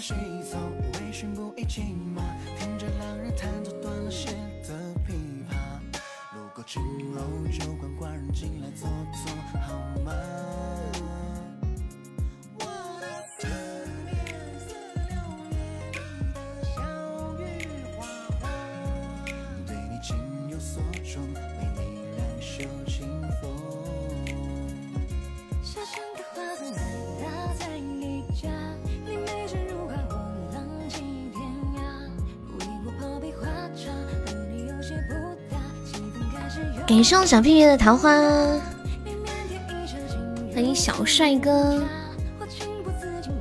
夕照微醺，不一骑马，听着浪人弹奏断了弦的琵琶。路过青楼酒馆，寡人进来坐坐好吗？感谢我小屁屁的桃花，欢迎小帅哥。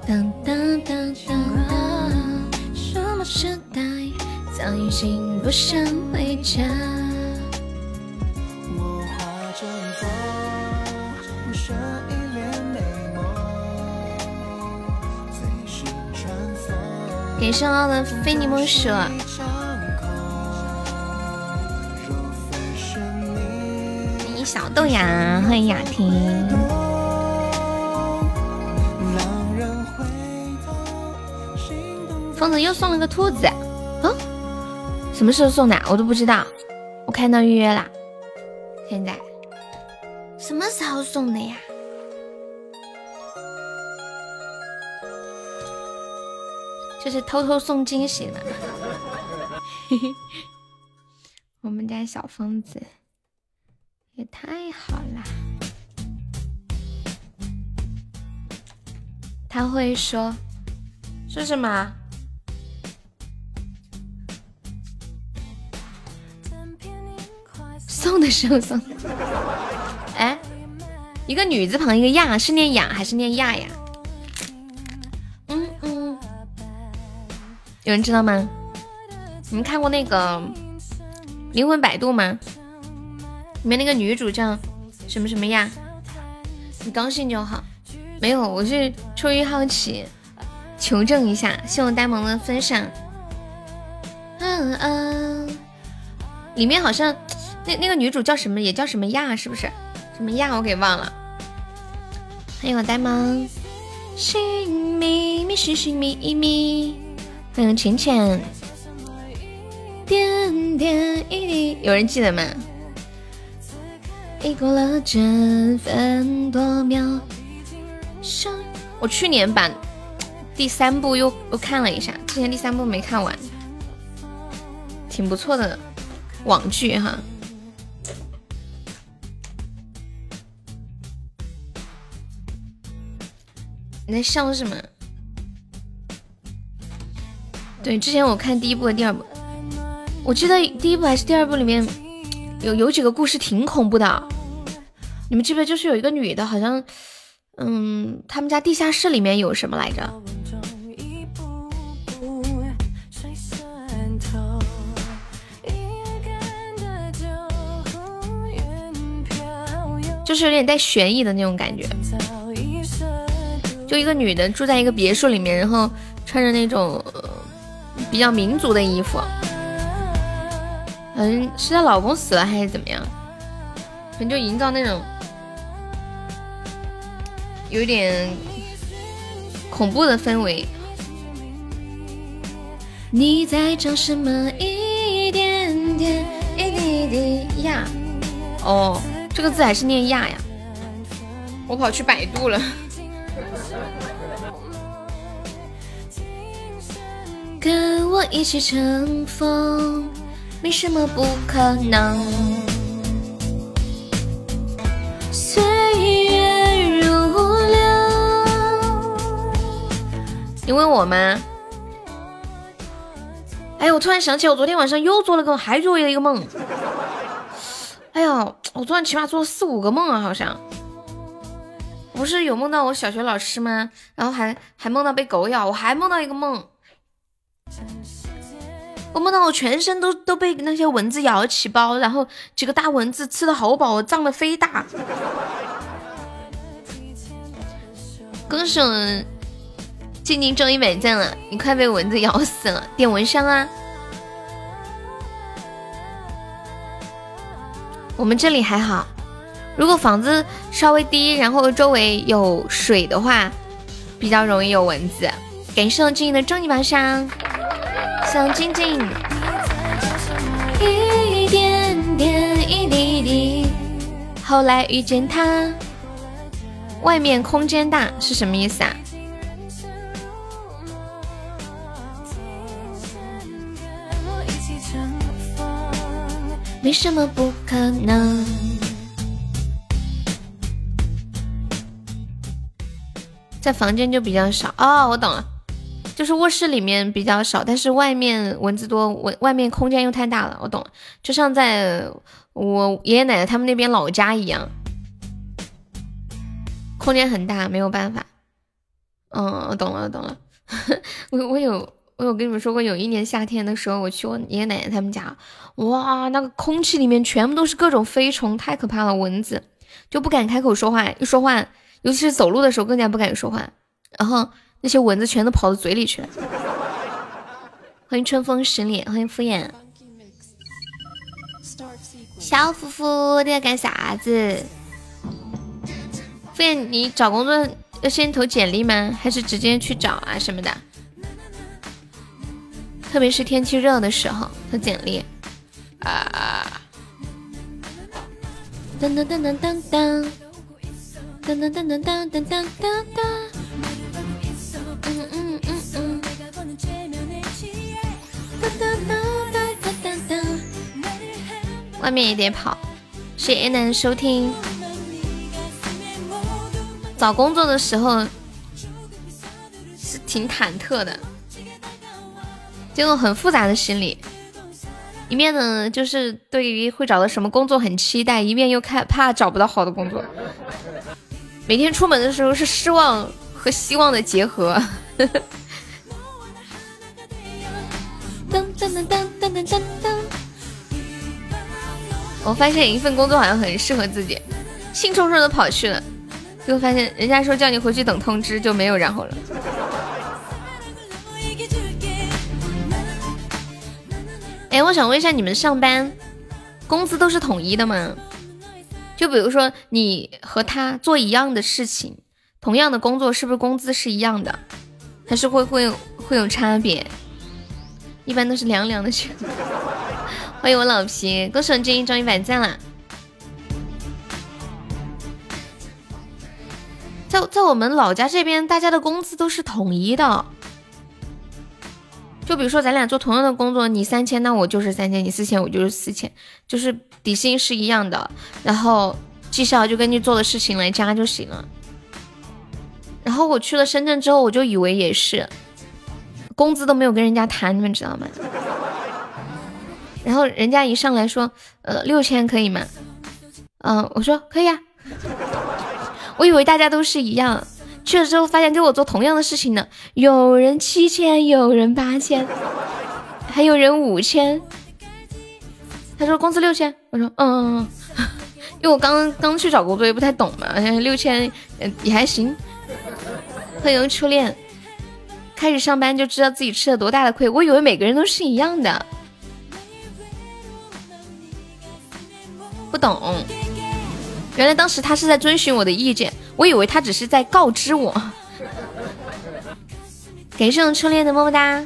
当当当当，什么时代早已经不想回家。感谢我的非你莫属。豆芽，欢迎雅婷。疯子又送了个兔子，啊？什么时候送的？我都不知道。我看到预约了，现在什么时候送的呀？就是偷偷送惊喜了。嘿 嘿，我们家小疯子。也太好啦！他会说说什么？送的时候送。哎，一个女字旁一个亚，是念雅还是念亚呀？嗯嗯，有人知道吗？你们看过那个《灵魂摆渡》吗？里面那个女主叫什么什么呀？你高兴就好。没有，我是出于好奇，求证一下。谢我呆萌的分享。嗯嗯，里面好像那那个女主叫什么，也叫什么亚，是不是？什么亚我给忘了。欢迎我呆萌。寻觅觅寻寻觅觅。欢迎浅浅。点点一滴，有人记得吗？已过了这分多秒。我去年把第三部又又看了一下，之前第三部没看完，挺不错的网剧哈。你在笑什么？对，之前我看第一部和第二部，我记得第一部还是第二部里面。有有几个故事挺恐怖的，你们记不记得？就是有一个女的，好像，嗯，他们家地下室里面有什么来着？就是有点带悬疑的那种感觉。就一个女的住在一个别墅里面，然后穿着那种比较民族的衣服。嗯，是她老公死了还是怎么样？可能就营造那种有点恐怖的氛围。你在找什么？一点点，一滴滴呀。哦，这个字还是念亚呀。我跑去百度了。跟我一起乘风。没什么不可能。岁月如流。你问我吗？哎，我突然想起，我昨天晚上又做了个，还做了一个梦。哎呀，我昨晚起码做了四五个梦啊，好像。不是有梦到我小学老师吗？然后还还梦到被狗咬，我还梦到一个梦。我梦到我全身都都被那些蚊子咬起包，然后几个大蚊子吃的好饱，我胀得飞大。恭喜我静静终于买赞了，你快被蚊子咬死了，点蚊香啊！我们这里还好，如果房子稍微低，然后周围有水的话，比较容易有蚊子。感谢静静的终极宝箱，小静静。一点点，一滴滴。后来遇见他，外面空间大是什么意思啊？没什么不可能。在房间就比较少哦，我懂了，就是卧室里面比较少，但是外面蚊子多，外外面空间又太大了，我懂，就像在我爷爷奶奶他们那边老家一样，空间很大，没有办法。嗯，我懂了，我懂了。我我有我有跟你们说过，有一年夏天的时候，我去我爷爷奶奶他们家，哇，那个空气里面全部都是各种飞虫，太可怕了，蚊子就不敢开口说话，一说话。尤其是走路的时候更加不敢说话，然后那些蚊子全都跑到嘴里去了。欢迎春风十里，欢迎敷衍，小夫夫你在干啥子？敷衍，你找工作要先投简历吗？还是直接去找啊什么的？特别是天气热的时候投简历。啊！噔噔噔噔噔噔。噔噔噔噔噔噔噔噔。外面也得跑，谁也能收听。找工作的时候是挺忐忑的，这种很复杂的心理。一面呢，就是对于会找到什么工作很期待，一面又看怕找不到好的工作。每天出门的时候是失望和希望的结合。噔噔噔噔噔噔噔噔我发现一份工作好像很适合自己，兴冲冲的跑去了，就发现人家说叫你回去等通知，就没有然后了。哎，我想问一下，你们上班工资都是统一的吗？就比如说你和他做一样的事情，同样的工作，是不是工资是一样的？还是会会会有差别？一般都是凉凉的钱。欢迎我老皮，恭喜我建议终于百赞了。在在我们老家这边，大家的工资都是统一的。就比如说咱俩做同样的工作，你三千，那我就是三千；你四千，我就是四千，就是底薪是一样的，然后绩效就根据做的事情来加就行了。然后我去了深圳之后，我就以为也是，工资都没有跟人家谈，你们知道吗？然后人家一上来说，呃，六千可以吗？嗯，我说可以啊。我以为大家都是一样。去了之后，发现跟我做同样的事情的，有人七千，有人八千，还有人五千。他说工资六千，我说嗯嗯嗯，因为我刚刚去找工作，也不太懂嘛，六千也还行。欢迎初恋，开始上班就知道自己吃了多大的亏，我以为每个人都是一样的，不懂。原来当时他是在遵循我的意见。我以为他只是在告知我。感谢我初恋的么么哒。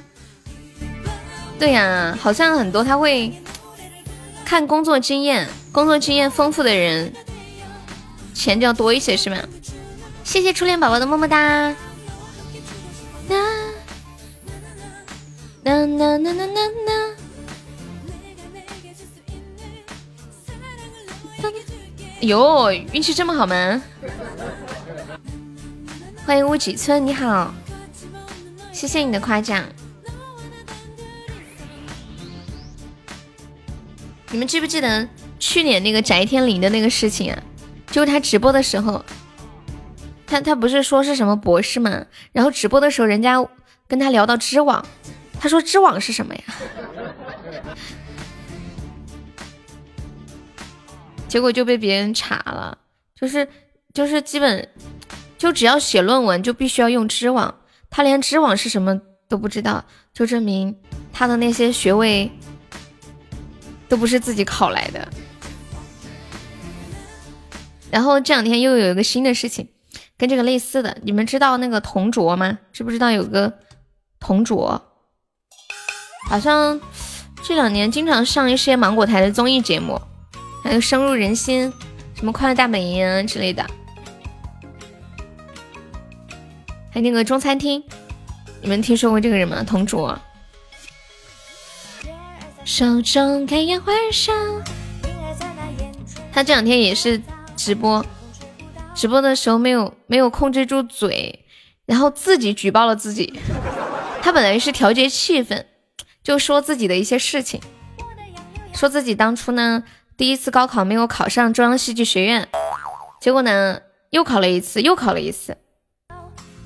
对呀，好像很多他会看工作经验，工作经验丰富的人钱就要多一些，是吗？谢谢初恋宝宝的么么哒。呐呐呐呐呐呐。哟，运气这么好吗？欢迎乌几村，你好，谢谢你的夸奖。你们记不记得去年那个翟天临的那个事情啊？就是他直播的时候，他他不是说是什么博士吗？然后直播的时候，人家跟他聊到知网，他说知网是什么呀？结果就被别人查了，就是就是基本就只要写论文就必须要用知网，他连知网是什么都不知道，就证明他的那些学位都不是自己考来的。然后这两天又有一个新的事情，跟这个类似的，你们知道那个同桌吗？知不知道有个同卓，好像这两年经常上一些芒果台的综艺节目，还有深入人心，什么快乐大本营啊之类的，还有那个中餐厅，你们听说过这个人吗？同桌。手中开烟花香，他这两天也是直播，直播的时候没有没有控制住嘴，然后自己举报了自己。他本来是调节气氛，就说自己的一些事情，说自己当初呢第一次高考没有考上中央戏剧学院，结果呢又考了一次，又考了一次，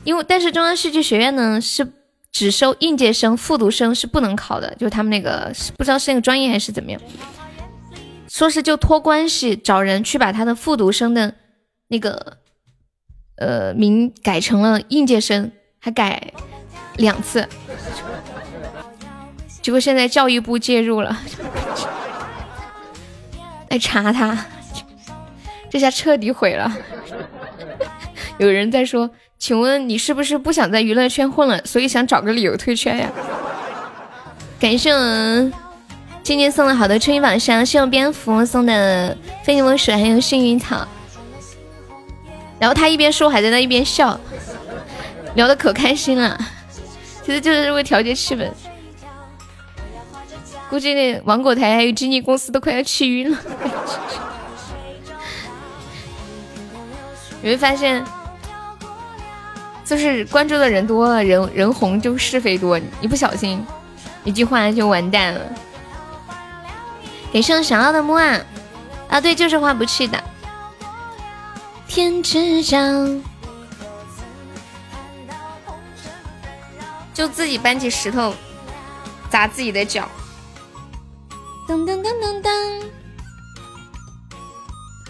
因为但是中央戏剧学院呢是。只收应届生，复读生是不能考的，就他们那个不知道是那个专业还是怎么样，说是就托关系找人去把他的复读生的那个呃名改成了应届生，还改两次，结果现在教育部介入了，来查他，这下彻底毁了，有人在说。请问你是不是不想在娱乐圈混了，所以想找个理由退圈呀？感谢我们今天送了好多春雨榜上，谢我蝙蝠送的非你莫属，还有幸运草。然后他一边说还在那一边笑，聊的可开心了。其实就是为调节气氛。估计那芒果台还有经纪公司都快要气晕了。你会发现。就是关注的人多了，人人红就是非多，一不小心一句话就完蛋了。给上想要的木啊啊，对，就是花不去的。天之骄，就自己搬起石头砸自己的脚。噔噔噔噔噔，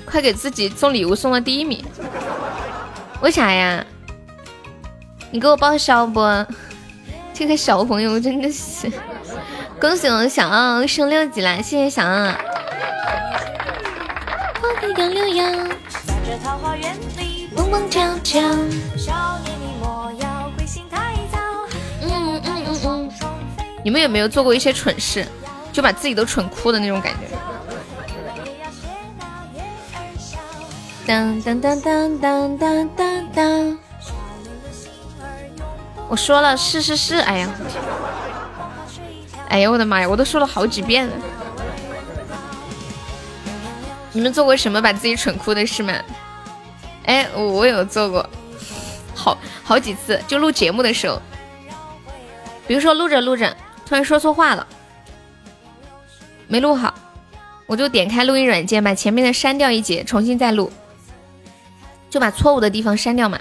快给自己送礼物，送到第一名。为啥呀？你给我报销不？这个小朋友真的是，恭喜我小奥升六级了，谢谢小奥。你们有没有做过一些蠢事，就把自己都蠢哭的那种感觉？当当当当当当当当。我说了是是是，哎呀，哎呀，我的妈呀，我都说了好几遍了。你们做过什么把自己蠢哭的事吗？哎，我有做过，好好几次，就录节目的时候，比如说录着录着，突然说错话了，没录好，我就点开录音软件，把前面的删掉一节，重新再录，就把错误的地方删掉嘛。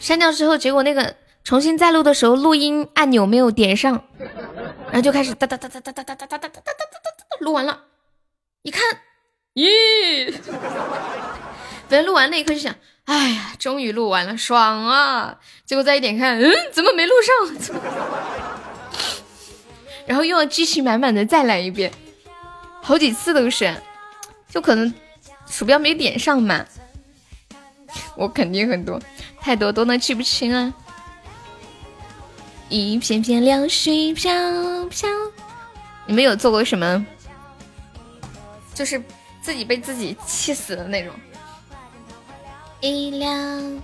删掉之后，结果那个重新再录的时候，录音按钮没有点上，然后就开始哒哒哒哒哒哒哒哒哒哒哒哒哒哒，录完了，一看，咦，本来录完那一刻就想，哎呀，终于录完了，爽啊！结果再一点看，嗯，怎么没录上？然后又要激情满满的再来一遍，好几次都是，就可能鼠标没点上嘛。我肯定很多。太多都能记不清啊！一片片流水飘飘。你们有做过什么？就是自己被自己气死的那种。一辆。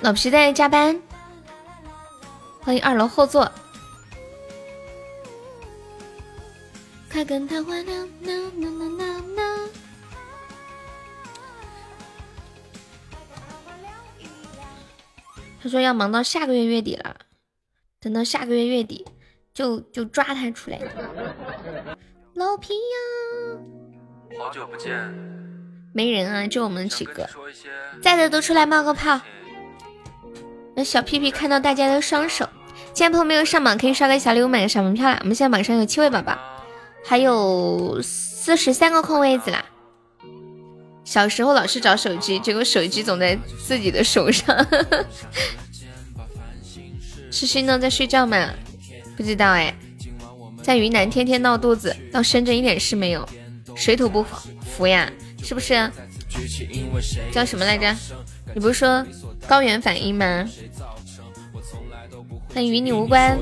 老皮在加班。欢迎二楼后座。他说要忙到下个月月底了，等到下个月月底就就抓他出来。老皮呀，好久不见，没人啊，就我们几个，在的都出来冒个泡。那小屁屁看到大家的双手，今天朋友没有上榜，可以刷个小礼物买个小门票啦。我们现在榜上有七位宝宝，还有四十三个空位子啦。小时候老是找手机，结果手机总在自己的手上。痴心呢，在睡觉吗？不知道哎，在云南天天闹肚子，到深圳一点事没有，水土不服呀？是不是叫什么来着？你不是说高原反应吗？但与你无关。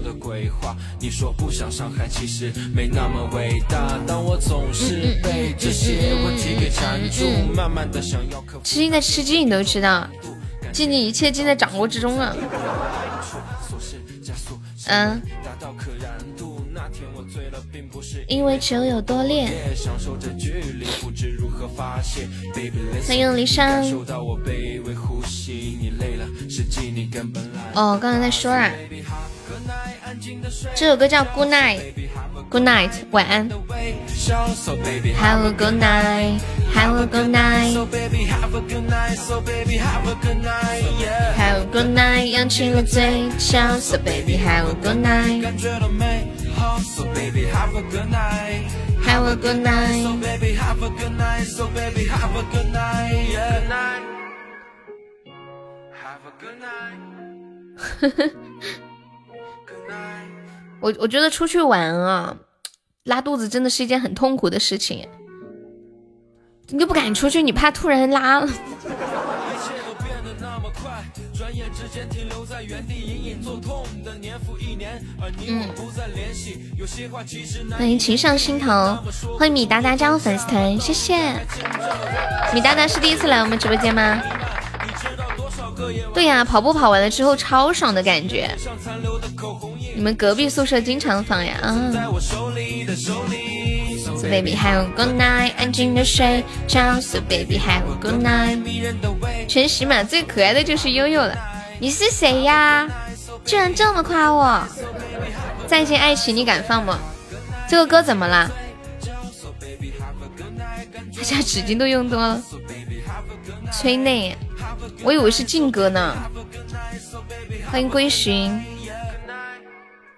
吃鸡在吃鸡，你都知道，尽你一切尽在掌握之中了。嗯。因为只有有多练。欢迎离殇。哦，刚才在说啊，这首歌叫 Good Night，Good Night，晚安。Have a good night，Have a good night，Have a good night，扬起了嘴角，So baby，Have a good night，Have a good night. Have a good night. So baby, have a good night，Have a good night，Have a good night. 我我觉得出去玩啊，拉肚子真的是一件很痛苦的事情。你就不敢出去，你怕突然拉了。嗯，欢迎情上心头，欢迎米达达加入粉丝团，谢谢。米达达是第一次来我们直播间吗？对呀，跑步跑完了之后超爽的感觉。你们隔壁宿舍经常放呀？啊。So baby have a good night，安静的睡觉。So baby have a good night。全喜马最可爱的就是悠悠了。你是谁呀？居然这么夸我！再见爱情，你敢放吗？这个歌怎么了？大家纸巾都用多了。催泪，我以为是劲歌呢。欢迎归寻，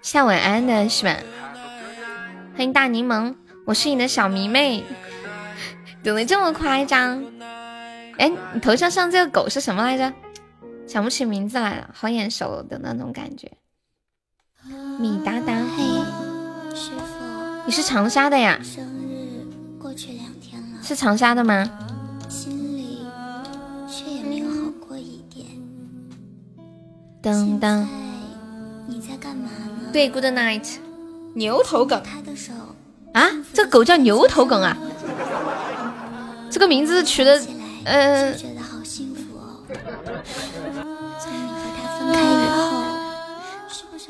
下晚安的是吧？欢迎大柠檬，我是你的小迷妹。怎么这么夸张？哎，你头像上这个狗是什么来着？想不起名字来了，好眼熟的那种感觉。米达达，嘿，师傅，你是长沙的呀？是长沙的吗？心里却也没有好过一点。噔噔，你在干嘛呢？对，Good night。牛头梗。啊，这个狗叫牛头梗啊？这个名字取的，嗯。开以后，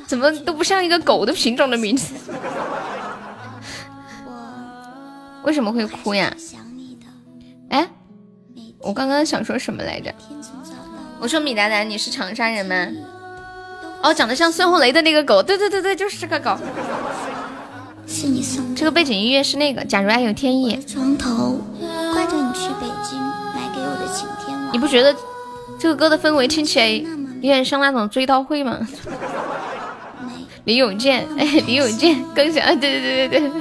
怎么都不像一个狗的品种的名字？为什么会哭呀？哎，我刚刚想说什么来着？我说米达达，你是长沙人吗？哦，长得像孙红雷的那个狗，对对对对，就是这个狗。是你送这个背景音乐是那个《假如爱有天意》。床头挂着你去北京买给我的晴天你不觉得这个歌的氛围听起来？有点像那种追悼会吗，李永健，哎，李永健更像，对对对对对。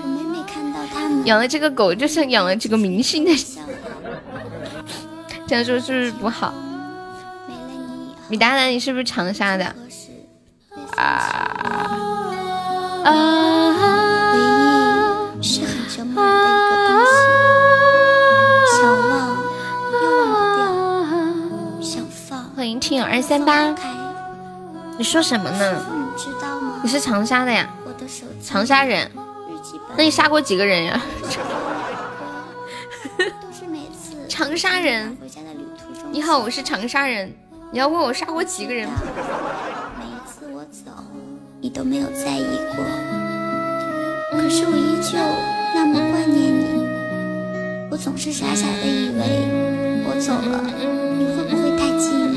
养了这个狗就像养了几个明星的，这样说是不是不好？米达达，你是不是长沙的？啊啊！回忆是很折磨人的一个东西，想忘又忘不掉，想放。欢迎听友二三八，你说什么呢？你是长沙的呀？长沙人，那你杀过几个人呀？长沙人，你好，我是长沙人。你要问我杀过几个人？每一次我走，你都没有在意过，可是我依旧那么挂念你。我总是傻傻的以为我走了，你会不会太寂寞？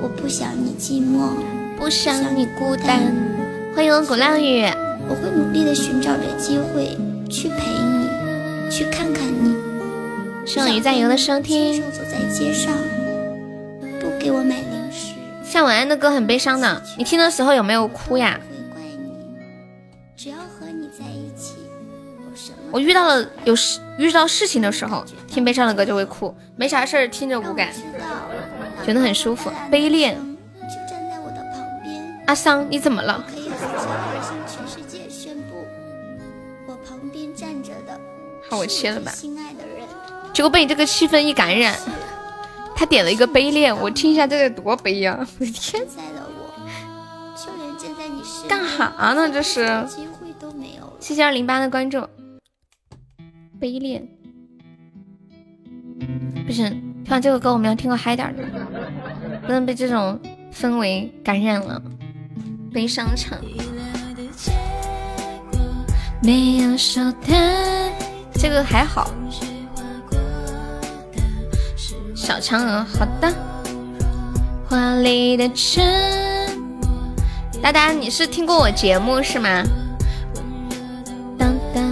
我不想你寂寞，不想你孤单。欢迎我古浪屿，我会努力的寻找着机会去陪你，去看看你。剩余在游的收听。走在街上，不给我买零食。夏晚安的歌很悲伤的，你听的时候有没有哭呀？我遇到了有事遇到事情的时候，听悲伤的歌就会哭；没啥事儿听着无感，觉得很舒服。悲恋。阿桑，你怎么了？好，我切了吧。结果被你这个气氛一感染，他点了一个悲恋，我听一下这个多悲呀！我的天，干哈呢？这是？谢谢二零八的关注。悲恋，不行，听完这个歌我们要听个嗨点的，不能被这种氛围感染了。悲伤场。没有说的，这个还好。小嫦娥，好的。华丽的沉默。哒哒，你是听过我节目是吗？当当。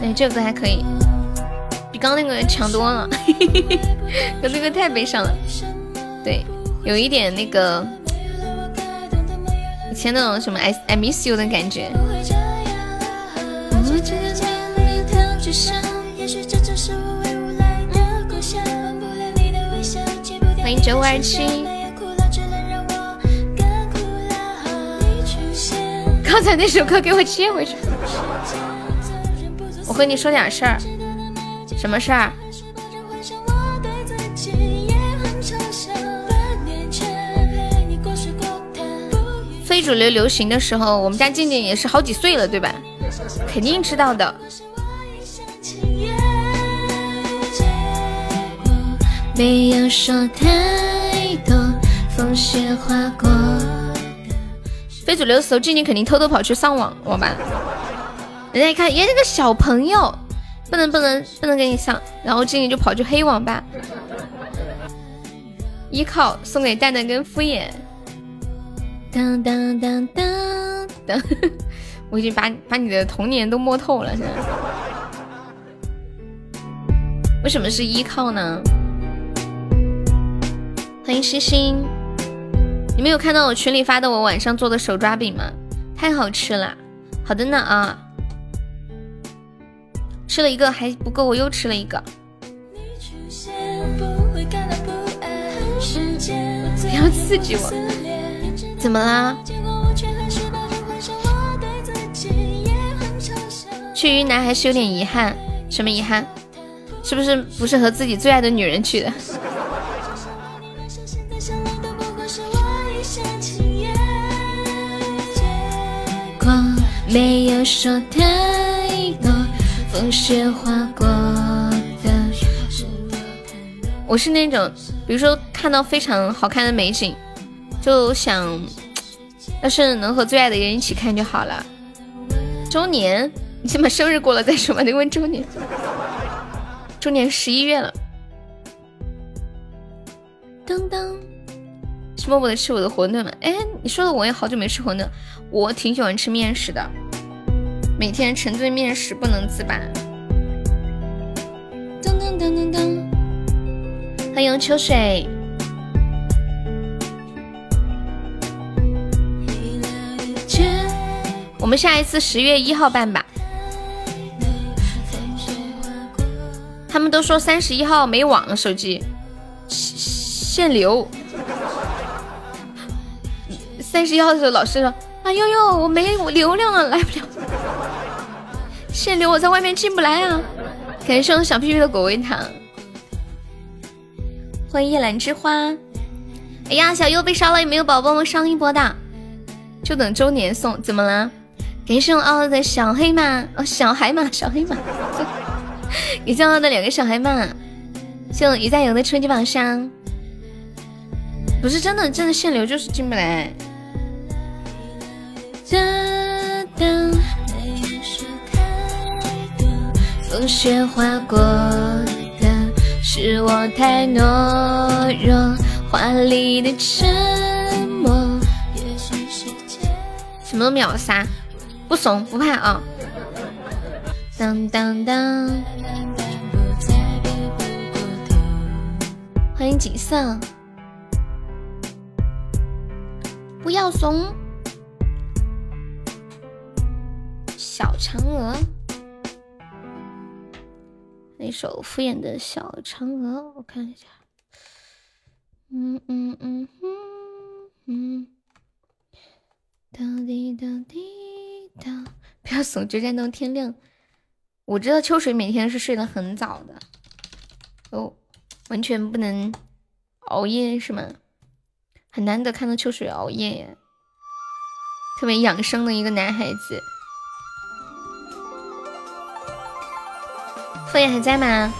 哎，这个歌还可以，比刚那个强多了。刚那个太悲伤了。对，有一点那个。以前那种什么 I I miss you 的感觉。欢九五二七。刚才那首歌给我切回去。我和你说点事儿。什么事儿？非主流流行的时候，我们家静静也是好几岁了，对吧？肯定知道的。没有说太多，风雪划过。非主流的时候，静静肯定偷偷跑去上网网吧。人家一看，耶，那个小朋友，不能不能不能给你上，然后静静就跑去黑网吧。依靠送给蛋蛋跟敷衍。当当当当当，我已经把把你的童年都摸透了。现在，为什么是依靠呢？欢迎星星，你们有看到我群里发的我晚上做的手抓饼吗？太好吃了。好的呢啊，吃了一个还不够，我又吃了一个。不要刺激我。怎么啦？去云南还是有点遗憾，什么遗憾？是不是不是和自己最爱的女人去的？没有说太多，风雪划过的。我是那种，比如说看到非常好看的美景。就想，要是能和最爱的人一起看就好了。周年，你先把生日过了再说吧。你问周年，周年十一月了。当当，默默的吃我的馄饨吗？哎，你说的我也好久没吃馄饨，我挺喜欢吃面食的，每天沉醉面食不能自拔。噔噔噔噔噔，欢迎秋水。我们下一次十月一号办吧。他们都说三十一号没网，手机限流。三十一号的时候，老师说：“啊悠悠，我没流量了，来不了，限流，我在外面进不来啊。”感谢我小屁屁的果味糖，欢迎夜兰之花。哎呀，小优被烧了，有没有宝宝们上一波的？就等周年送，怎么了？感谢我傲傲的小黑马哦，小海马，小黑马，感谢傲的两个小海马，谢我鱼在游的初级宝箱，不是真的，真的限流就是进不来。风雪划过的是我太懦弱，华丽的沉默，什么秒杀？不怂不怕啊！当当当！欢迎锦瑟，不要怂！小嫦娥，那首敷衍的小嫦娥，我看一下。嗯嗯嗯嗯嗯，到底到底。不要怂，决战到天亮。我知道秋水每天是睡得很早的，哦，完全不能熬夜是吗？很难得看到秋水熬夜呀，特别养生的一个男孩子。枫叶还在吗？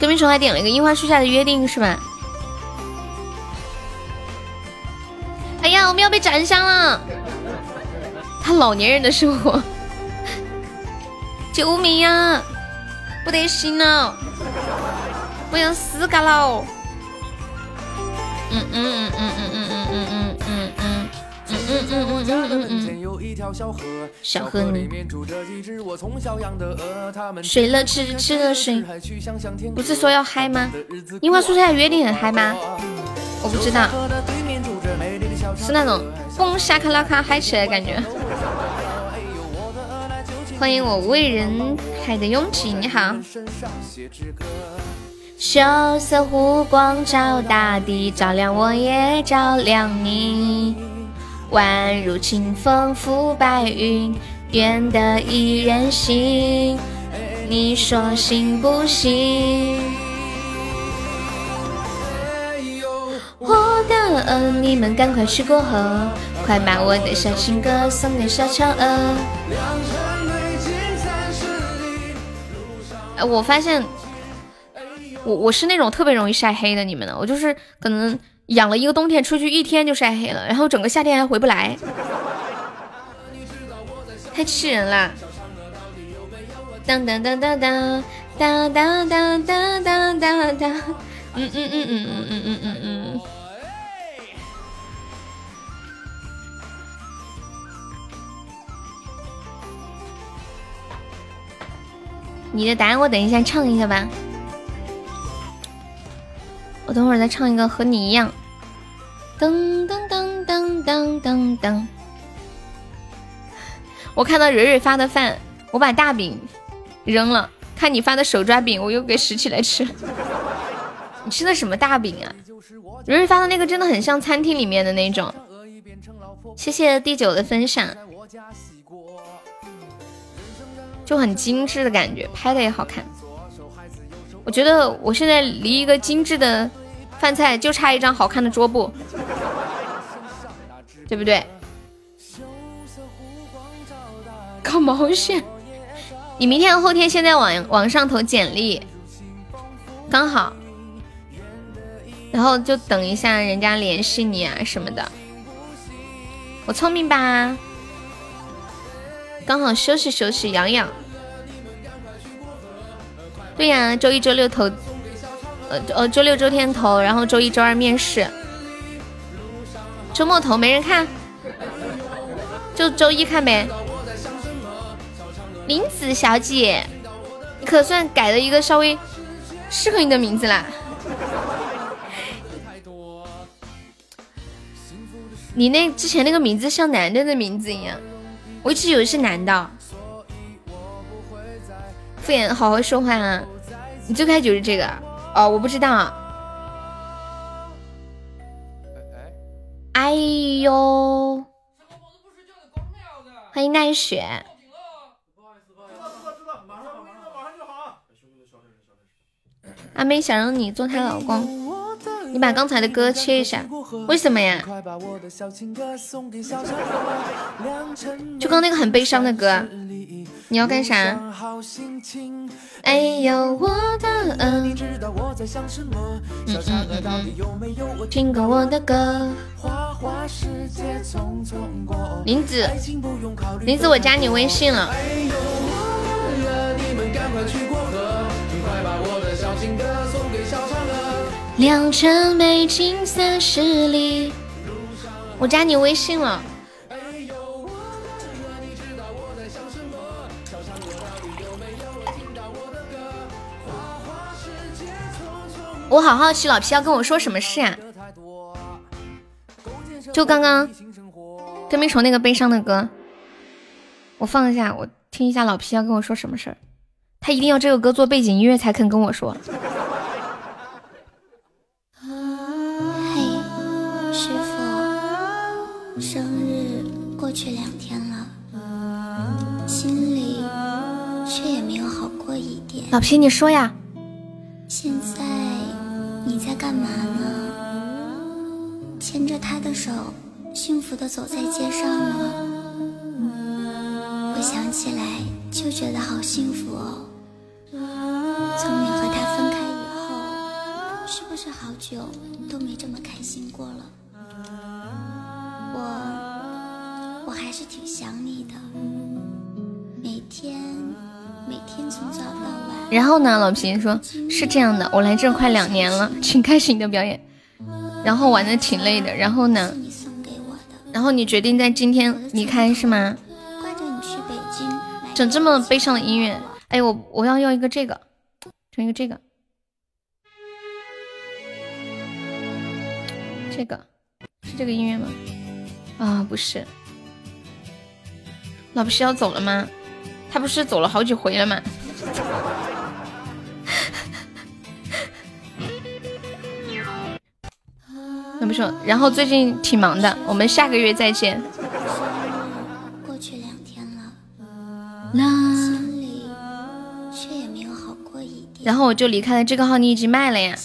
隔壁虫还点了一个樱花树下的约定是吧？哎呀，我们要被斩杀了！他老年人的生活，救命呀！不得行了，我要死嘎了！嗯嗯嗯嗯嗯嗯嗯嗯嗯嗯嗯嗯嗯嗯小河你。睡了吃吃了睡，不是说要嗨吗？樱花树下约定很嗨吗？我不知道，是那种嘣沙卡拉卡嗨起来的感觉。欢迎我为人海的拥挤，你好。羞涩湖光照大地，照亮我也照亮你。宛如清风拂白云，愿得一人心。你说行不行？我的你们赶快去过河，快把我的小情歌送给小嫦娥。哎，我发现。我我是那种特别容易晒黑的，你们呢？我就是可能养了一个冬天，出去一天就晒黑了，然后整个夏天还回不来，太气人了。当当当当当当当当当当当，嗯嗯嗯嗯嗯嗯嗯嗯嗯。你的答案我等一下唱一下吧。等会儿再唱一个和你一样，噔噔噔噔噔噔噔。我看到蕊蕊发的饭，我把大饼扔了。看你发的手抓饼，我又给拾起来吃。你吃的什么大饼啊？蕊蕊发的那个真的很像餐厅里面的那种。谢谢第九的分享，就很精致的感觉，拍的也好看。我觉得我现在离一个精致的饭菜就差一张好看的桌布，对不对？搞毛线！你明天后天现在往往上投简历，刚好，然后就等一下人家联系你啊什么的。我聪明吧？刚好休息休息养养。对呀，周一、周六投，呃呃，周六、周天投，然后周一、周二面试，周末投没人看，就周一看呗。林子小姐，你可算改了一个稍微适合你的名字啦。你那之前那个名字像男的的名字一样，我一直以为是男的。敷衍，好好说话啊！你最开始就是这个哦，我不知道。哎呦！欢迎奈雪。阿妹想让你做她老公，你把刚才的歌切一下，为什么呀？就刚那个很悲伤的歌。你要干啥？哎呦我的嗯，听过我的歌。林子，林子，我加你微信了。良辰美景三十里，我加你微信了。我好好奇，老皮要跟我说什么事呀？就刚刚对面虫那个悲伤的歌，我放一下，我听一下老皮要跟我说什么事儿。他一定要这个歌做背景音乐才肯跟我说。嘿，师傅，生日过去两天了，心里却也没有好过一点。老皮，你说呀？现在你在干嘛呢？牵着他的手，幸福的走在街上吗？我想起来就觉得好幸福哦。从你和他分开以后，是不是好久都没这么开心过了？我我还是挺想你的，每天每天从早到晚。然后呢，老皮说是这样的，我来这快两年了，请开始你的表演，然后玩的挺累的。然后呢，然后你决定在今天离开是吗？整这么悲伤的音乐，哎，我我要要一个这个，整一个这个，这个是这个音乐吗？啊，不是，老皮要走了吗？他不是走了好几回了吗？那不说，然后最近挺忙的，我们下个月再见。过去两天了，心里却也没有好过一点。然后我就离开了这个号，你已经卖了呀？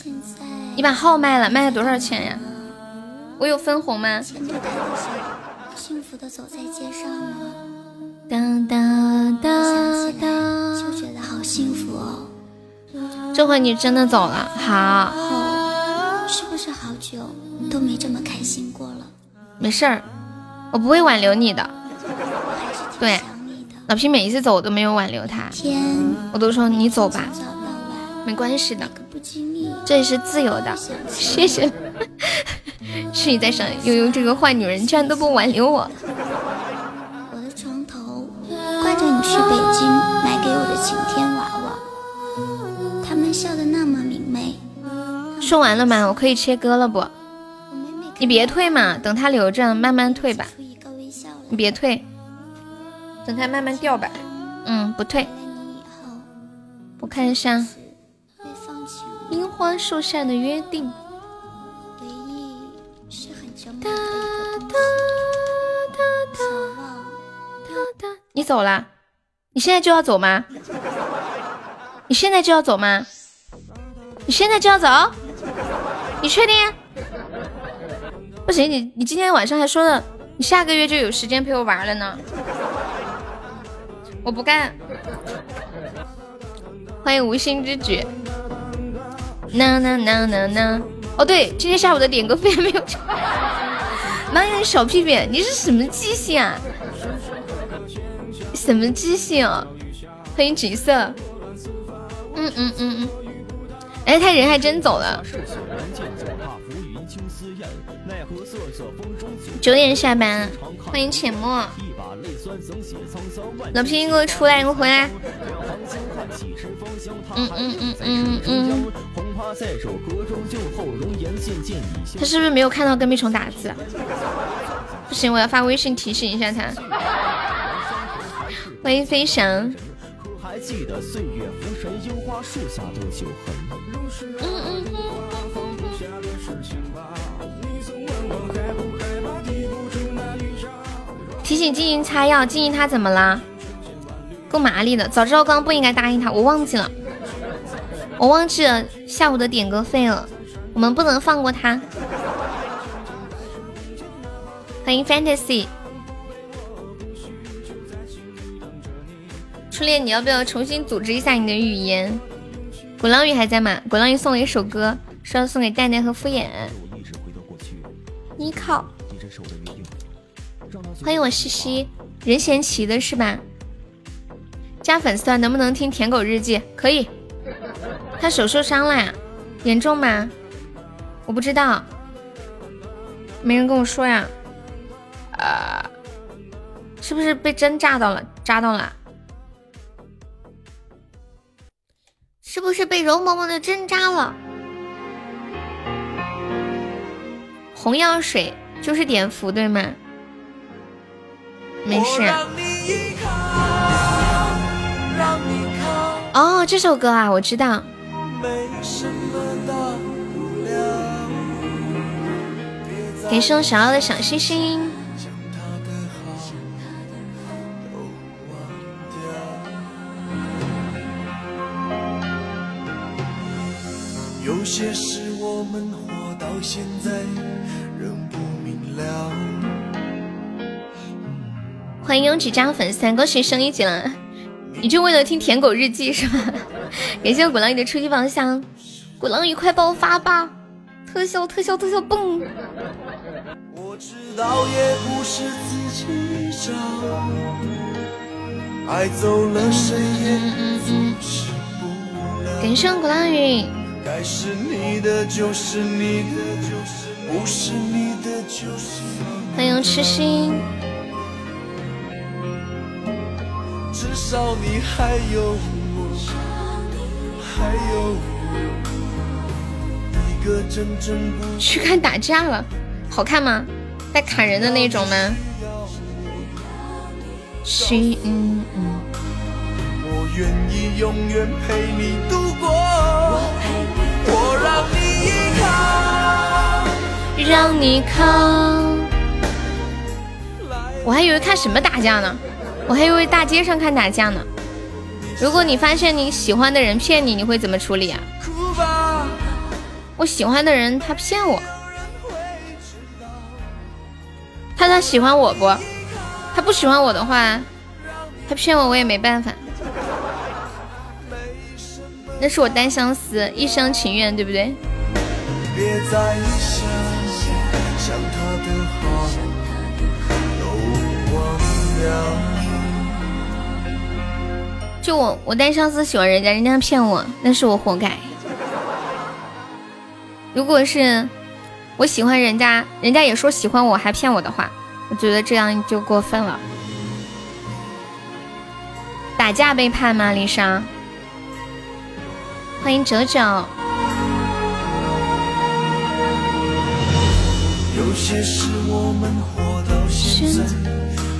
你把号卖了，卖了多少钱呀？我有分红吗？幸福的走在街上吗？哒哒哒哒，就觉得好幸福哦。这回你真的走了，好。是不是好久都没这么开心过了？没事儿，我不会挽留你的。对，老皮每一次走我都没有挽留他，我都说你走吧，没关系的，这里是自由的。谢谢，是你在想悠悠这个坏女人居然都不挽留我。我的床头挂着你去北京买给我的晴天笑得那么明媚。说完了吗？我可以切歌了不？你别退嘛，等他留着，慢慢退吧。你别退，等他慢慢掉吧。嗯，不退。我看一下，樱花树下的约定。哒哒哒哒哒哒。你走了？你现在就要走吗？你现在就要走吗？你现在就要走？你确定？不行，你你今天晚上还说了，你下个月就有时间陪我玩了呢。我不干。欢迎无心之举。呐呐呐呐呐。哦对，今天下午的点歌费还没有交。妈呀，小屁屁，你是什么记性啊？什么记性？啊欢迎橘色。嗯嗯嗯嗯。哎，他人还真走了。九点下班，欢迎浅墨。老皮，你给我出来，给我回来。嗯嗯嗯嗯嗯。他是不是没有看到跟屁虫打字？不行，我要发微信提醒一下他。欢迎飞翔。提醒静音擦药，静音他怎么了？够麻利的，早知道刚刚不应该答应他，我忘记了，我忘记了下午的点歌费了，我们不能放过他。欢迎 Fantasy，初恋，你要不要重新组织一下你的语言？鼓浪屿还在吗？鼓浪屿送了一首歌，说要送给蛋蛋和敷衍。你靠！欢迎我西西，任贤齐的是吧？加粉丝团能不能听舔狗日记？可以。他手受伤了呀？严重吗？我不知道，没人跟我说呀。呃，是不是被针扎到了？扎到了？是不是被容嬷嬷的针扎了？红药水就是碘伏对吗？没事。哦，这首歌啊，我知道。给送小奥的小星星。些事我们活到现在仍不明了。欢迎拥挤加粉丝，恭喜升一级了！你就为了听舔狗日记是吧？感谢鼓浪屿的初级宝箱，鼓浪屿快爆发吧！特效特效特效蹦！我知道也不是自己找，爱走了谁也阻止不了。感谢鼓浪屿，该是你的就是你的，不是你的就是你的。欢迎痴心，至少你还有我，还有我一个真正不去看打架了，好看吗？带砍人的那种吗？去，嗯嗯，我愿意永远陪你度过，让你靠。我还以为看什么打架呢，我还以为大街上看打架呢。如果你发现你喜欢的人骗你，你会怎么处理啊？哭吧，我喜欢的人他骗我，他他喜欢我不？他不喜欢我的话，他骗我我也没办法。那是我单相思，一厢情愿，对不对？别再想他的好，都忘了。就我我单相思喜欢人家，人家骗我，那是我活该。如果是我喜欢人家，人家也说喜欢我还骗我的话，我觉得这样就过分了。打架背叛吗，丽莎？欢迎九九。有些事我们活到现在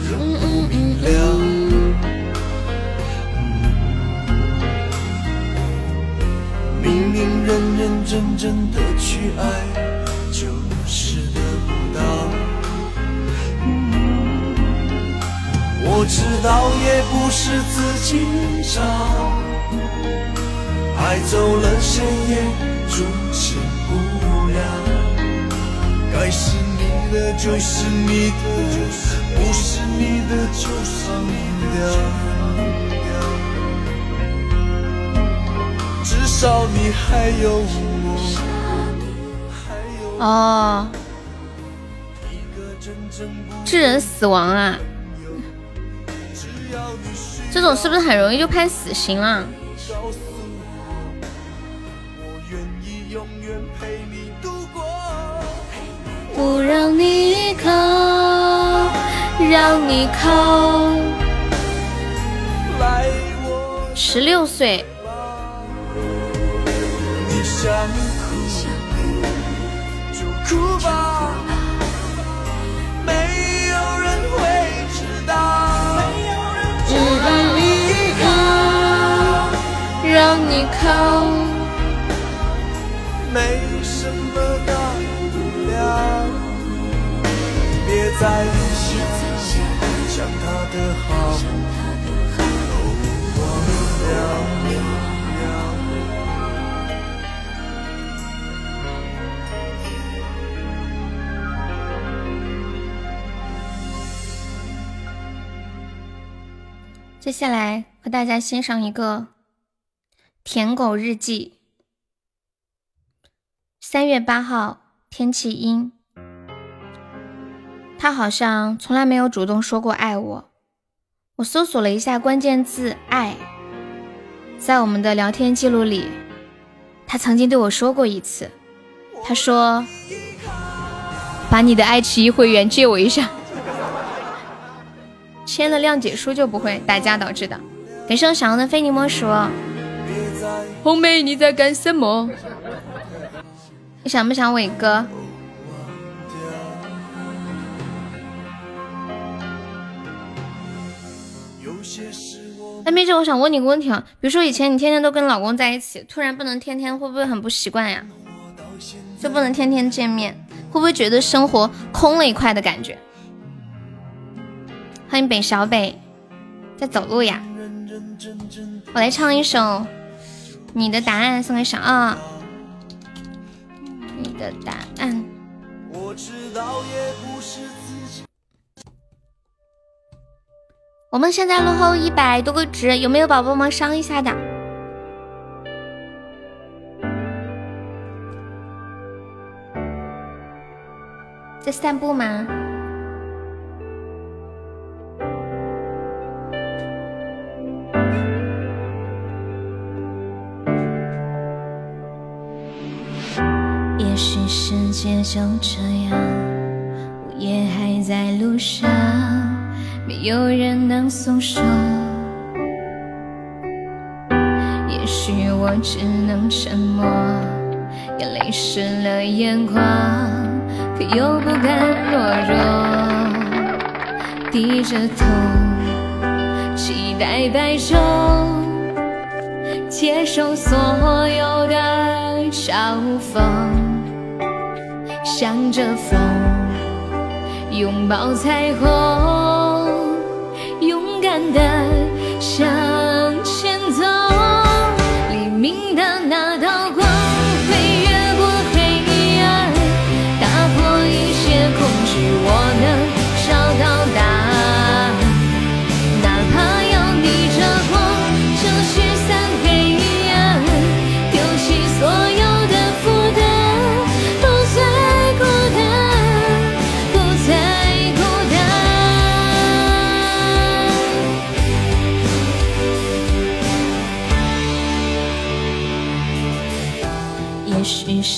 仍不明了。明明认认真真的去爱，就是得不到。嗯我知道也不是自己找，爱走了谁也阻止不了。该是你的就是你的，不是你的就放掉。至少你还有我，还有哦，一个真正不致人死亡啊！这种是不是很容易就判死刑了？告不让你依靠，让你靠。来，我十六岁，你想哭就哭吧，没有人会知道。不让你依靠，让你靠。没什么的好，接下来和大家欣赏一个《舔狗日记》。三月八号，天气阴。他好像从来没有主动说过爱我。我搜索了一下关键字“爱”，在我们的聊天记录里，他曾经对我说过一次。他说：“把你的爱奇艺会员借我一下。”签了谅解书就不会打架导致的。感谢我小羊的非你莫属。红梅，你在干什么？你想不想伟哥？哎，妹姐，我想问你个问题啊，比如说以前你天天都跟老公在一起，突然不能天天，会不会很不习惯呀？就不能天天见面，会不会觉得生活空了一块的感觉？欢迎北小北，在走路呀。我来唱一首《你的答案》，送给小二。你的答案。我知道也不我们现在落后一百多个值，有没有宝宝们上一下的？在散步吗？也许世界就这样，我也还在路上，没有人能诉说。也许我只能沉默，眼泪湿了眼眶，可又不敢懦弱，低着头，期待白昼，接受所有的。嘲讽，向着风，拥抱彩虹，的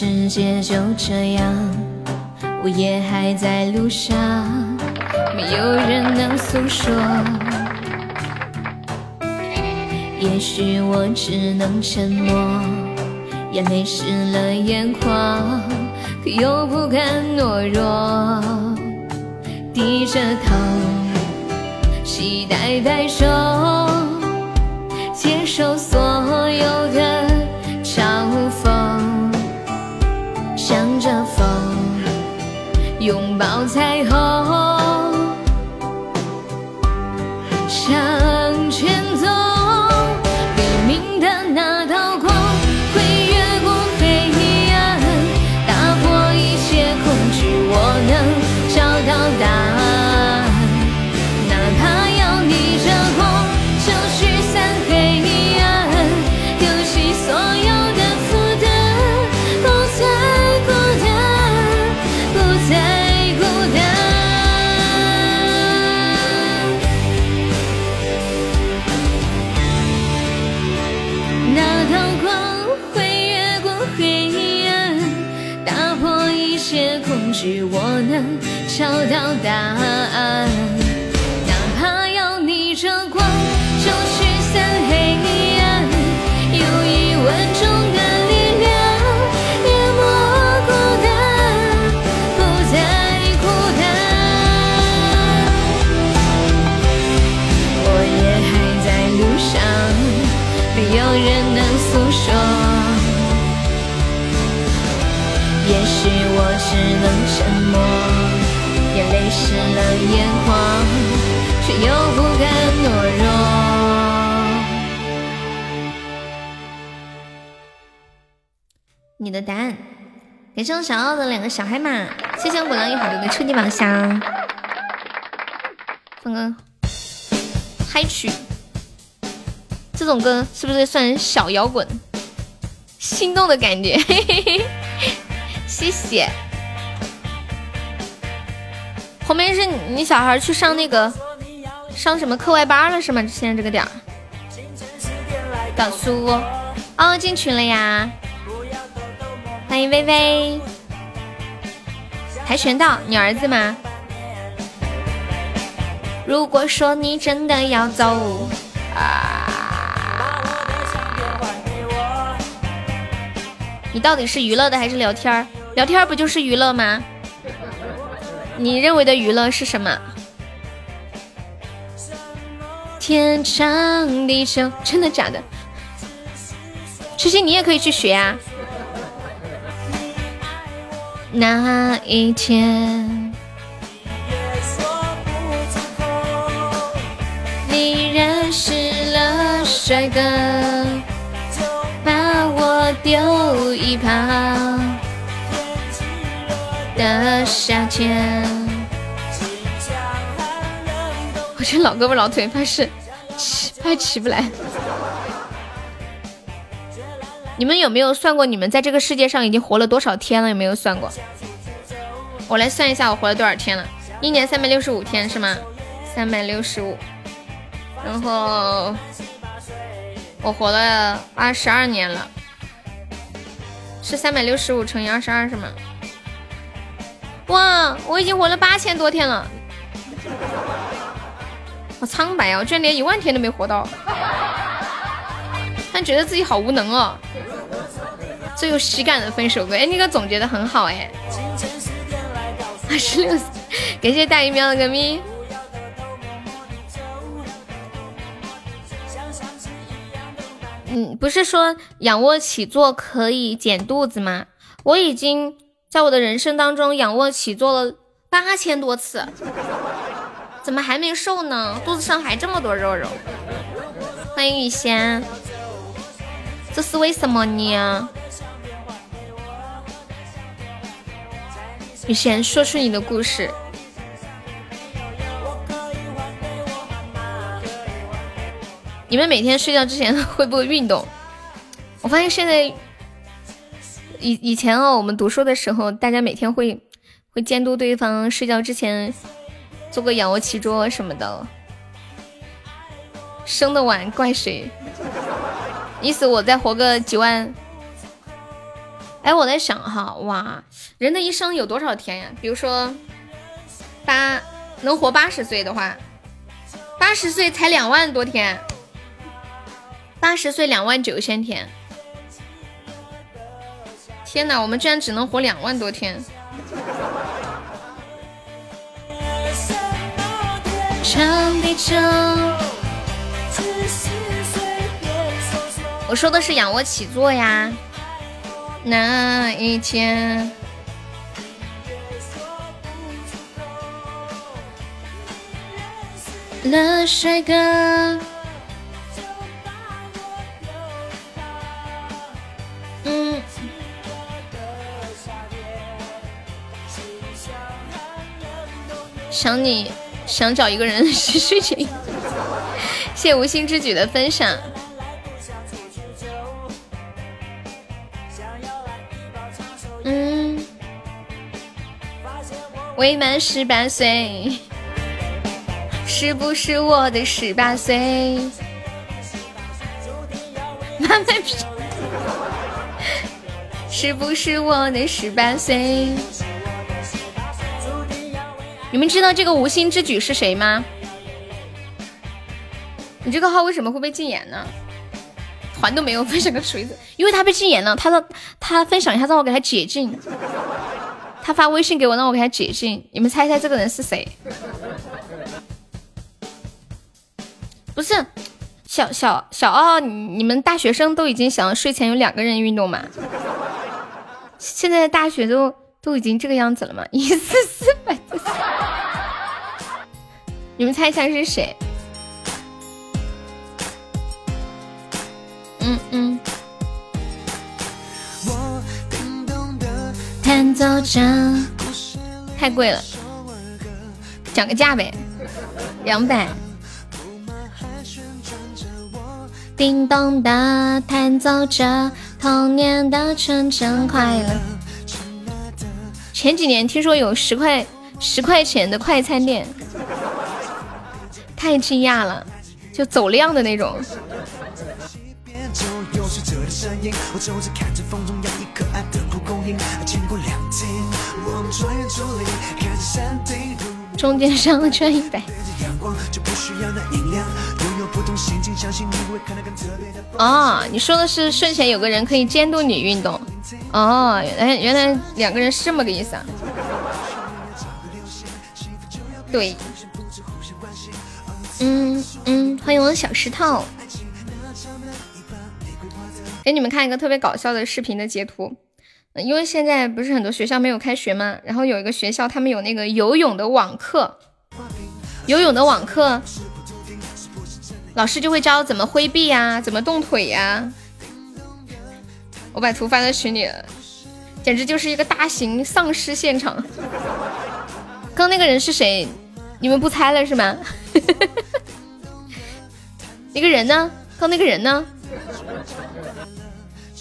世界就这样，我也还在路上，没有人能诉说。也许我只能沉默，眼泪湿了眼眶，可又不敢懦弱，低着头，期待白首，接受所有的抱彩虹，答案，湿了眼眶，却又不敢懦弱。你的答案，感谢我小奥的两个小海马，谢谢我果凉一好的初级宝箱，放个嗨曲，这种歌是不是算小摇滚？心动的感觉，嘿嘿嘿。谢谢。后面是你小孩去上那个上什么课外班了是吗？现在这个点儿。小苏，哦，进群了呀！欢迎微微。跆拳道，你儿子吗？如果说你真的要走啊，你到底是娱乐的还是聊天儿？聊天不就是娱乐吗？你认为的娱乐是什么？天长地久，真的假的？痴心，你也可以去学啊。那一天，你认识了帅哥，把我丢一旁。的夏天。我这老胳膊老腿，怕是起，怕起不来。你们有没有算过，你们在这个世界上已经活了多少天了？有没有算过？我来算一下，我活了多少天了？一年三百六十五天是吗？三百六十五，然后我活了二十二年了，是三百六十五乘以二十二是吗？哇，我已经活了八千多天了，好苍白啊！我居然连一万天都没活到，但觉得自己好无能哦。最有喜感的分手歌，哎，那个总结的很好哎。二十六，感谢大鱼喵的个咪。嗯，不是说仰卧起坐可以减肚子吗？我已经在我的人生当中仰卧起坐了八千多次，怎么还没瘦呢？肚子上还这么多肉肉。欢迎雨仙，这是为什么呢？雨贤，说出你的故事。你们每天睡觉之前 会不会运动？我发现现在，以以前哦，我们读书的时候，大家每天会会监督对方睡觉之前做个仰卧起坐什么的。生的晚怪谁？意思我再活个几万。哎，我在想哈，哇，人的一生有多少天呀？比如说，八能活八十岁的话，八十岁才两万多天，八十岁两万九千天。天哪，我们居然只能活两万多天！我说的是仰卧起坐呀。那一天，了帅哥。嗯。想你想找一个人睡前，谢无心之举的分享。嗯未满十八岁，是不是我的十八岁？妈卖批！是不是我的十八岁？你们知道这个无心之举是谁吗？你这个号为什么会被禁言呢？团都没有分享个锤子，因为他被禁言了。他说他分享一下，让我给他解禁。他发微信给我，让我给他解禁。你们猜猜这个人是谁？不是小小小奥，你们大学生都已经想睡前有两个人运动吗？现在大学都都已经这个样子了吗？一四四你们猜一下是谁？嗯嗯。弹奏着，太贵了，讲个价呗，两百。叮咚的弹奏着童年的纯真快乐。前几年听说有十块十块钱的快餐店，太惊讶了，就走量的那种。中间商赚一百。哦，你说的是睡前有个人可以监督你运动。哦，原来原来两个人是这么个意思啊。对。嗯嗯，欢迎我的小石头。给你们看一个特别搞笑的视频的截图，因为现在不是很多学校没有开学吗？然后有一个学校他们有那个游泳的网课，游泳的网课，老师就会教怎么挥臂呀，怎么动腿呀。我把图发在群里了，简直就是一个大型丧尸现场。刚那个人是谁？你们不猜了是吗？那个人呢？刚那个人呢？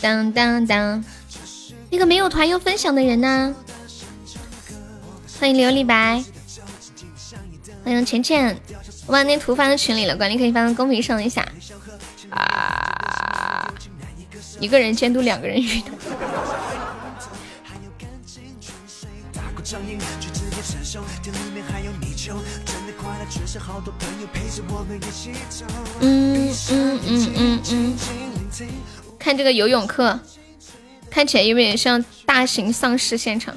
当当当，那个没有团友分享的人呢？欢迎琉璃白，欢迎浅浅，我把那图发到群里了，管理可以发到公屏上一下。啊！一个人监督两个人运动。嗯嗯嗯嗯嗯。看这个游泳课，看起来有点像大型丧尸现场。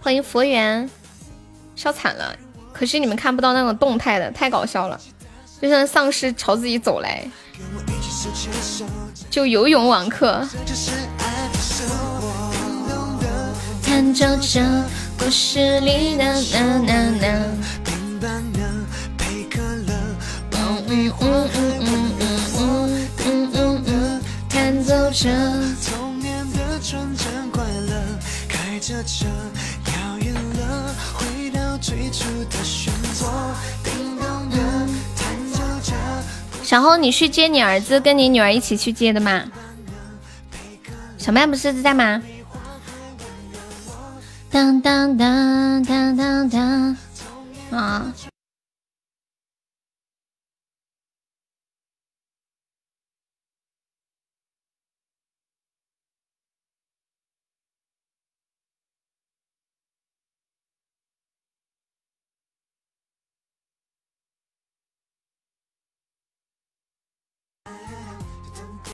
欢迎佛缘，笑惨了，可惜你们看不到那种动态的，太搞笑了，就像丧尸朝自己走来。就游泳网课。小红，你去接你儿子，跟你女儿一起去接的吗？小麦不是在吗？当当当当当当啊！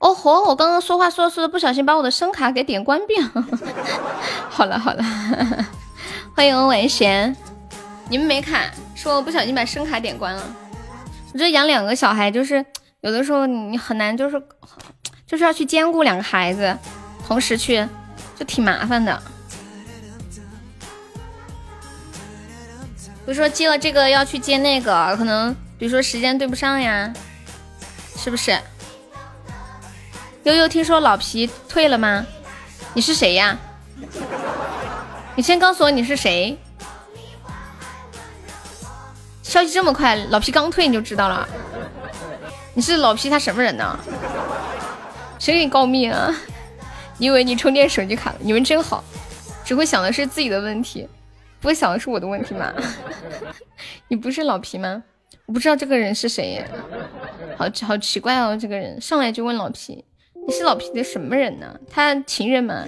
哦吼！我刚刚说话说说的不小心把我的声卡给点关闭了。好 了好了，欢迎文贤，你们没卡，说我不小心把声卡点关了。我这养两个小孩，就是有的时候你很难，就是就是要去兼顾两个孩子，同时去就挺麻烦的。比如说接了这个要去接那个，可能比如说时间对不上呀，是不是？悠悠，听说老皮退了吗？你是谁呀？你先告诉我你是谁。消息这么快，老皮刚退你就知道了？你是老皮他什么人呢？谁给你告密啊？你以为你充电手机卡了？你们真好，只会想的是自己的问题，不会想的是我的问题吗？你不是老皮吗？我不知道这个人是谁，好好奇怪哦，这个人上来就问老皮。你是老皮的什么人呢？他情人吗？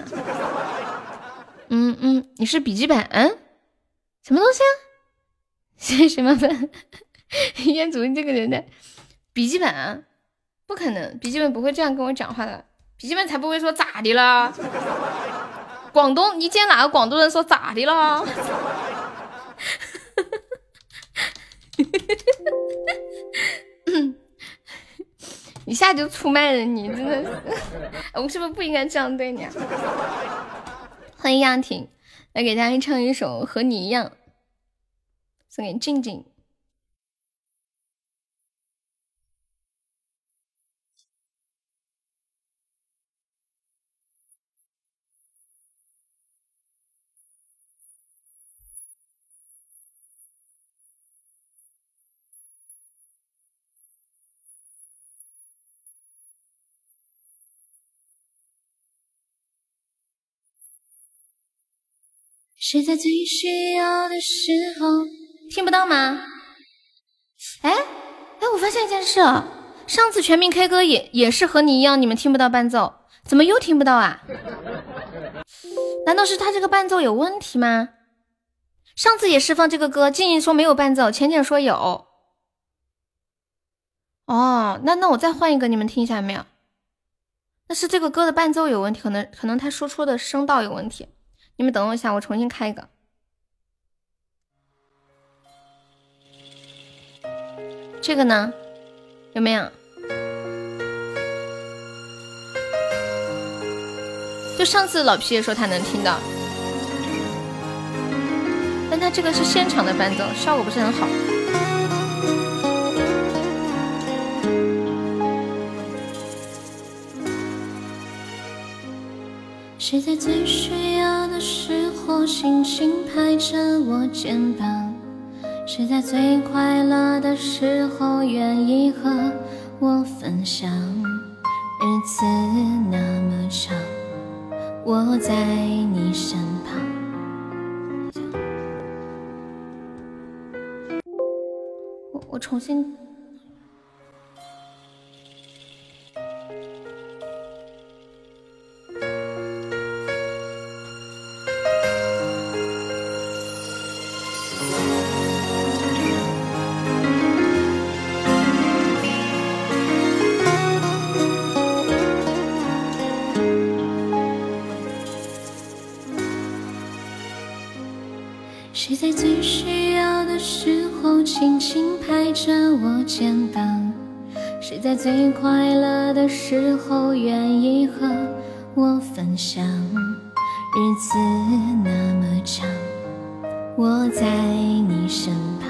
嗯嗯，你是笔记本？什么东西啊？什什么本？彦祖你这个人的笔记本？不可能，笔记本不会这样跟我讲话的。笔记本才不会说咋的了。广东，你见哪个广东人说咋的了？嗯。一下就出卖了你，真的是，我们是不是不应该这样对你？啊？欢迎亚婷，来给大家唱一首《和你一样》，送给静静。谁在最需要的时候，听不到吗？哎哎，我发现一件事，上次全民 K 歌也也是和你一样，你们听不到伴奏，怎么又听不到啊？难道是他这个伴奏有问题吗？上次也是放这个歌，静静说没有伴奏，浅浅说有。哦，那那我再换一个，你们听一下没有？那是这个歌的伴奏有问题，可能可能他输出的声道有问题。你们等我一下，我重新开一个。这个呢，有没有？就上次老皮也说他能听到，但他这个是现场的伴奏，效果不是很好。谁在最需要时候轻轻拍着我肩膀？谁在最快乐的时候愿意和我分享？日子那么长，我在你身旁。我我重新。时候轻轻拍着我肩膀？谁在最快乐的时候愿意和我分享？日子那么长，我在你身旁，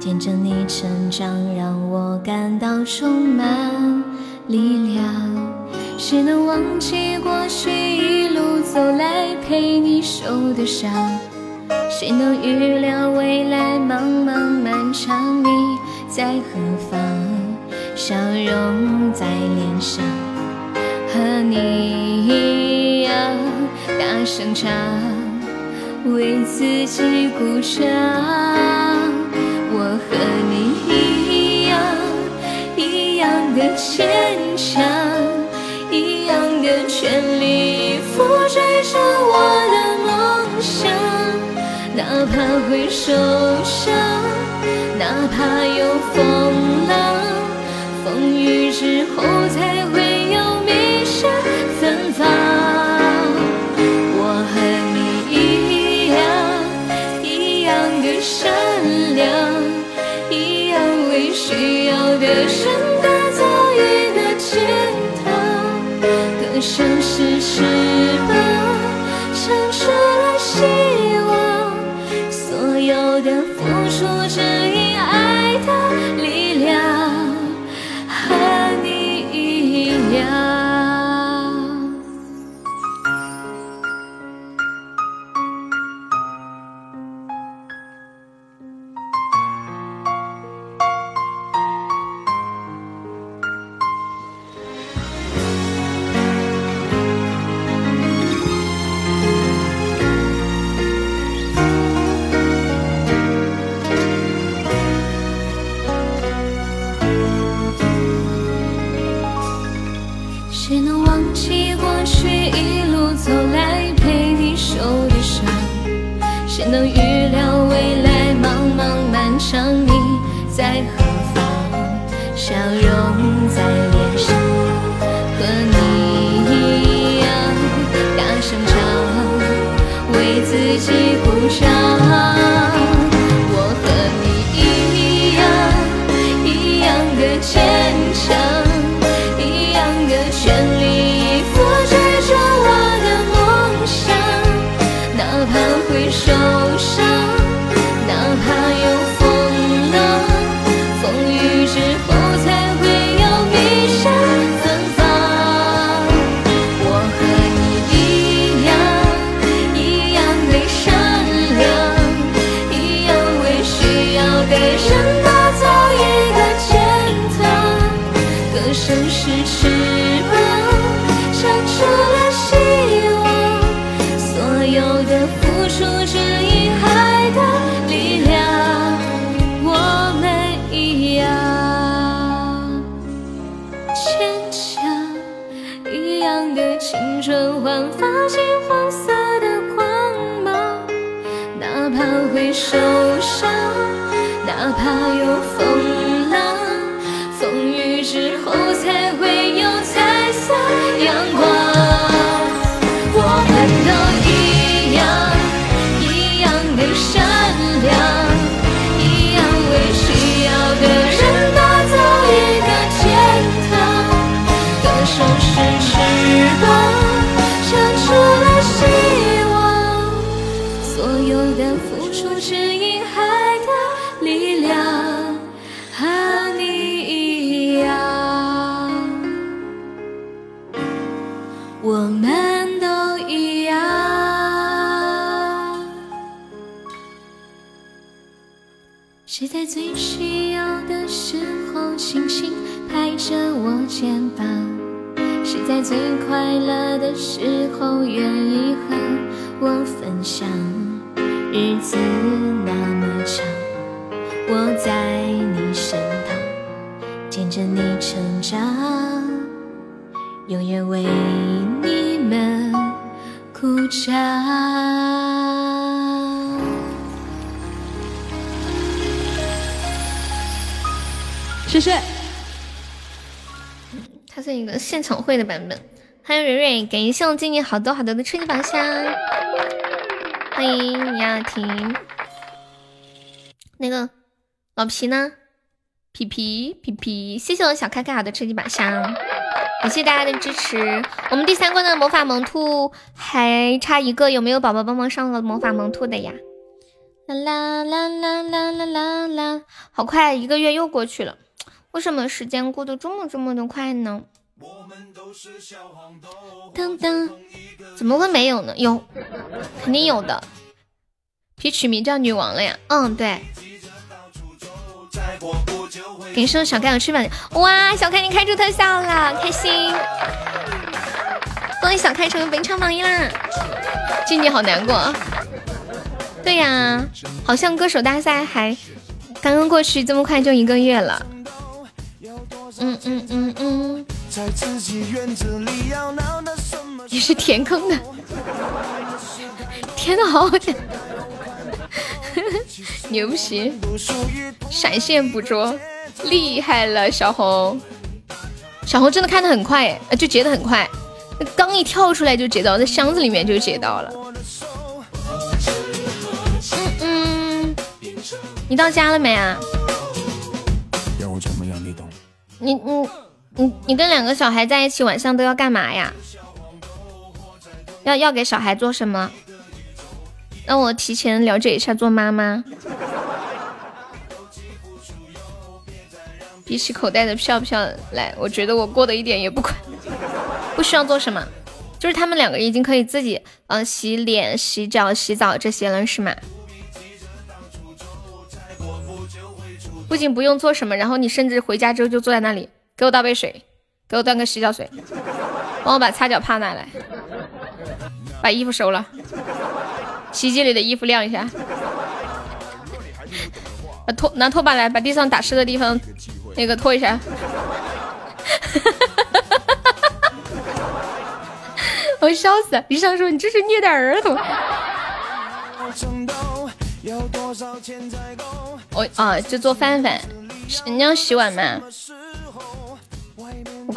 见证你成长，让我感到充满力量。谁能忘记过去一路走来陪你受的伤？谁能预料未来茫茫漫长？你在何方？笑容在脸上，和你一样大声唱，为自己鼓掌。我和你一样，一样的坚强，一样的全力以赴追着我的梦想。哪怕会受伤，哪怕有风浪，风雨之后才会时候，愿意和我分享。日子那么长，我在你身旁，见证你成长，永远为你们鼓掌。谢谢。它是一个现场会的版本。欢迎蕊蕊，感谢我静静好多好多的春节宝箱。欢迎李亚婷，那个老皮呢？皮皮皮皮，谢谢我小开开好的春节宝箱，感谢大家的支持。我们第三关的魔法萌兔还差一个，有没有宝宝帮忙上个魔法萌兔的呀？啦啦啦啦啦啦啦啦！好快，一个月又过去了，为什么时间过得这么这么的快呢？噔噔，怎么会没有呢？有，肯定有的。皮取名叫女王了呀？嗯，对。给送小盖有翅膀，哇！小开你开出特效了，开心！恭喜小开成为本场榜一啦！静静好难过。对呀，好像歌手大赛还刚刚过去，这么快就一个月了。嗯嗯嗯嗯，你是填坑的，填的好，牛皮，闪现捕捉，厉害了，小红，小红真的看的很快哎，就截的很快，刚一跳出来就截到，在箱子里面就截到了。嗯嗯，你到家了没啊？要我怎么样你懂？你你你你跟两个小孩在一起，晚上都要干嘛呀？要要给小孩做什么？让我提前了解一下做妈妈。比起口袋的票票来，我觉得我过得一点也不快。不需要做什么，就是他们两个已经可以自己嗯洗脸、洗脚、洗澡这些了，是吗？不仅不用做什么，然后你甚至回家之后就坐在那里，给我倒杯水，给我端个洗脚水，帮我把擦脚帕拿来，把衣服收了，洗衣机里的衣服晾一下，把拖拿拖把来，把地上打湿的地方那个拖一下。我笑死，医生说你这是虐待儿童。我啊，就做饭饭。你要洗碗吗？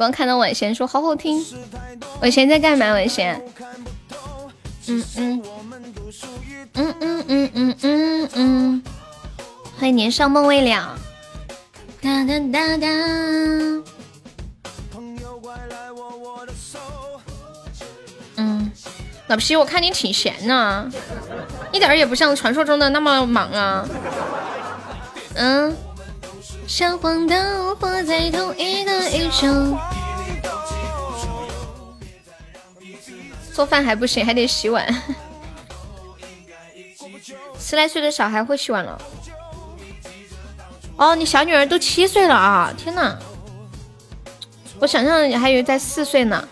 我刚看到晚贤说好好听。晚贤在干嘛？晚贤？嗯嗯嗯嗯嗯嗯嗯嗯。欢迎年少梦未了。哒哒哒哒。嗯。老皮，我看你挺闲呢，一点也不像传说中的那么忙啊。嗯，像黄豆活在同一个宇宙。做饭还不行，还得洗碗。十来岁的小孩会洗碗了。哦，你小女儿都七岁了啊！天呐，我想象你还以为在四岁呢。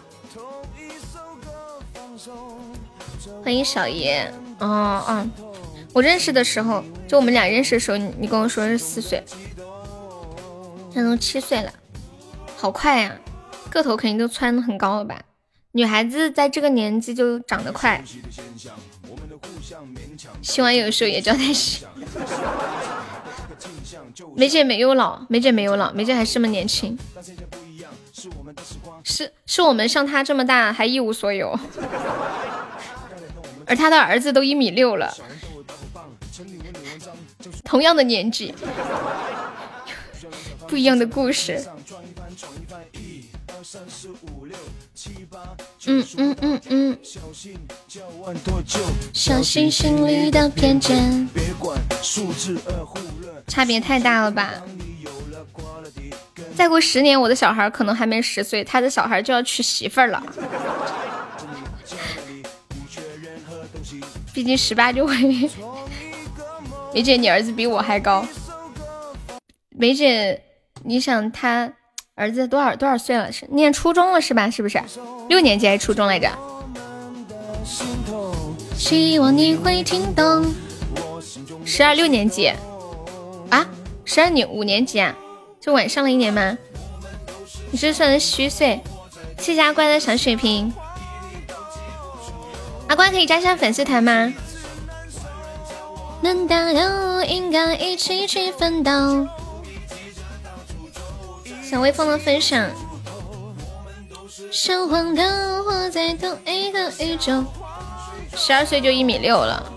欢迎小爷，哦哦，我认识的时候，就我们俩认识的时候，你跟我说是四岁，现在都七岁了，好快呀，个头肯定都蹿的很高了吧？女孩子在这个年纪就长得快，希望有时候也叫她洗。梅姐没有老，梅姐没有老，梅姐还是这么年轻，是是我们像她这么大还一无所有。而他的儿子都一米六了，同样的年纪，不一样的故事。嗯嗯嗯嗯，小心心里的偏见，差别太大了吧？再过十年，我的小孩可能还没十岁，他的小孩就要娶媳妇儿了。毕竟十八就会，梅姐，你儿子比我还高，梅姐，你想他儿子多少多少岁了？是念初中了是吧？是不是？六年级还是初中来着？希望你会听懂。十二六年级啊？十二年五年级啊？就晚上了一年吗？你是算的虚岁？谢谢阿乖的小水瓶。阿乖可以加上粉丝团吗？能大了，应该一起去奋斗。小微风的分享。生活的活在同一个宇宙。十二岁就一米六了，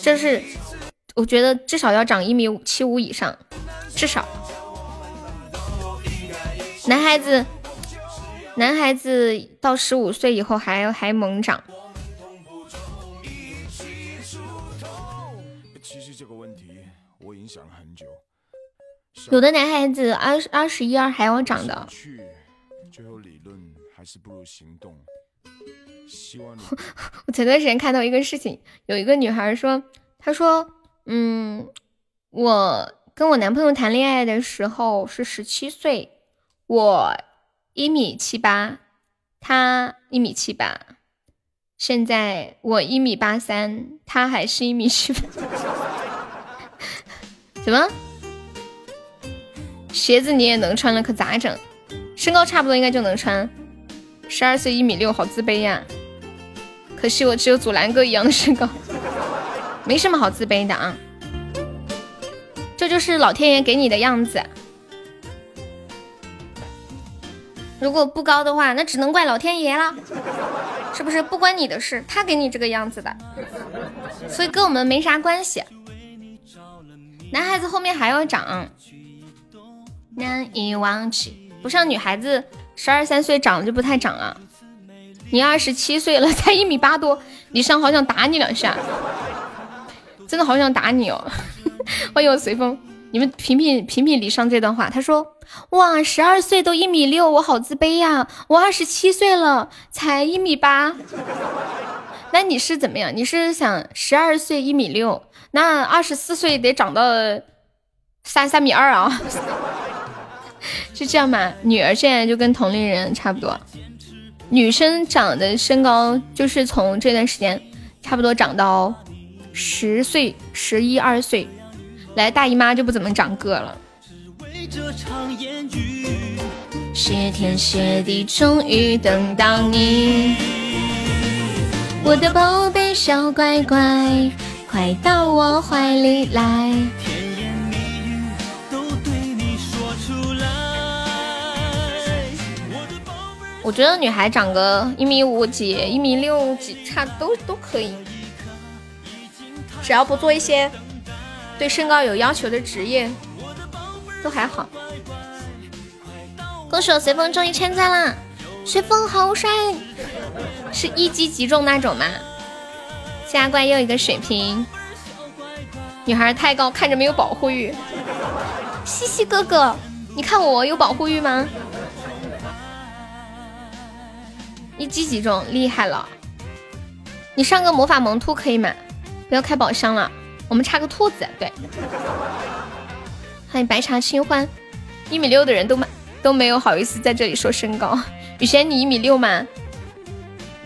这是我觉得至少要长一米七五以上，至少。男孩子，男孩子到十五岁以后还还猛长。有的男孩子二二十一二还要长的。最后理论还是不如行动。希望 我前段时间看到一个事情，有一个女孩说，她说，嗯，我跟我男朋友谈恋爱的时候是十七岁，我一米七八，他一米七八，现在我一米八三，他还是一米七八，怎么？鞋子你也能穿了，可咋整？身高差不多应该就能穿。十二岁一米六，好自卑呀！可惜我只有祖蓝哥一样的身高，没什么好自卑的啊。这就是老天爷给你的样子。如果不高的话，那只能怪老天爷了，是不是？不关你的事，他给你这个样子的，所以跟我们没啥关系。男孩子后面还要长。难以忘记，不像女孩子十二三岁长就不太长了。你二十七岁了，才一米八多，李尚好想打你两下，真的好想打你哦！欢迎我随风，你们评评评评李尚这段话。他说：哇，十二岁都一米六，我好自卑呀！我二十七岁了，才一米八。那你是怎么样？你是想十二岁一米六，那二十四岁得长到三三米二啊？是这样吗？女儿现在就跟同龄人差不多，女生长的身高就是从这段时间差不多长到十岁、十一二岁，来大姨妈就不怎么长个了。谢天谢地，终于等到你，我的宝贝小乖乖，快到我怀里来。我觉得女孩长个一米五几、一米六几，差都都可以，只要不做一些对身高有要求的职业，都还好。恭喜我随风终于千赞啦！随风好帅，是一击即中那种吗？下怪又一个水瓶，女孩太高，看着没有保护欲。西西哥哥，你看我有保护欲吗？一击即中，厉害了！你上个魔法萌兔可以吗？不要开宝箱了，我们差个兔子。对，欢迎白茶清欢，一米六的人都没都没有好意思在这里说身高。雨贤，你一米六吗？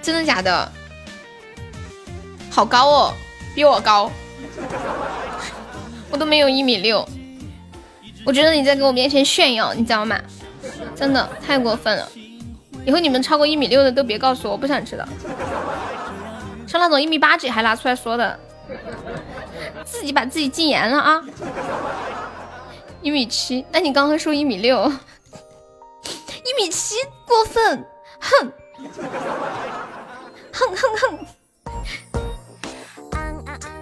真的假的？好高哦，比我高，我都没有一米六。我觉得你在给我面前炫耀，你知道吗？真的太过分了。以后你们超过一米六的都别告诉我，我不想知道。像那种一米八几还拿出来说的，自己把自己禁言了啊！一米七，那你刚刚说一米六，一米七过分，哼，哼哼哼。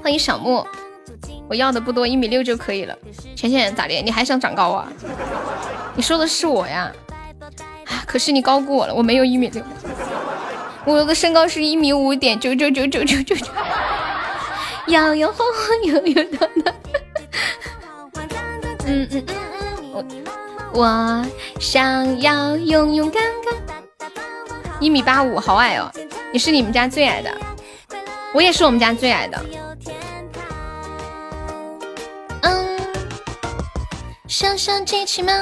欢迎小莫，我要的不多，一米六就可以了。浅浅咋的？你还想长高啊？你说的是我呀？可是你高估我了，我没有一米六，我的身高是一米五点九九九九九九九。摇摇晃晃，摇摇荡荡。嗯嗯嗯嗯，我我想要勇勇敢敢。一米八五，好矮哦！你是你们家最矮的，我也是我们家最矮的。嗯小小机器猫，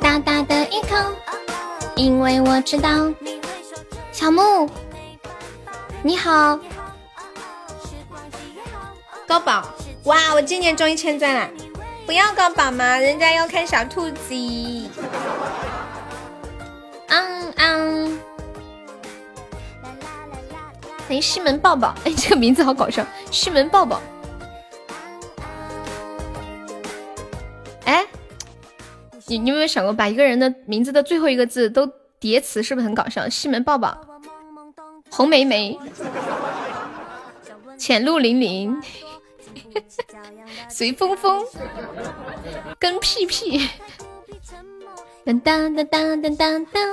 大大的一口，因为我知道。小木，你好，高宝，哇，我今年中一千钻了，不要高宝吗？人家要看小兔子。嗯嗯，欢西门抱抱，哎，这个名字好搞笑，西门抱抱。你你有没有想过，把一个人的名字的最后一个字都叠词，是不是很搞笑？西门抱抱，红梅梅，浅露淋淋，随风风，跟屁屁。当当当当当当当，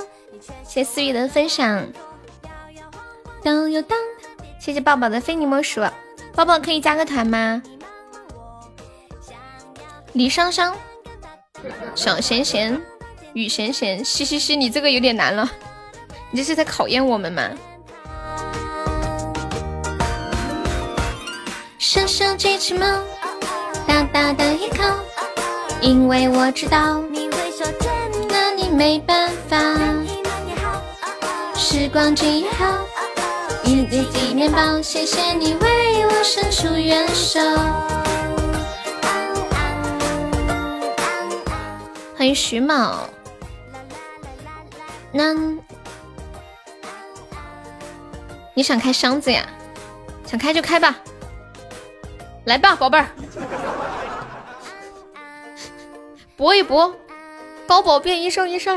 谢谢思雨的分享。当又当，谢谢抱抱的非你莫属。抱抱可以加个团吗？李双双，小贤贤，雨贤贤，嘻嘻嘻，你这个有点难了，你这是在考验我们吗？小小机器猫，大大的依靠，因为我知道。没办法，时光静好，一粒粒面包，谢谢你为我伸出援手。欢迎徐某，那你想开箱子呀？想开就开吧，来吧，宝贝儿，搏一搏。高宝变一生一世，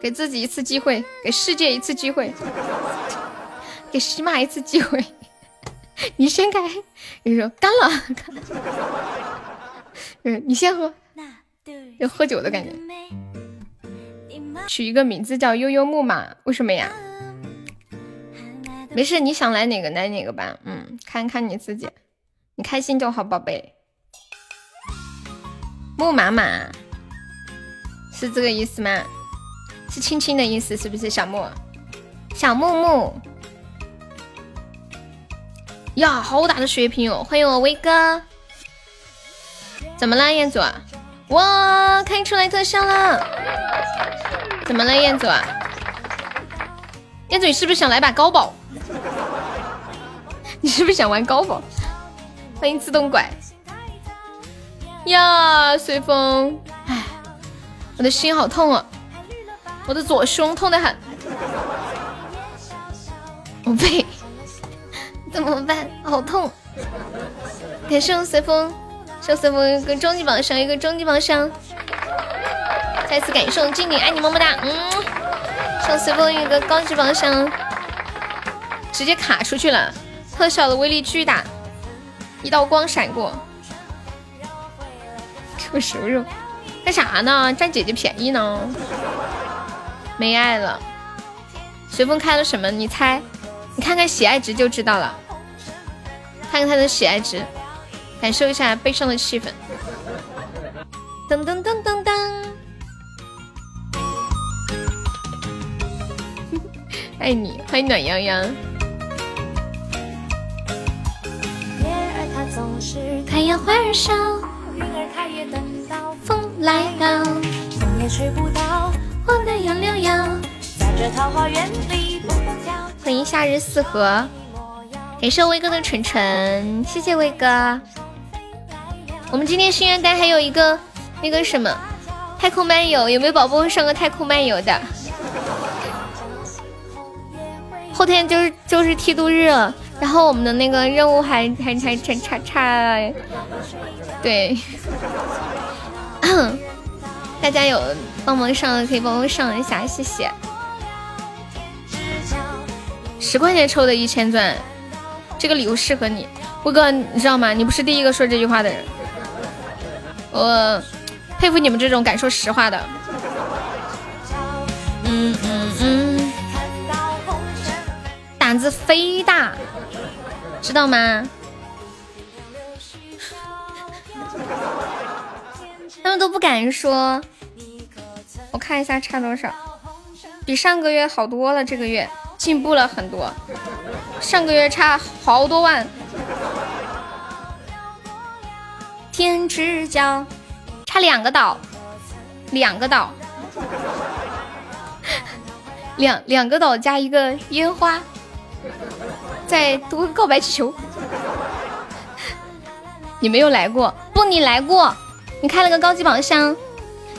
给自己一次机会，给世界一次机会，给喜马一次机会。你先开，你说干了，嗯，你先喝，有喝酒的感觉。取一个名字叫悠悠木马，为什么呀？没事，你想来哪个来哪个吧。嗯，看看你自己，你开心就好，宝贝。木马马。是这个意思吗？是亲亲的意思，是不是小木？小木木呀，好大的血瓶哦！欢迎我威哥，怎么了，彦祖？哇，开出来特效了！怎么了，彦祖？彦祖，你是不是想来把高宝？你是不是想玩高宝？欢迎自动拐呀，随风。哎我的心好痛啊！我的左胸痛的很，我背 怎么办？好痛！感谢我随风，谢随风一个终极榜上，一个终极榜上。再次感谢我静静，爱你么么哒！嗯，谢随风一个高级榜上，直接卡出去了，特效的威力巨大，一道光闪过，给我熟肉。干啥呢？占姐姐便宜呢？没爱了。随风开了什么？你猜？你看看喜爱值就知道了。看看他的喜爱值，感受一下悲伤的气氛。噔噔噔噔噔。爱你，欢迎暖洋洋。太阳花儿笑，云儿它也等到。风来到，风也吹不倒。我的杨柳腰，在这桃花源里蹦蹦跳。欢迎夏日四合，感谢威哥的纯纯，谢谢威哥。我们今天心愿单还有一个那个什么太空漫游，有没有宝宝上个太空漫游的？后天就是就是梯度日了，然后我们的那个任务还还还差差差，对。大家有帮忙上的可以帮忙上一下，谢谢。十块钱抽的一千钻，这个礼物适合你，威哥，你知道吗？你不是第一个说这句话的人，我佩服你们这种敢说实话的。嗯嗯嗯，胆子飞大，知道吗？他们都不敢说，我看一下差多少，比上个月好多了，这个月进步了很多，上个月差好多万。天之骄，差两个岛，两个岛，两两个岛加一个烟花，再多个告白气球。你没有来过？不，你来过。你开了个高级宝箱。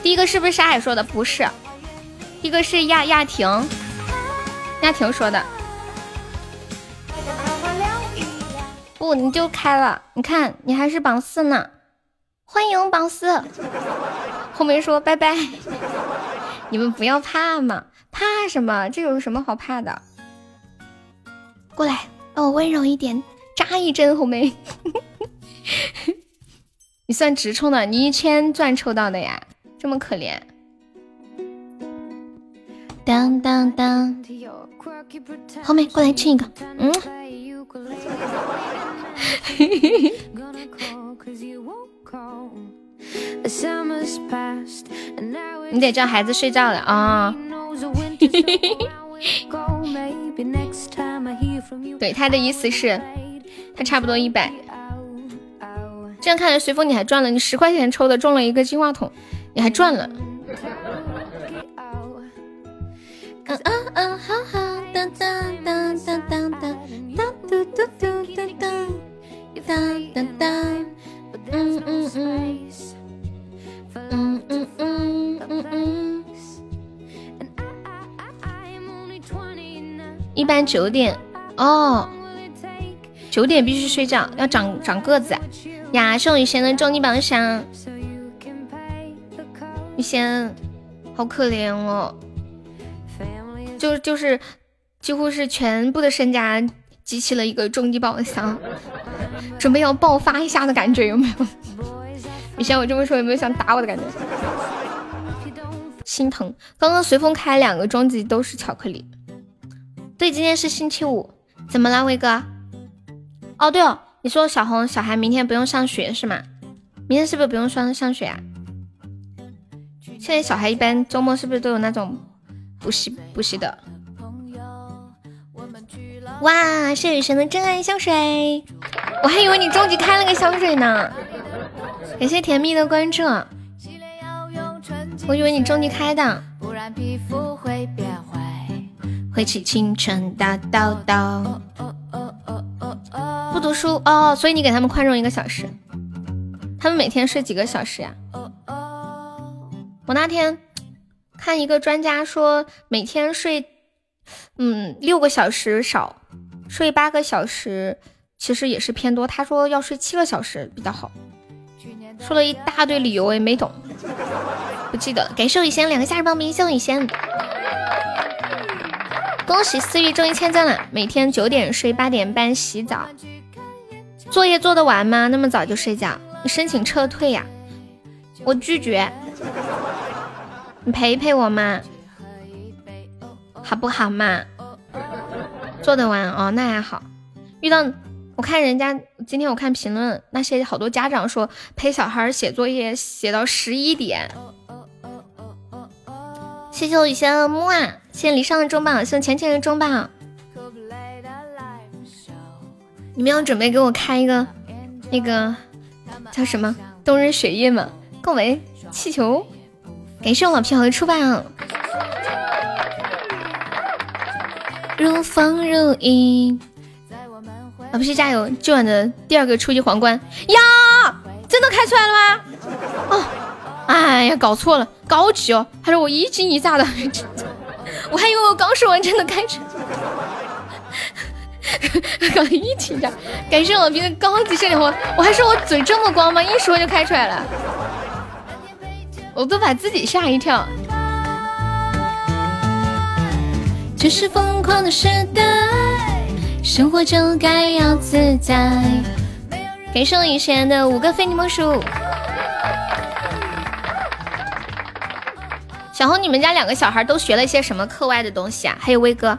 第一个是不是沙海说的？不是，第一个是亚亚婷，亚婷说的。不，你就开了。你看，你还是榜四呢。欢迎榜四。后面说拜拜。你们不要怕嘛，怕什么？这有什么好怕的？过来，让我温柔一点，扎一针。红梅。你算直充的，你一千钻抽到的呀，这么可怜。当当当，后面过来亲一个，嗯。你得叫孩子睡觉了啊。对，他的意思是，他差不多一百。这样看来，随风你还赚了，你十块钱抽的中了一个金话筒，你还赚了。嗯嗯嗯，好好，当当当当当当，当嘟嘟嘟嘟当，当当当，嗯嗯嗯，嗯嗯嗯嗯嗯。一般九点。哦，九点必须睡觉，要长长个子。呀，是雨贤的终极榜上，雨贤好可怜哦，就就是几乎是全部的身家集齐了一个终极宝箱，准备要爆发一下的感觉有没有？你像，我这么说有没有想打我的感觉？心疼，刚刚随风开两个终极都是巧克力。对，今天是星期五，怎么了，威哥？哦，对哦。你说小红小孩明天不用上学是吗？明天是不是不用上上学啊？现在小孩一般周末是不是都有那种补习补习的？哇，是雨神的真爱香水，我还以为你终极开了个香水呢。感谢甜蜜的关注，我以为你终极开的。会起青春大道道。不读书哦，所以你给他们宽容一个小时。他们每天睡几个小时呀？我那天看一个专家说，每天睡嗯六个小时少，睡八个小时其实也是偏多。他说要睡七个小时比较好，说了一大堆理由，我也没懂，不记得了。感谢雨仙两个夏日棒冰，谢谢雨仙。恭喜思域中一千赞了，每天九点睡，八点半洗澡。作业做得完吗？那么早就睡觉？你申请撤退呀？我拒绝。你陪陪我嘛，好不好嘛？做得完哦，那还好。遇到我看人家今天我看评论，那些好多家长说陪小孩写作业写到十一点。谢谢我雨仙的木啊，谢谢离上的中榜，谢谢浅浅的中榜。你们要准备给我开一个那个叫什么冬日雪夜吗？告白气球，感谢我老皮好的出版。如风如影，啊不是加油！今晚的第二个初级皇冠呀，真的开出来了吗？哦，哎呀，搞错了，高级哦，他说我一惊一乍的，我还以为我刚说完真的开出。来，搞一惊一乍，感谢老皮的高级圣灵花，我还说我嘴这么光吗？一说就开出来了，我都把自己吓一跳。这是疯狂的时代，生活就该要自在。感谢我以前的五个非你莫属。小红，你们家两个小孩都学了一些什么课外的东西啊？还有威哥。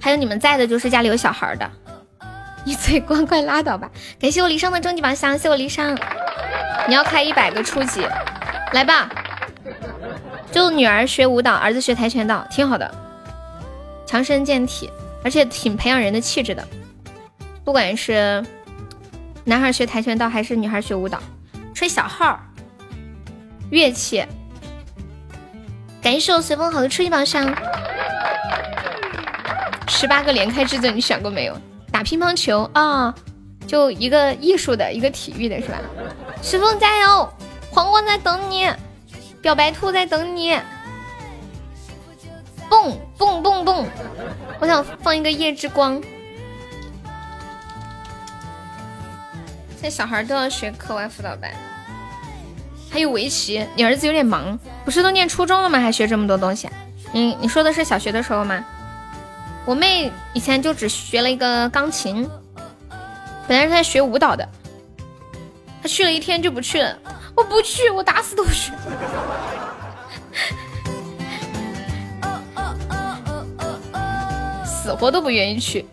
还有你们在的，就是家里有小孩的，你嘴光快拉倒吧！感谢我离殇的终极宝箱，谢我离殇。你要开一百个初级，来吧！就女儿学舞蹈，儿子学跆拳道，挺好的，强身健体，而且挺培养人的气质的。不管是男孩学跆拳道还是女孩学舞蹈，吹小号，乐器。感谢我随风好的初级宝箱，十八个连开至尊，你选过没有？打乒乓球啊，就一个艺术的，一个体育的是吧？随风加油，黄黄在等你，表白兔在等你，蹦蹦蹦蹦，我想放一个夜之光。现在小孩都要学课外辅导班。还有围棋，你儿子有点忙，不是都念初中了吗？还学这么多东西？你你说的是小学的时候吗？我妹以前就只学了一个钢琴，本来是在学舞蹈的，她去了一天就不去了。我不去，我打死都不去，死活都不愿意去。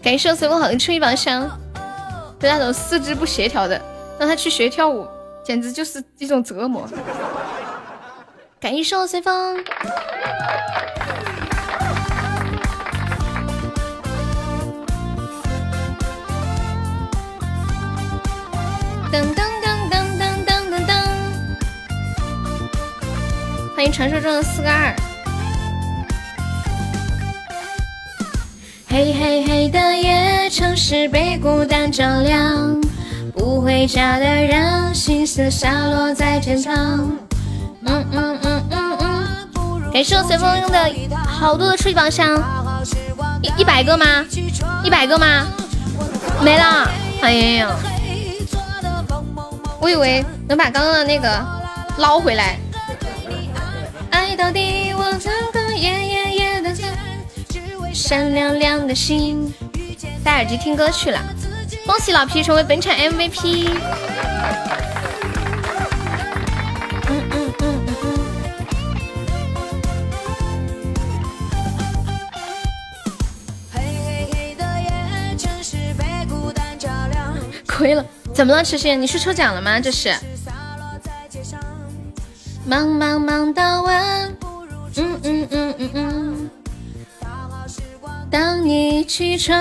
感谢随风好的出一宝箱，就那种四肢不协调的，让他去学跳舞。简直就是一种折磨。感谢随风。噔噔噔噔噔噔噔噔。欢迎传说中的四个二。黑黑黑的夜，城市被孤单照亮。不回家的人，心思洒落在天堂。嗯嗯嗯嗯嗯。感谢我随风用的好多的初级宝箱，一一百个吗？一百个吗？没了。哎呀，我以为能把刚刚的那个捞回来。爱到底，我这个夜夜夜的闪亮亮的心。戴耳机听歌去了。恭喜老皮成为本场 MVP。嗯嗯嗯嗯嗯。亏了，怎么了，迟迟？你去抽奖了吗？这是。忙忙忙到晚，嗯嗯嗯嗯嗯。当你起床。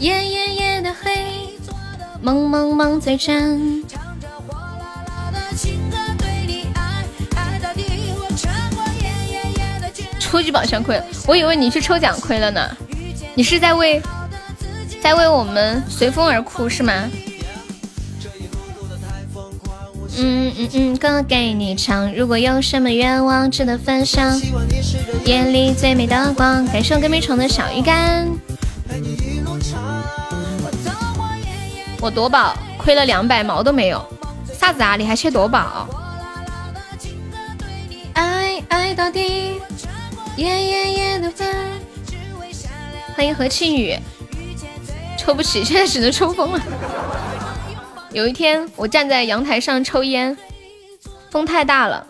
夜夜夜的黑，蒙蒙蒙嘴馋。初级宝箱亏了，我以为你去抽奖亏了呢。你是在为在为我们随风而哭是吗？嗯嗯嗯，歌给你唱。如果有什么愿望值得分享，夜里最美的光。感谢我隔壁虫的小鱼干。我夺宝亏了两百毛都没有，啥子啊？你还缺夺宝？爱爱到底，夜夜夜的分。欢迎何庆宇，抽不起，现在只能抽风了。有一天，我站在阳台上抽烟，风太大了，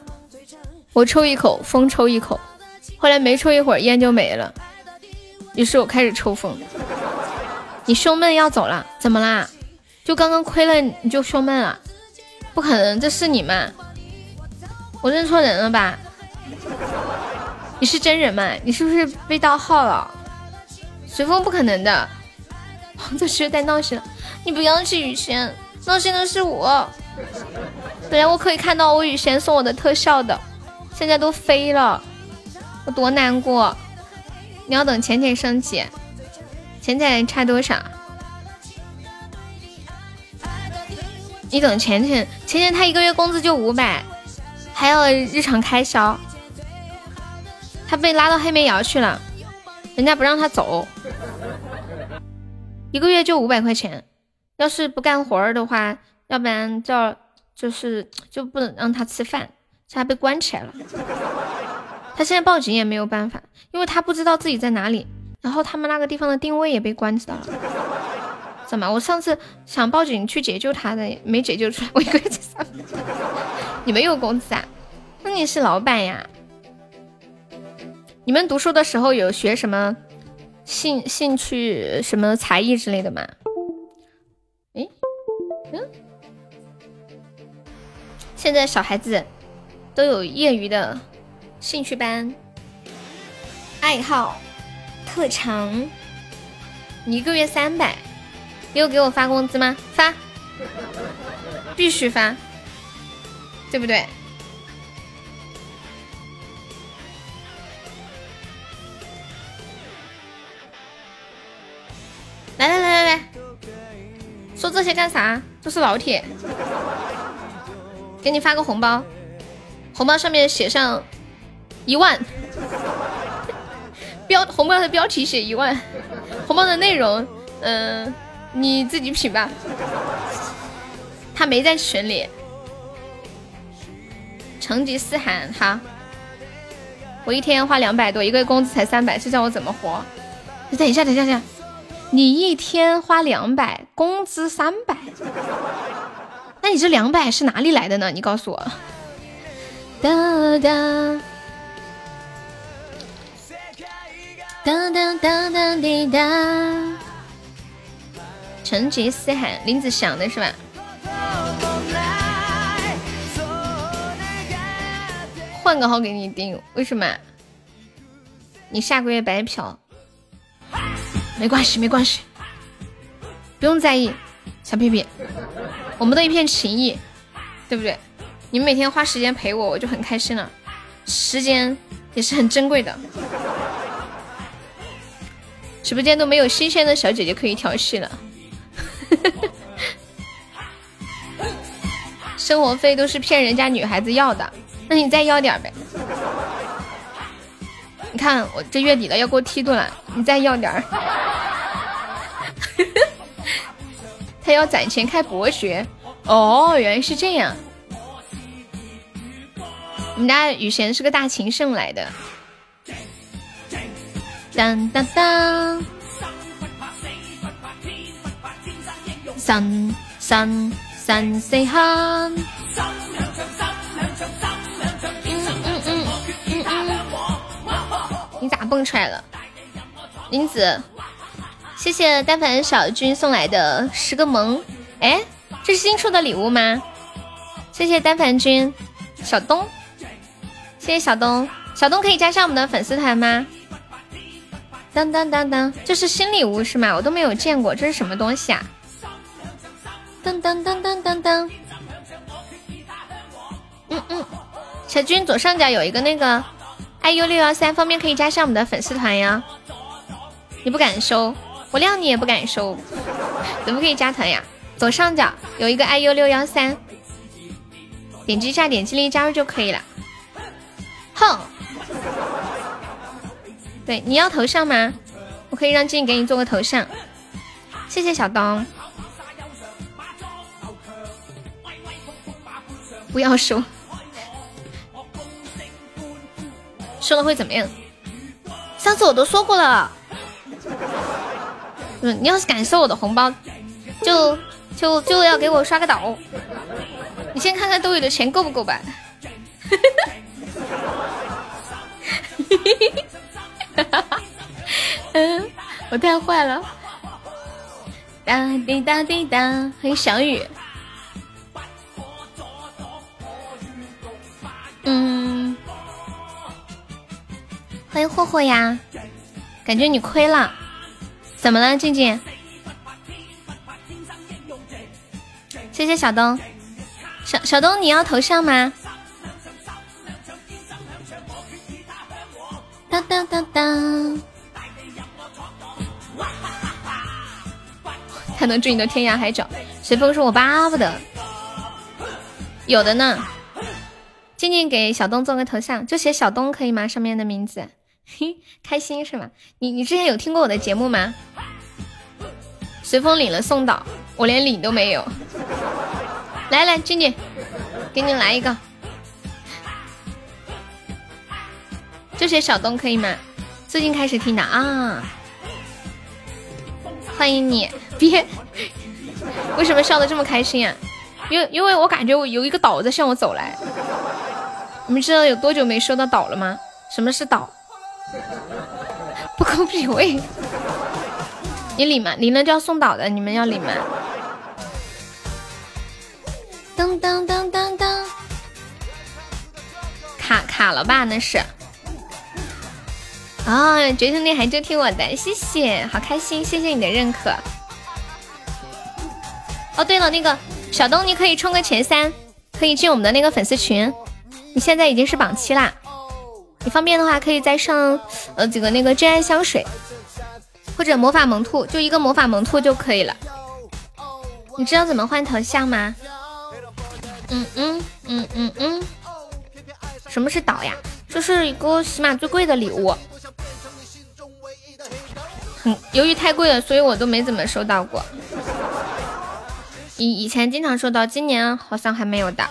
我抽一口，风抽一口，后来没抽一会儿，烟就没了。于是我开始抽风。你胸闷要走了？怎么啦？就刚刚亏了你就胸闷了？不可能，这是你吗？我认错人了吧？你是真人吗？你是不是被盗号了？随风不可能的，黄子诗在闹心了。你不要去雨轩，闹心的是我。本来我可以看到我雨轩送我的特效的，现在都飞了，我多难过。你要等浅浅升级。浅浅差多少？你等浅浅，浅浅他一个月工资就五百，还有日常开销。他被拉到黑煤窑去了，人家不让他走，一个月就五百块钱。要是不干活儿的话，要不然叫就是就不能让他吃饭，他被关起来了。他现在报警也没有办法，因为他不知道自己在哪里。然后他们那个地方的定位也被关知道了，怎么？我上次想报警去解救他的，没解救出来，我一个人在上面。你没有工资啊？那你是老板呀？你们读书的时候有学什么兴兴趣、什么才艺之类的吗？嗯，现在小孩子都有业余的兴趣班、爱好。特长，你一个月三百，你有给我发工资吗？发，必须发。对不对？来来来来来，说这些干啥？都是老铁，给你发个红包，红包上面写上一万，标红包的标题写一万，红包的内容，嗯，你自己品吧。他没在群里，成吉思汗，好，我一天花两百多，一个月工资才三百，这叫我怎么活？等一下，等一下，等一下。你一天花两百，工资三百，那你这两百是哪里来的呢？你告诉我。哒哒哒哒哒哒滴哒。成吉思汗，林子祥的是吧？换个号给你订，为什么？你下个月白嫖。没关系，没关系，不用在意，小屁屁，我们的一片情谊，对不对？你们每天花时间陪我，我就很开心了。时间也是很珍贵的，直播间都没有新鲜的小姐姐可以调戏了。生活费都是骗人家女孩子要的，那你再要点呗。你看我这月底了要给我梯度了，你再要点儿。他要攒钱开博学，哦，原来是这样。我们家雨贤是个大情圣来的。当当当，三三三四汉。蹦出来了，林子？谢谢单反小军送来的十个萌，哎，这是新出的礼物吗？谢谢单凡君，小东，谢谢小东，小东可以加上我们的粉丝团吗？当当当当，这是新礼物是吗？我都没有见过，这是什么东西啊？当当当当当当，嗯嗯，小军左上角有一个那个。Iu 六幺三方便可以加上我们的粉丝团呀？你不敢收，我谅你也不敢收，怎么可以加团呀？左上角有一个 iu 六幺三，点击一下，点击立即加入就可以了。哼，对，你要头像吗？我可以让静给你做个头像。谢谢小东，不要收。收了会怎么样？上次我都说过了。嗯，你要是敢收我的红包，就就就要给我刷个岛。你先看看兜里的钱够不够吧。嗯，我太坏了。哒滴哒滴哒，欢迎小雨。嗯。欢迎霍霍呀，感觉你亏了，怎么了，静静？谢谢小东，小小东你要头像吗？当当当当，才能追你的天涯海角。随风说：“我巴不得有的呢。”静静给小东做个头像，就写小东可以吗？上面的名字。嘿，开心是吗？你你之前有听过我的节目吗？随风领了送岛，我连领都没有。来 来，静静，给你来一个，就写小东可以吗？最近开始听的啊，欢迎你，别，为什么笑得这么开心啊？因为因为我感觉我有一个岛在向我走来。你们知道有多久没收到岛了吗？什么是岛？不公平！喂，你领吗？领了就要送岛的，你们要领吗？噔噔噔噔噔，卡卡了吧？那是。啊，绝兄弟还就听我的，谢谢，好开心，谢谢你的认可。哦，对了，那个小东，你可以冲个前三，可以进我们的那个粉丝群。你现在已经是榜七啦，你方便的话可以再上呃几个那个真爱香水，或者魔法萌兔，就一个魔法萌兔就可以了。你知道怎么换头像吗？嗯嗯嗯嗯嗯。什么是岛呀？这是一个起码最贵的礼物。嗯，由于太贵了，所以我都没怎么收到过。以以前经常收到，今年好像还没有的。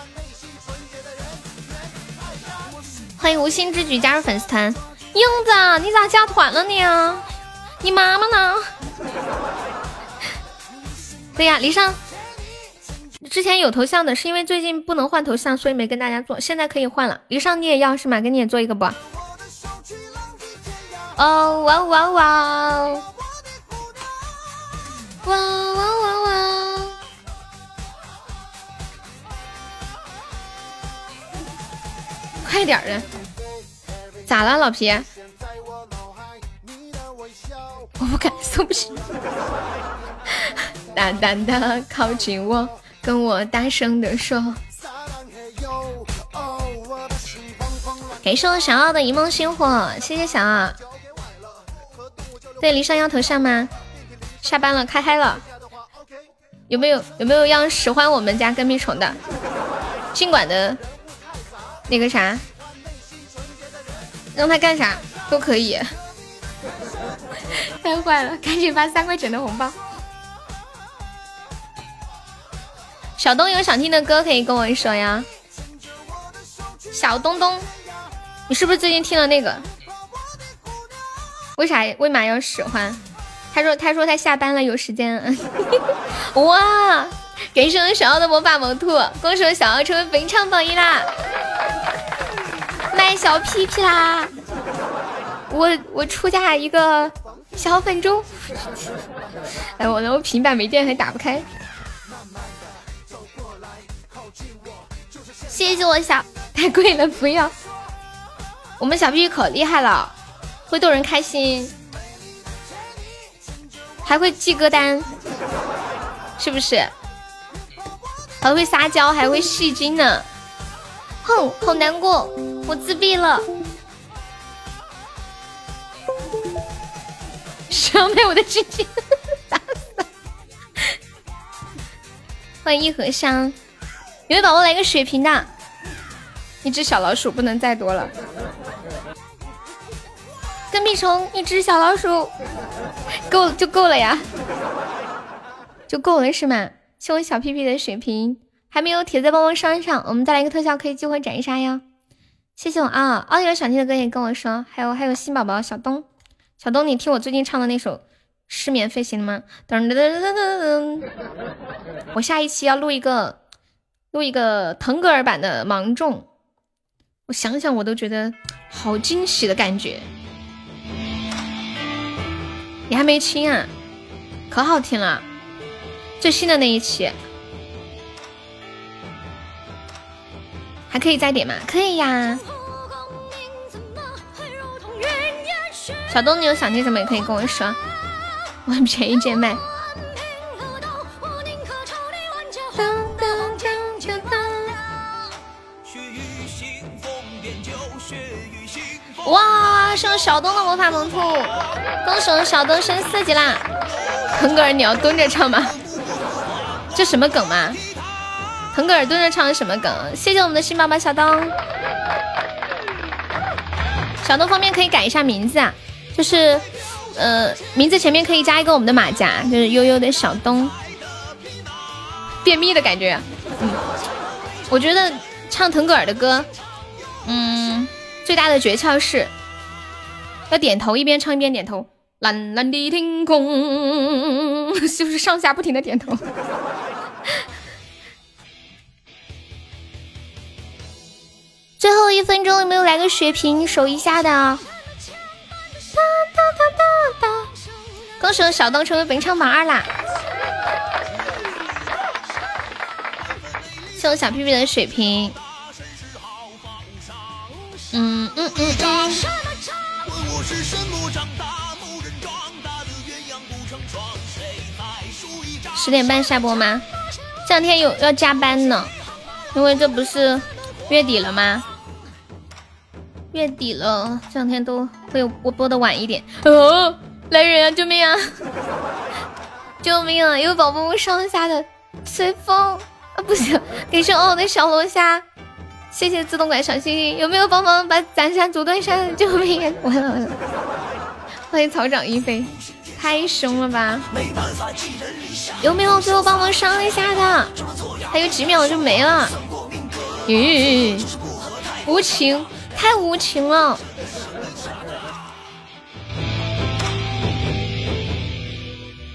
欢迎无心之举加入粉丝团，英子，你咋加团了你？你妈妈呢？对呀，离上之前有头像的，是因为最近不能换头像，所以没跟大家做，现在可以换了。离上你也要是吗？给你也做一个不？哦哇哇哇！哇哇哇哇！快点的，咋了，老皮？我不敢，送不起。大胆的靠近我，跟我大声的说。感谢我小奥的一梦星火，谢谢小奥。对，离上要头像吗？下班了，开嗨了。有没有有没有要使唤我们家跟屁虫的？尽管的，那个啥，让他干啥都可以。太坏了，赶紧发三块钱的红包。小东有想听的歌可以跟我说呀。小东东，你是不是最近听了那个？为啥为嘛要使唤？他说他说他下班了有时间。哇！感谢我小奥的魔法萌兔，恭喜我小奥成为本场榜一啦！小屁屁啦！我我出价一个小粉猪。哎，我的我平板没电还打不开。谢谢我小，太贵了不要。我们小屁屁可厉害了。会逗人开心，还会记歌单，是不是？还会撒娇，还会戏精呢。哼，好难过，我自闭了。谁要卖我的鸡鸡？打死！欢迎一盒香，有没有宝宝来个血瓶的？一只小老鼠不能再多了。跟屁虫一只小老鼠，够就够了呀，就够了是吗？谢我小屁屁的水瓶，还没有铁子帮忙上一上，我们再来一个特效，可以激活斩杀呀！谢谢我啊，哦，有想听的歌也跟我说，还有还有新宝宝小东，小东你听我最近唱的那首《失眠飞行》吗？噔噔噔噔噔噔，我下一期要录一个录一个腾格尔版的芒种，我想想我都觉得好惊喜的感觉。你还没听啊？可好听了，最新的那一期，还可以再点吗？可以呀。小东，你有想听什么也可以跟我说，我很便宜贱卖。哇！是小东的魔法萌兔，恭喜小东升四级啦！腾格尔，你要蹲着唱吗？这什么梗吗？腾格尔蹲着唱的什么梗？谢谢我们的新宝宝小东。小东方面可以改一下名字啊，就是呃，名字前面可以加一个我们的马甲，就是悠悠的小东。便秘的感觉。嗯，我觉得唱腾格尔的歌，嗯。最大的诀窍是要点头，一边唱一边点头。蓝蓝的天空，就是上下不停的点头。最后一分钟有没有来个血瓶守一下的？哒哒哒哒哒！恭喜我小东成为本场榜二啦！谢我小屁屁的血瓶。嗯嗯嗯嗯。十点半下播吗？这两天有要加班呢，因为这不是月底了吗？月底了，这两天都会我播的晚一点。哦，来人啊！救命啊！救命啊！有宝宝们上下的随风啊，不行，给上哦的小龙虾，谢谢自动拐小星星。有没有帮忙把斩杀阻断山？救命！完了完了！欢迎草长一飞，太凶了吧！有没有最后帮忙上一下的？还有几秒就没了。咦，无情，太无情了！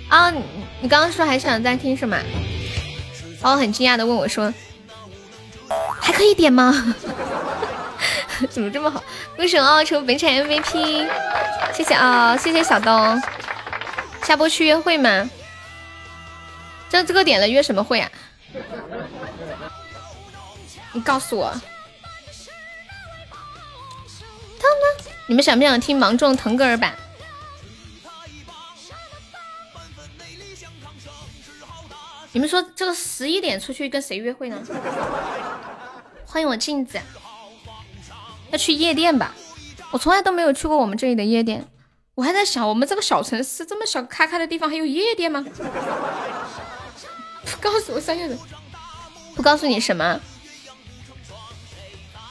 啊，你你刚刚说还想再听什么？然后很惊讶的问我说：“还可以点吗？” 怎么这么好？恭喜奥成本场 MVP，谢谢啊，谢谢小东。下播去约会吗？这这个点了约什么会啊？你告诉我。你们想不想听芒种腾格尔版？你们说这个十一点出去跟谁约会呢？欢迎我镜子，要去夜店吧？我从来都没有去过我们这里的夜店，我还在想，我们这个小城市这么小咔咔的地方还有夜店吗？不告诉我三月的，不告诉你什么？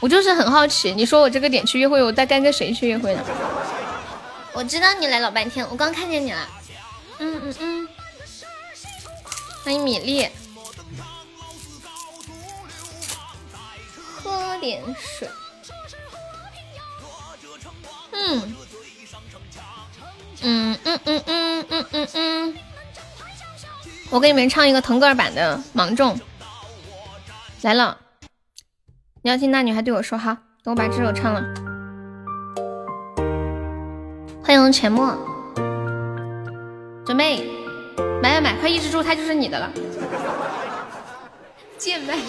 我就是很好奇，你说我这个点去约会，我大概跟谁去约会呢？我知道你来老半天，我刚看见你了。嗯嗯嗯。欢迎米粒，喝点水。嗯，嗯嗯嗯嗯嗯嗯嗯。我给你们唱一个腾格尔版的《芒种》来了。你要听那女孩对我说哈，等我把这首唱了。欢迎沉默，准备。买买买，快抑制住，它就是你的了。贱卖。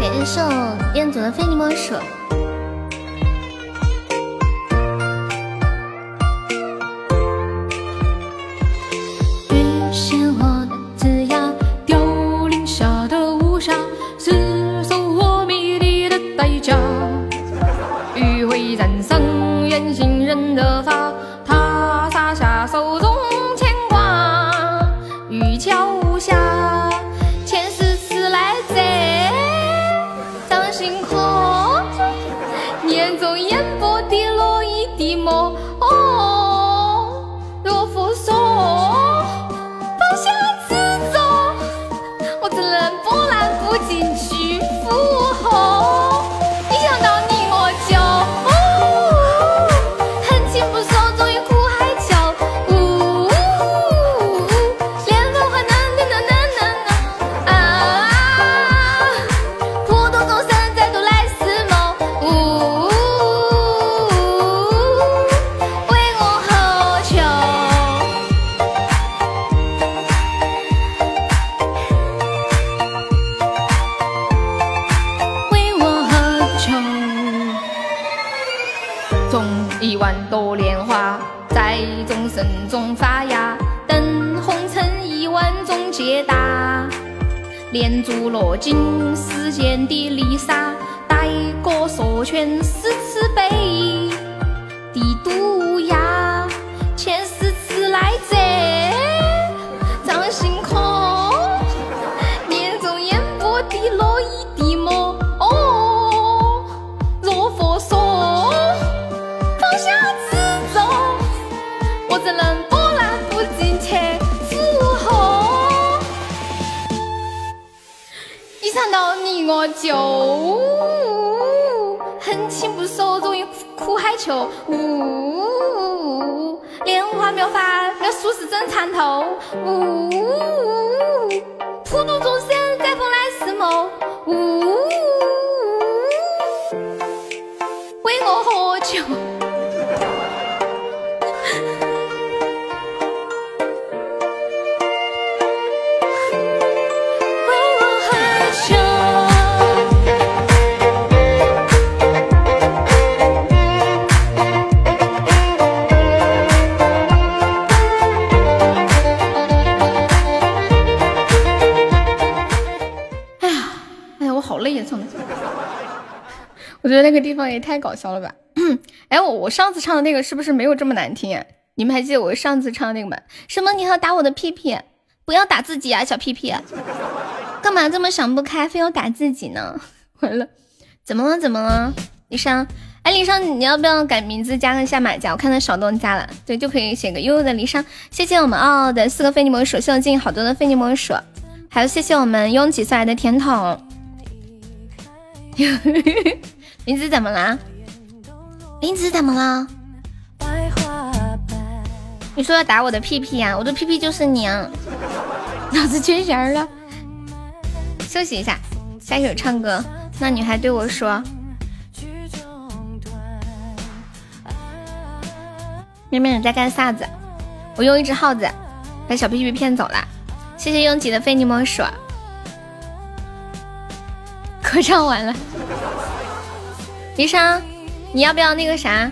点一首彦祖的《非你莫属》。我进时间的丽莎带过锁圈就恨情不寿，终于苦海求。呜，莲花妙法妙术是真参透。呜，普度众生再逢来世梦。呜，觉得那个地方也太搞笑了吧！哎，我我上次唱的那个是不是没有这么难听啊？你们还记得我上次唱的那个吗？什么？你要打我的屁屁？不要打自己啊，小屁屁！干嘛这么想不开，非要打自己呢？完了，怎么了？怎么了？李商，哎，李商，你要不要改名字加个下马甲？我看到小东加了，对，就可以写个悠悠的李商。谢谢我们傲傲的四个非你莫属，谢我进好多的非你莫属，还有谢谢我们拥挤送来的甜筒。林子怎么了？林子怎么了？你说要打我的屁屁呀？我的屁屁就是你啊！脑子缺弦了，休息一下，下一首唱歌。那女孩对我说：“妹妹你在干啥子？”我用一只耗子把小屁屁骗走了。谢谢拥挤的非你莫属。歌唱完了，离殇，你要不要那个啥？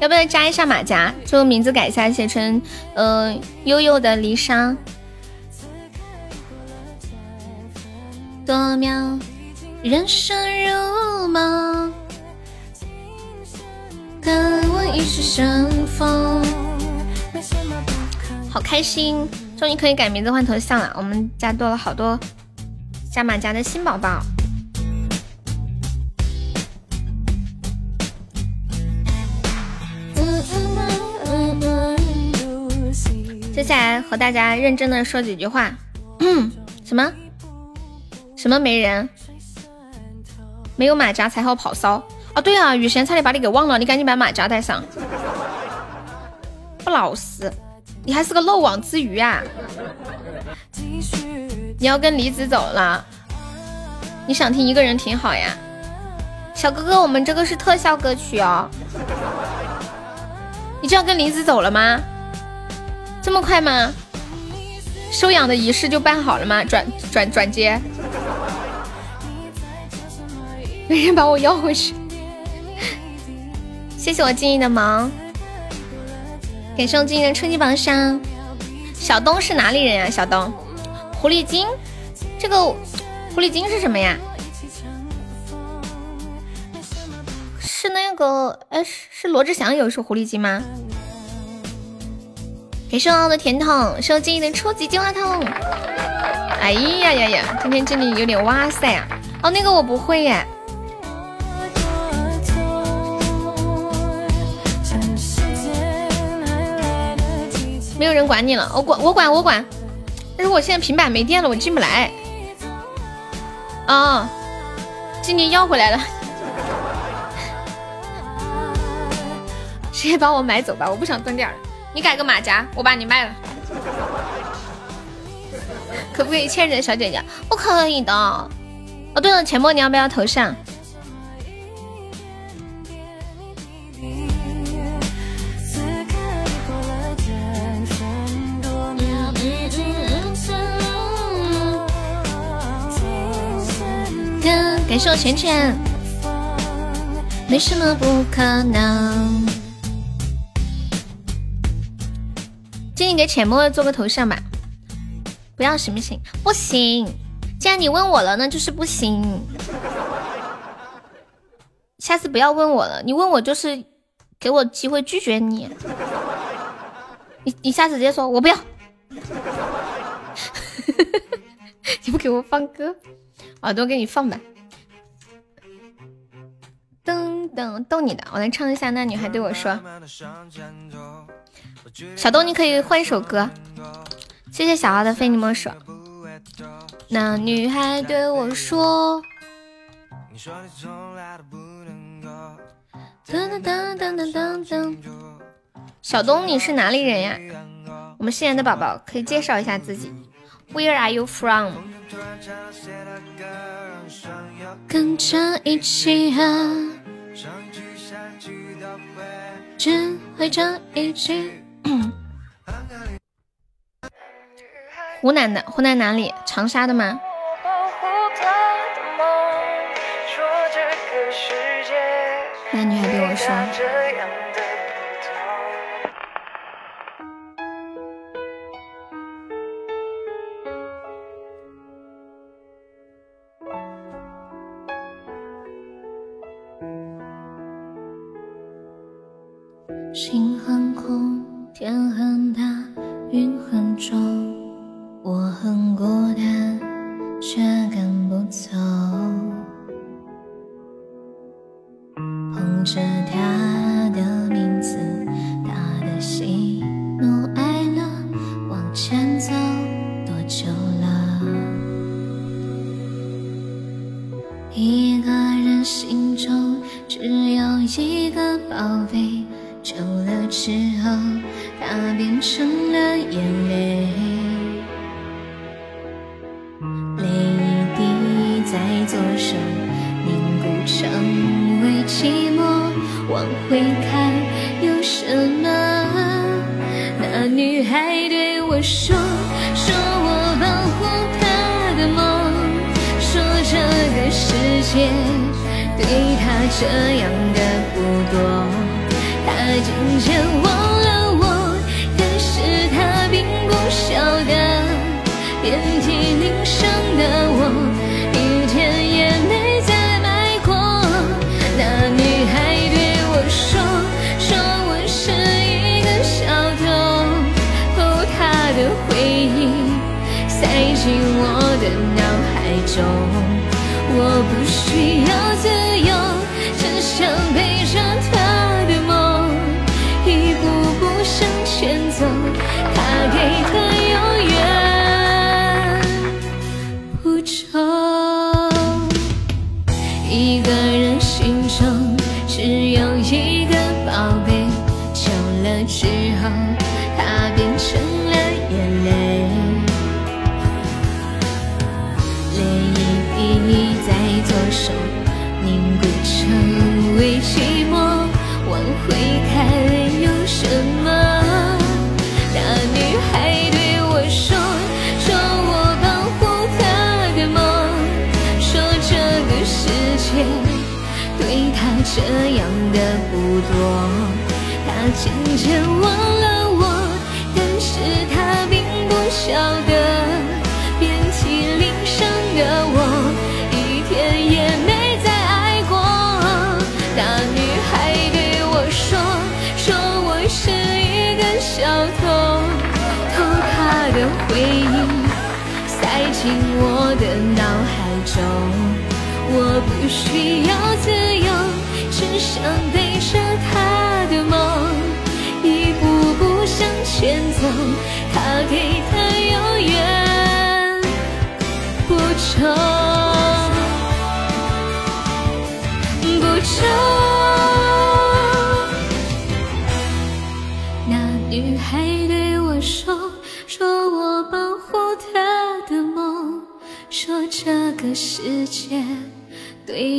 要不要加一下马甲？就名字改一下，写成呃悠悠的离殇。多妙，人生如梦，跟我一世相逢。好开心，终于可以改名字换头像了。我们家多了好多加马甲的新宝宝。接下来和大家认真的说几句话。什么？什么没人？没有马甲才好跑骚啊！对啊，雨贤差点把你给忘了，你赶紧把马甲带上。不老实，你还是个漏网之鱼啊！你要跟离子走了？你想听一个人挺好呀，小哥哥，我们这个是特效歌曲哦。你就要跟离子走了吗？这么快吗？收养的仪式就办好了吗？转转转接，没人把我要回去。谢谢我静怡的忙，感谢我静怡的春季榜上。小东是哪里人呀？小东，狐狸精，这个狐狸精是什么呀？是那个，哎，是是罗志祥有一首狐狸精吗？感谢我的甜筒，收静怡的初级金话筒。哎呀呀呀，今天这里有点哇塞啊！哦，那个我不会耶。没有人管你了，我管我管我管。但是我现在平板没电了，我进不来。啊，今年要回来了。谁把我买走吧，我不想蹲点了。你改个马甲，我把你卖了，可不可以欠着小姐姐？不可以的。哦，对了，钱墨，你要不要头像？感谢我圈圈，没什么不可能。请你给浅墨做个头像吧，不要行不行？不行，既然你问我了，那就是不行。下次不要问我了，你问我就是给我机会拒绝你。你你下次直接说我不要。你不给我放歌，耳朵给你放吧。噔噔，逗你的，我来唱一下。那女孩对我说。小东，你可以换一首歌。谢谢小奥的非你莫属。那女孩对我说：“噔噔噔噔噔噔噔。”小东，你是哪里人呀？我们新来的宝宝可以介绍一下自己。Where are you from？跟着一起啊，只会这一句。湖南的，湖南哪里？长沙的吗？那女孩对我说：“说，说我保护她的梦，说这个世界对她这样的不多，她渐渐忘了我，但是她并不晓得，遍体鳞伤的海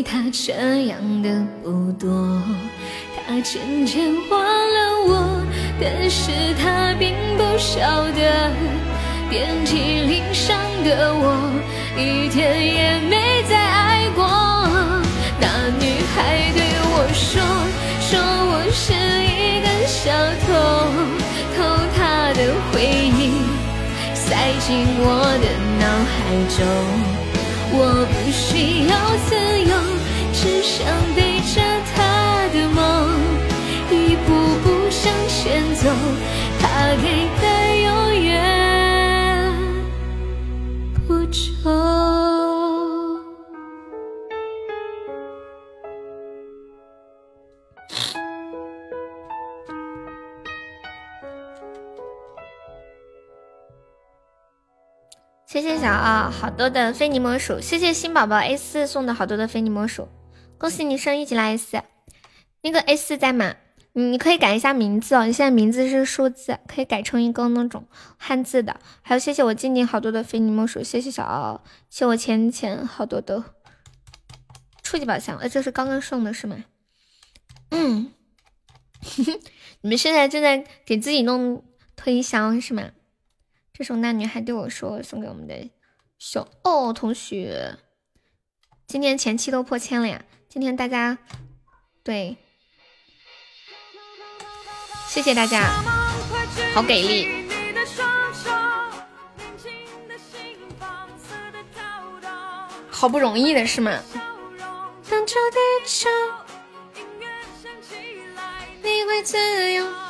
他这样的不多，她渐渐忘了我，但是她并不晓得，遍体鳞伤的我，一天也没再爱过。那女孩对我说，说我是一个小偷，偷她的回忆，塞进我的脑海中。我不需要自由，只想背着她的梦，一步步向前走。她给的永远不愁。谢谢小奥好多的非你莫属，谢谢新宝宝 A 四送的好多的非你莫属，恭喜你升一级了 A 四，那个 A 四在吗？你可以改一下名字哦，你现在名字是数字，可以改成一个那种汉字的。还有谢谢我静静好多的非你莫属，谢谢小奥，谢我浅浅好多的初级宝箱，呃，这是刚刚送的是吗？嗯，你们现在正在给自己弄推销是吗？这首那女孩对我说，送给我们的小哦同学。今天前期都破千了呀！今天大家对，谢谢大家，好给力！好不容易的是吗？当初地球，你你会自由。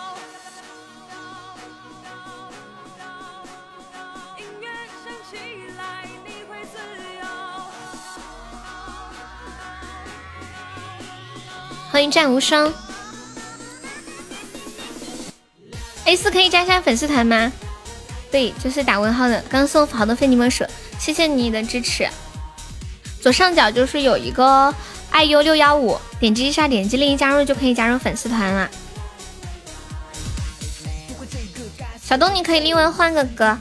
欢迎战无双，A 四可以加一下粉丝团吗？对，就是打问号的。刚送好的非你莫属，谢谢你的支持。左上角就是有一个 IU 六幺五，点击一下，点击立即加入就可以加入粉丝团了。小东，你可以另外换个歌，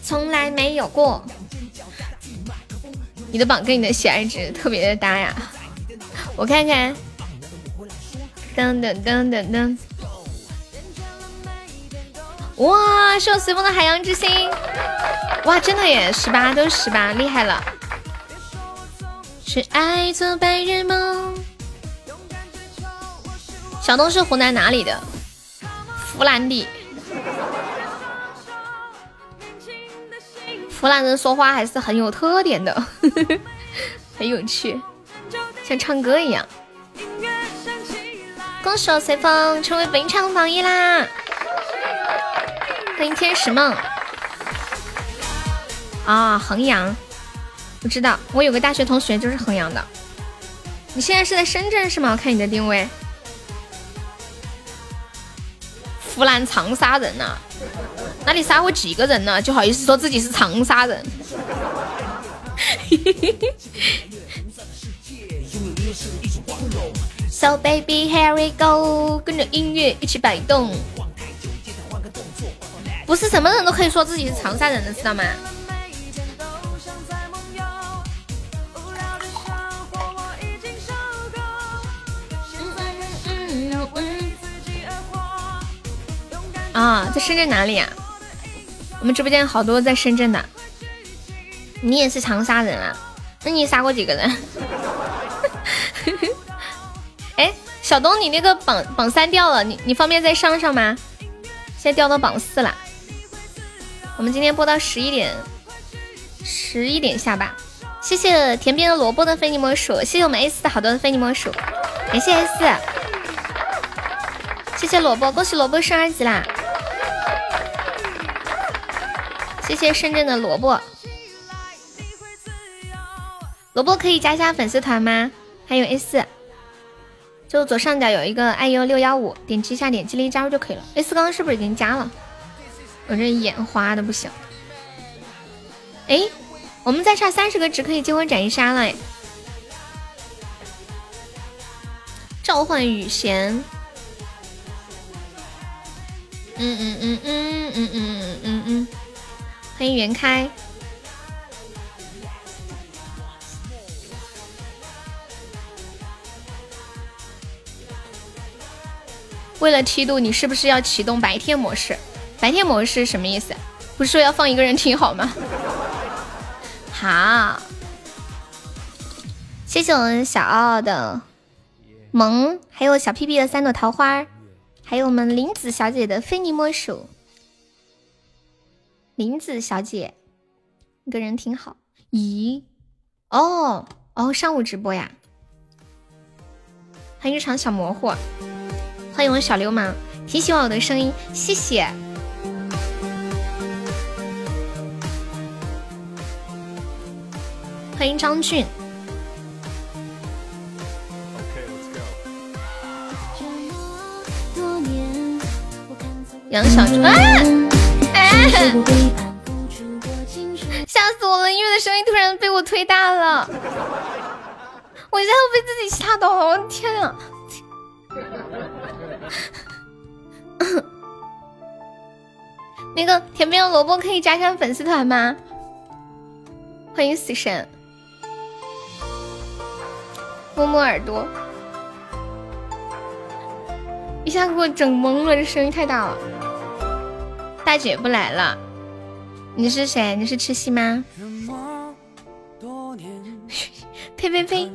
从来没有过。你的榜跟你的喜爱值特别的搭呀。我看看，噔噔噔噔噔，哇！是我随风的海洋之心，哇，真的耶，十八都是十八，厉害了。是爱做白日梦。小东是湖南哪里的？湖南的。湖南人说话还是很有特点的，很有趣。像唱歌一样，恭喜我随风成为本场榜一啦！欢迎天使梦啊，衡阳，我知道，我有个大学同学就是衡阳的。你现在是在深圳是吗？我看你的定位，湖南长沙人呐？那你杀我几个人呢？就好意思说自己是长沙人？So baby here we go，跟着音乐一起摆动。不是什么人都可以说自己是长沙人的，知道吗？啊，在深圳哪里啊？我们直播间好多在深圳的。你也是长沙人啊？那你杀过几个人？哎，小东，你那个榜榜三掉了，你你方便再上上吗？现在掉到榜四了。我们今天播到十一点，十一点下吧。谢谢田边的萝卜的非你莫属，谢谢我们 A 四的好多的非你莫属，感谢 A 四，谢谢萝卜，恭喜萝卜升二级啦！谢谢深圳的萝卜，萝卜可以加一下粉丝团吗？还有 A 四。就左上角有一个 iu 六幺五，点击一下，点击另加入就可以了。A 四刚刚是不是已经加了？我这眼花的不行。哎，我们再差三十个值可以结婚斩一杀了哎！召唤雨弦，嗯嗯嗯嗯嗯嗯嗯嗯，欢迎袁开。为了梯度，你是不是要启动白天模式？白天模式什么意思？不是说要放一个人听好吗？好，谢谢我们小奥的萌，还有小屁屁的三朵桃花，还有我们林子小姐的非你莫属。林子小姐，一个人挺好。咦？哦哦，上午直播呀？欢迎日常小模糊。欢迎我小流氓，挺喜欢我的声音，谢谢。欢迎张俊。杨小猪啊！哎！吓死我了！音乐的声音突然被我推大了，我现在被自己吓到了！我天啊！那个甜面萝卜可以加上粉丝团吗？欢迎死神，摸摸耳朵，一下给我整懵了，这声音太大了。大姐不来了，你是谁？你是吃西吗？呸呸 呸！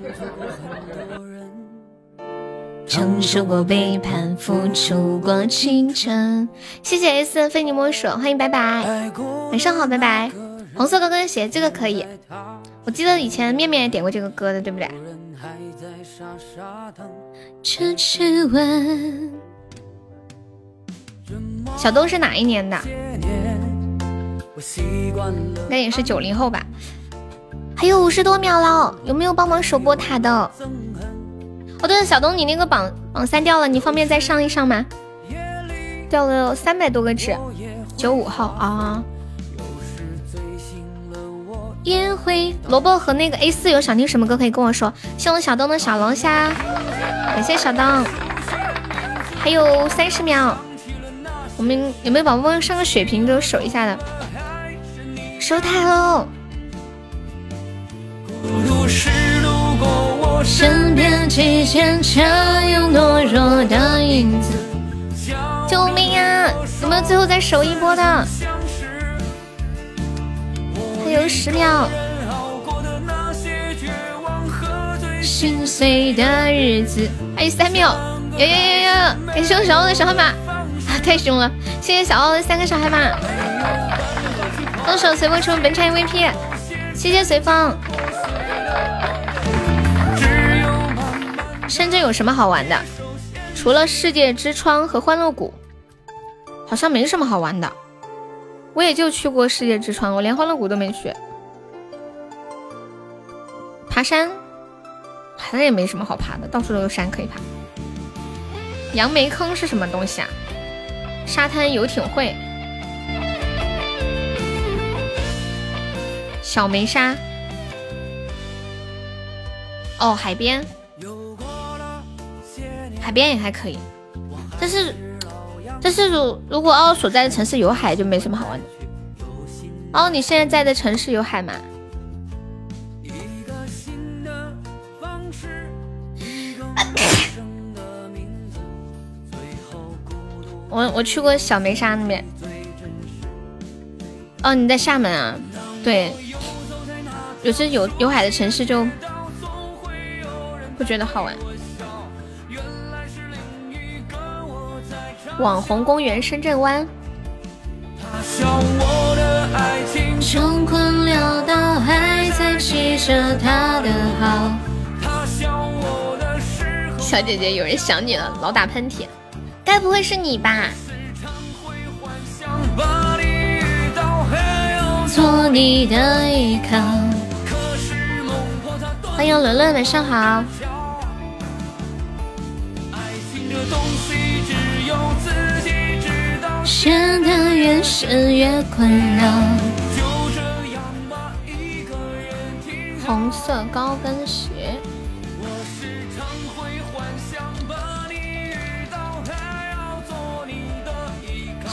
承受过背叛，付出过青春。谢谢 S 非你莫属，欢迎拜拜，晚上好，拜拜。红色高跟鞋这个可以，我记得以前面面也点过这个歌的，对不对？痴痴问。小东是哪一年的？应该也是九零后吧。还有五十多秒了，有没有帮忙守波塔的？哦，对了，小东，你那个榜榜三掉了，你方便再上一上吗？掉了三百多个纸，九五号啊。烟灰萝卜和那个 A 四有想听什么歌可以跟我说。谢我小东的小龙虾，感谢小东。还有三十秒，我们有没有宝宝上个血瓶都守一下的？收台喽。身边几千常有懦弱的影子。救命啊！有没有最后再守一波的？还有十秒。心碎的日子，还有三秒。呀呀呀呀！感谢我小奥的小海马，啊，太凶了！谢谢小奥的三个小海马。动手随风出本场 MVP，谢谢随风。深圳有什么好玩的？除了世界之窗和欢乐谷，好像没什么好玩的。我也就去过世界之窗，我连欢乐谷都没去。爬山，好像也没什么好爬的，到处都有山可以爬。杨梅坑是什么东西啊？沙滩游艇会，小梅沙。哦，海边。海边也还可以，但是但是如如果奥所在的城市有海，就没什么好玩的。哦，你现在在的城市有海吗？我我去过小梅沙那边。哦，你在厦门啊？对，有些有有海的城市就不觉得好玩。网红公园深圳湾。穷困潦倒还在记着他的好。小姐姐，有人想你了，老打喷嚏，该不会是你吧？做你的依靠。欢迎伦伦，晚上好。陷得越深越困扰。红色高跟鞋。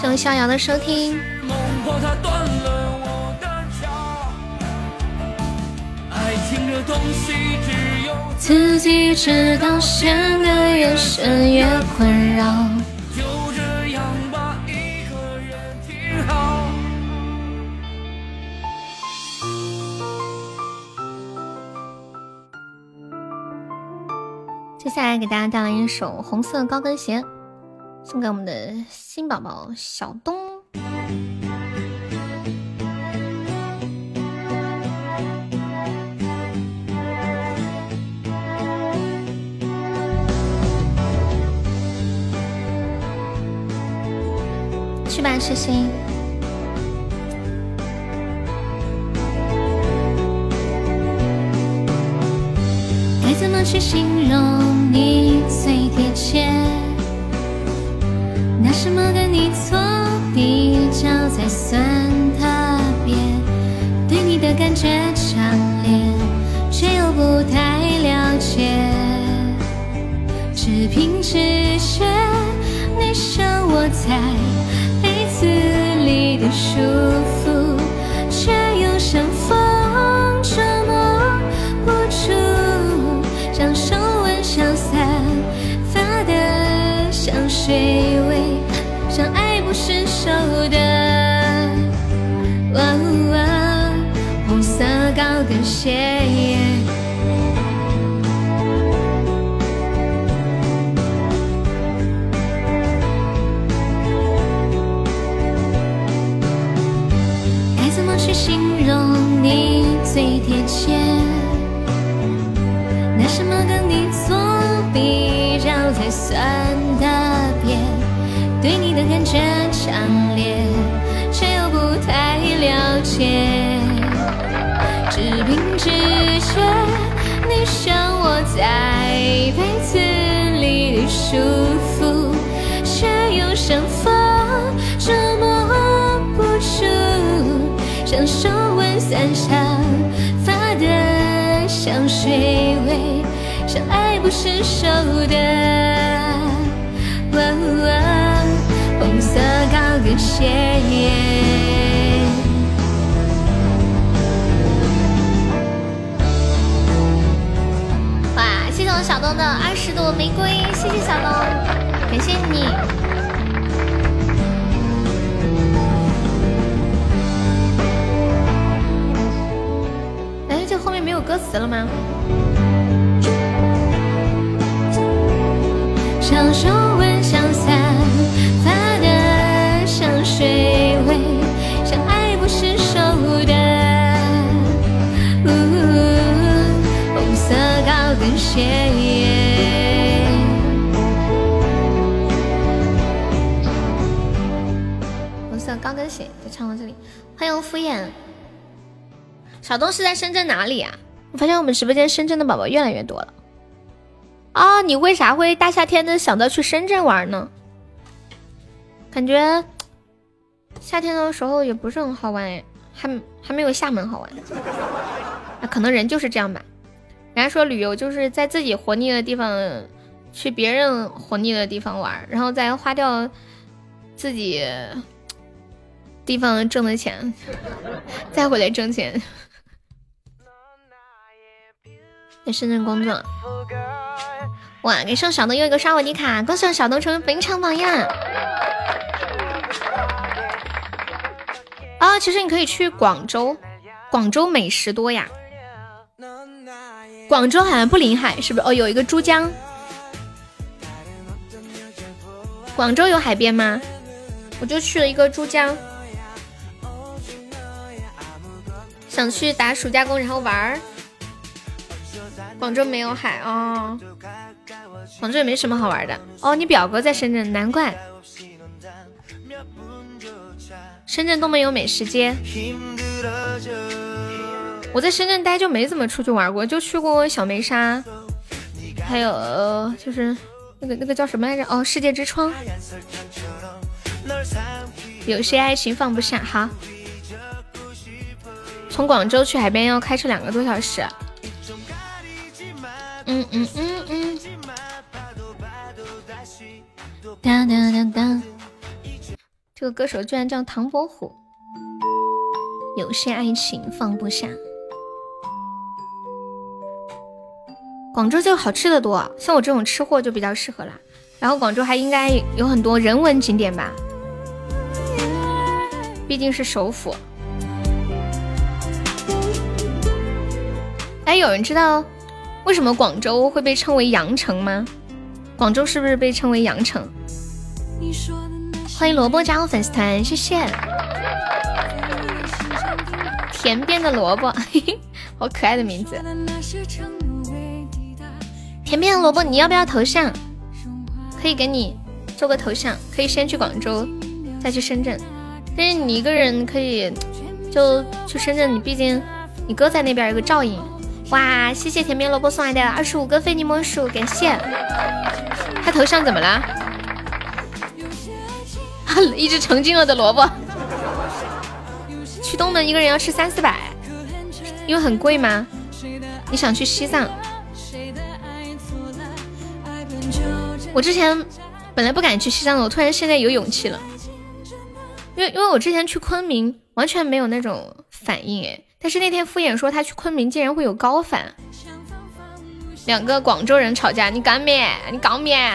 谢谢逍遥的收听。自己知道陷得越深越困扰。接下来给大家带来一首《红色高跟鞋》，送给我们的新宝宝小东。去吧，痴心。该怎么去形容你最贴切？拿什么跟你做比较才算特别？对你的感觉强烈，却又不太了解。只凭直觉，你像窝在被子里的舒服，却又像风水尾，像爱不释手的红色高跟鞋。在被子里的舒服，却又像风捉摸不住，像手腕散发的香水味，像爱不释手的红色高跟鞋。小东的二十朵玫瑰，谢谢小东，感谢你。哎，这后面没有歌词了吗？像手纹，像散发的香水味，像爱不释手的。红色高跟鞋。跟鞋就唱到这里，欢迎敷衍。小东是在深圳哪里啊？我发现我们直播间深圳的宝宝越来越多了。啊、你为啥会大夏天的想到去深圳玩呢？感觉夏天的时候也不是很好玩哎，还还没有厦门好玩。啊，可能人就是这样吧。人家说旅游就是在自己活腻的地方，去别人活腻的地方玩，然后再花掉自己地方挣的钱，再回来挣钱。在深圳工作，哇！给上小东又一个刷我的卡，恭喜小东成为本场榜样。啊，其实你可以去广州，广州美食多呀。广州好像不临海，是不是？哦，有一个珠江。广州有海边吗？我就去了一个珠江，想去打暑假工，然后玩儿。广州没有海哦，广州也没什么好玩的哦。你表哥在深圳，难怪。深圳东门有美食街，我在深圳待就没怎么出去玩过，就去过小梅沙，还有、就是那个那个叫什么来着？哦，世界之窗。有些爱情放不下，好。从广州去海边要开车两个多小时。嗯嗯嗯嗯。当当当当。这个歌手居然叫唐伯虎。有些爱情放不下。广州就好吃的多，像我这种吃货就比较适合啦。然后广州还应该有很多人文景点吧，毕竟是首府。哎，有人知道为什么广州会被称为羊城吗？广州是不是被称为羊城？欢迎萝卜加入粉丝团，谢谢。田边的萝卜，嘿嘿，好可爱的名字。田边的萝卜，你要不要头像？可以给你做个头像，可以先去广州，再去深圳。但是你一个人可以就去深圳，你毕竟你哥在那边有个照应。哇，谢谢甜面萝卜送来的二十五个非你莫属，感谢。他头像怎么了？一只成精了的萝卜。去东门一个人要吃三四百，因为很贵吗？你想去西藏？我之前本来不敢去西藏的，我突然现在有勇气了，因为因为我之前去昆明完全没有那种反应哎，但是那天敷衍说他去昆明竟然会有高反，两个广州人吵架，你敢咩？你搞咩？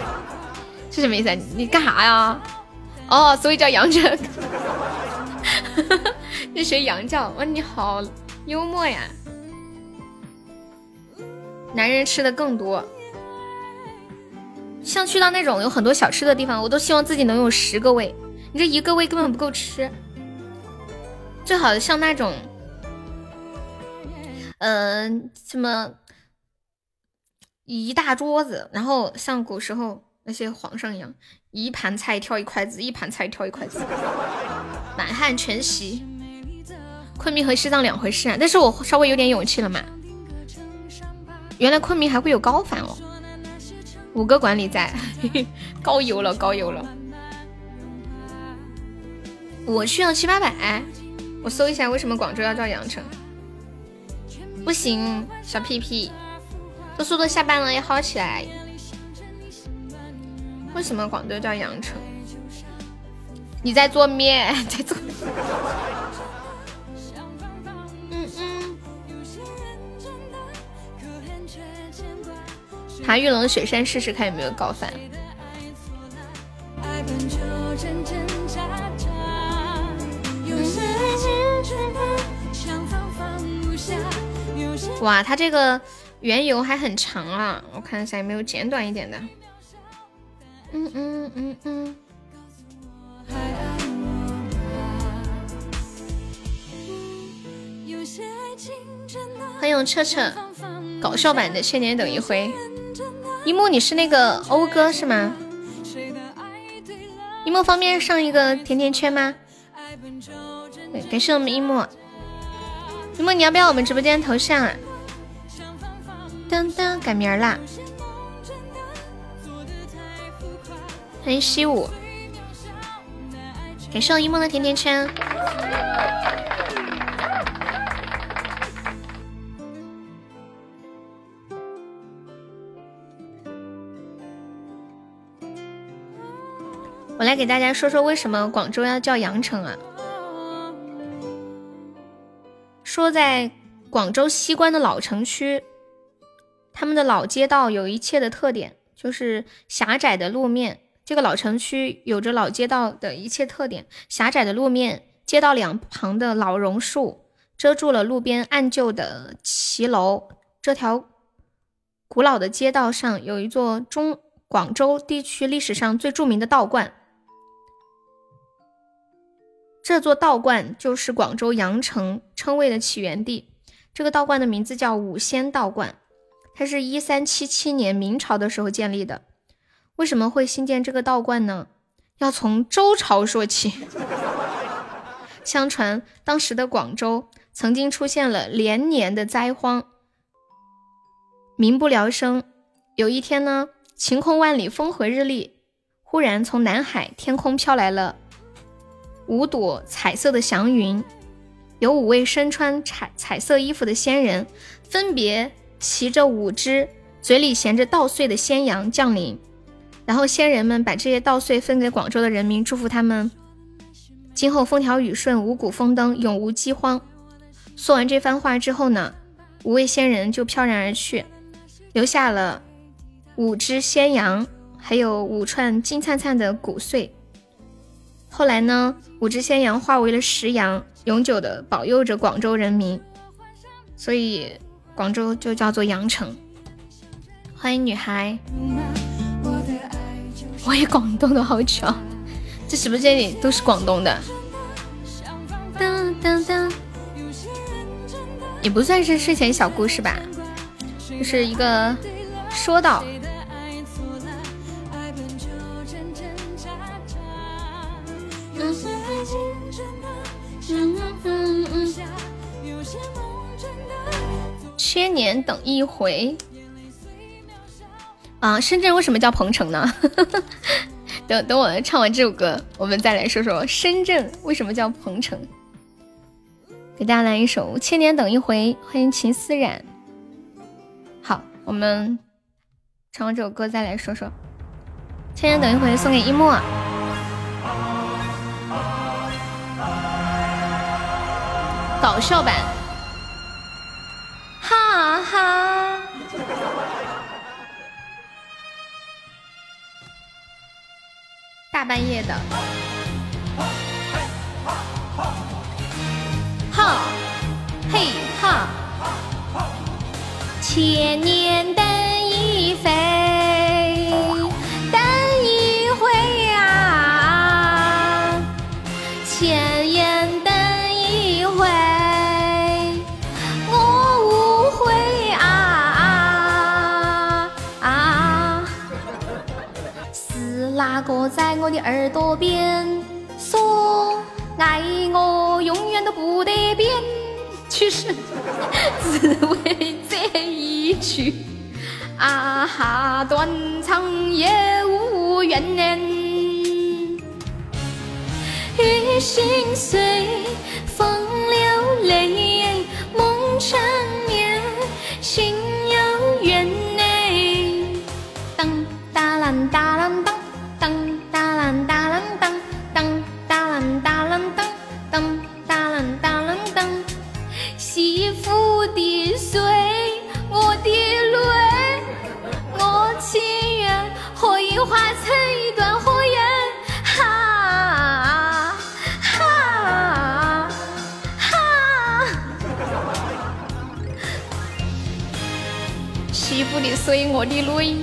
是什么意思？你干啥呀？哦，所以叫杨城，你学羊叫，哇，你好幽默呀！男人吃的更多。像去到那种有很多小吃的地方，我都希望自己能有十个胃。你这一个胃根本不够吃。最好像那种，嗯、什么一大桌子，然后像古时候那些皇上一样，一盘菜挑一筷子，一盘菜挑一筷子，满汉全席。昆明和西藏两回事啊，但是我稍微有点勇气了嘛。原来昆明还会有高反哦，五个管理在，高油了，高油了。我需要七八百，我搜一下为什么广州要叫羊城。不行，小屁屁，这速度下班了要好起来。为什么广州叫羊城？你在做面，在做。嗯嗯。爬玉龙雪山试试看有没有高反。哇，它这个缘由还很长啊！我看一下有没有简短一点的。嗯嗯嗯嗯。欢迎彻彻，搞笑版的千年等一回。一木，你是那个欧哥是吗？一木方便上一个甜甜圈吗？感谢我们一木。一梦，你要不要我们直播间头像啊？噔噔，改名啦！欢迎西武，感谢我一梦的甜甜圈。我来给大家说说为什么广州要叫羊城啊？说在广州西关的老城区。他们的老街道有一切的特点，就是狭窄的路面。这个老城区有着老街道的一切特点：狭窄的路面，街道两旁的老榕树遮住了路边暗旧的骑楼。这条古老的街道上有一座中广州地区历史上最著名的道观，这座道观就是广州羊城称谓的起源地。这个道观的名字叫五仙道观。它是一三七七年明朝的时候建立的，为什么会新建这个道观呢？要从周朝说起。相传当时的广州曾经出现了连年的灾荒，民不聊生。有一天呢，晴空万里，风和日丽，忽然从南海天空飘来了五朵彩色的祥云，有五位身穿彩彩色衣服的仙人，分别。骑着五只嘴里衔着稻穗的仙羊降临，然后仙人们把这些稻穗分给广州的人民，祝福他们今后风调雨顺、五谷丰登、永无饥荒。说完这番话之后呢，五位仙人就飘然而去，留下了五只仙羊，还有五串金灿灿的谷穗。后来呢，五只仙羊化为了石羊，永久的保佑着广州人民。所以。广州就叫做羊城，欢迎女孩，我也广东的好巧，这直播间里都是广东的，当当当，也不算是睡前小故事吧，就是一个说道。千年等一回啊！深圳为什么叫鹏城呢？等 等，我唱完这首歌，我们再来说说深圳为什么叫鹏城。给大家来一首《千年等一回》，欢迎秦思冉。好，我们唱完这首歌再来说说《千年等一回》，送给一墨。搞笑版。哈，大半夜的，哈，嘿哈，千年等一回，个在我的耳朵边说爱我，永远都不得变。去世，只为这一句啊哈，断肠也无怨。雨心碎，风流泪，的水，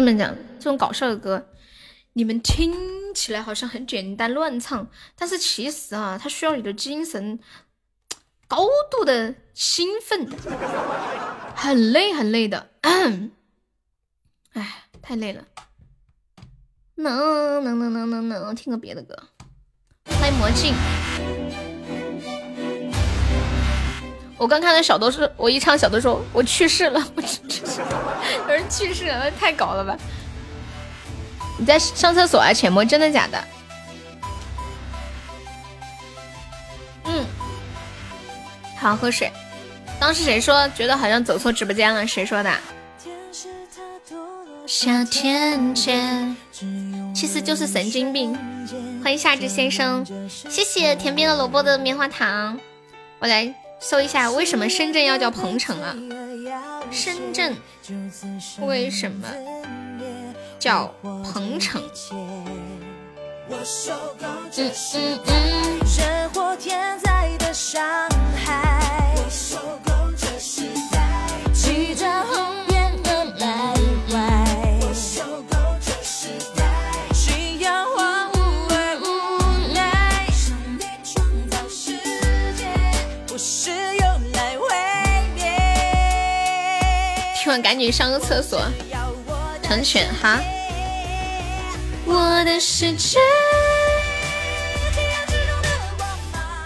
跟你们讲，这种搞笑的歌，你们听起来好像很简单乱唱，但是其实啊，它需要你的精神高度的兴奋，很累很累的。哎，太累了。能能能能能能，听个别的歌。欢迎魔镜。我刚看到小豆说，我一唱小豆说我去世了，我去世了，有人去世了，太搞了吧？你在上厕所啊？浅墨，真的假的？嗯，好，喝水。当时谁说觉得好像走错直播间了？谁说的？夏天见，其实就是神经病。欢迎夏至先生，谢谢田边的萝卜的棉花糖。我来搜一下，为什么深圳要叫鹏城啊？深圳为什么叫鹏城？嗯嗯嗯。听完赶紧上个厕所，成全哈。我的世界。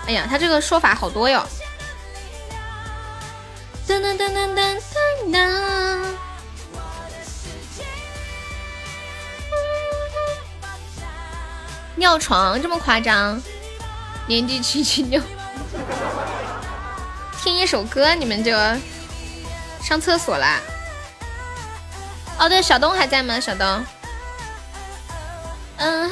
哎呀，他这个说法好多哟。噔噔噔噔噔噔噔。尿床这么夸张？年纪轻轻就 听一首歌，你们就上厕所啦？哦，对，小东还在吗？小东。嗯。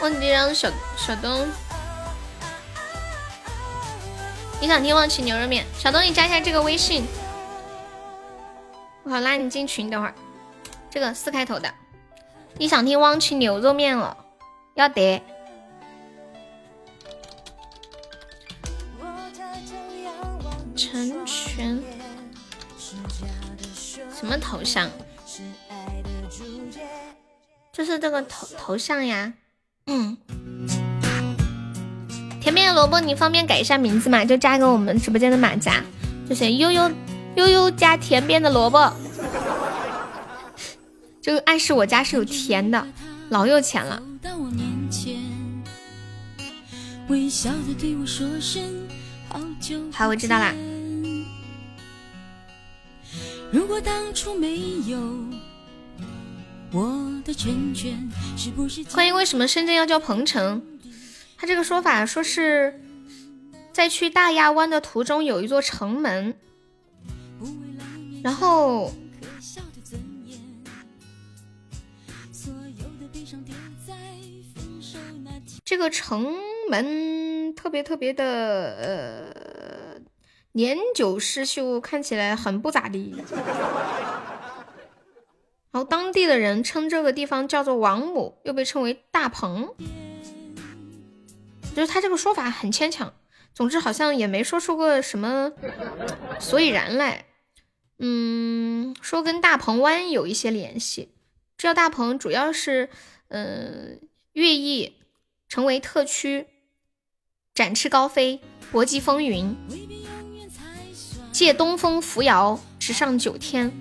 忘记让小小东你想听忘情牛肉面？小东，你加一下这个微信，我好拉你进群。等会儿，这个四开头的，你想听汪情牛肉面了？要得。成全。什么头像？就是这个头头像呀。嗯。甜面萝卜，你方便改一下名字吗？就加个我们直播间的马甲，就是悠悠悠悠加甜边的萝卜，就暗示我家是有甜的，老有钱了。微笑的对我说声好，我知道啦。如果当初没有我的成全，是不是？欢迎，为什么深圳要叫鹏城？他这个说法说是在去大亚湾的途中有一座城门，然后这个城门特别特别的呃年久失修，看起来很不咋地。然后当地的人称这个地方叫做王母，又被称为大鹏。就是他这个说法很牵强，总之好像也没说出个什么所以然来。嗯，说跟大鹏湾有一些联系，这大鹏主要是嗯寓意成为特区，展翅高飞，搏击风云，借东风扶摇直上九天，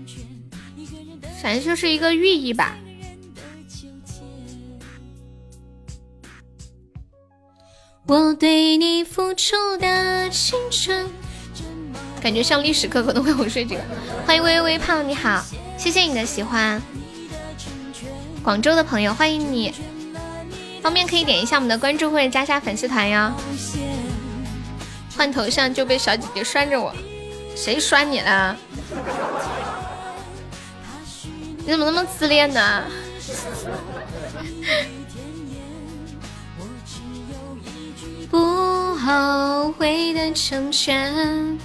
反正就是一个寓意吧。我对你付出的青春，感觉上历史课可能会哄睡这个。欢迎微微胖，你好，谢谢你的喜欢。广州的朋友，欢迎你，方便可以点一下我们的关注或者加下粉丝团哟。换头像就被小姐姐拴着我，谁拴你了？你怎么那么自恋呢？不后悔的成全。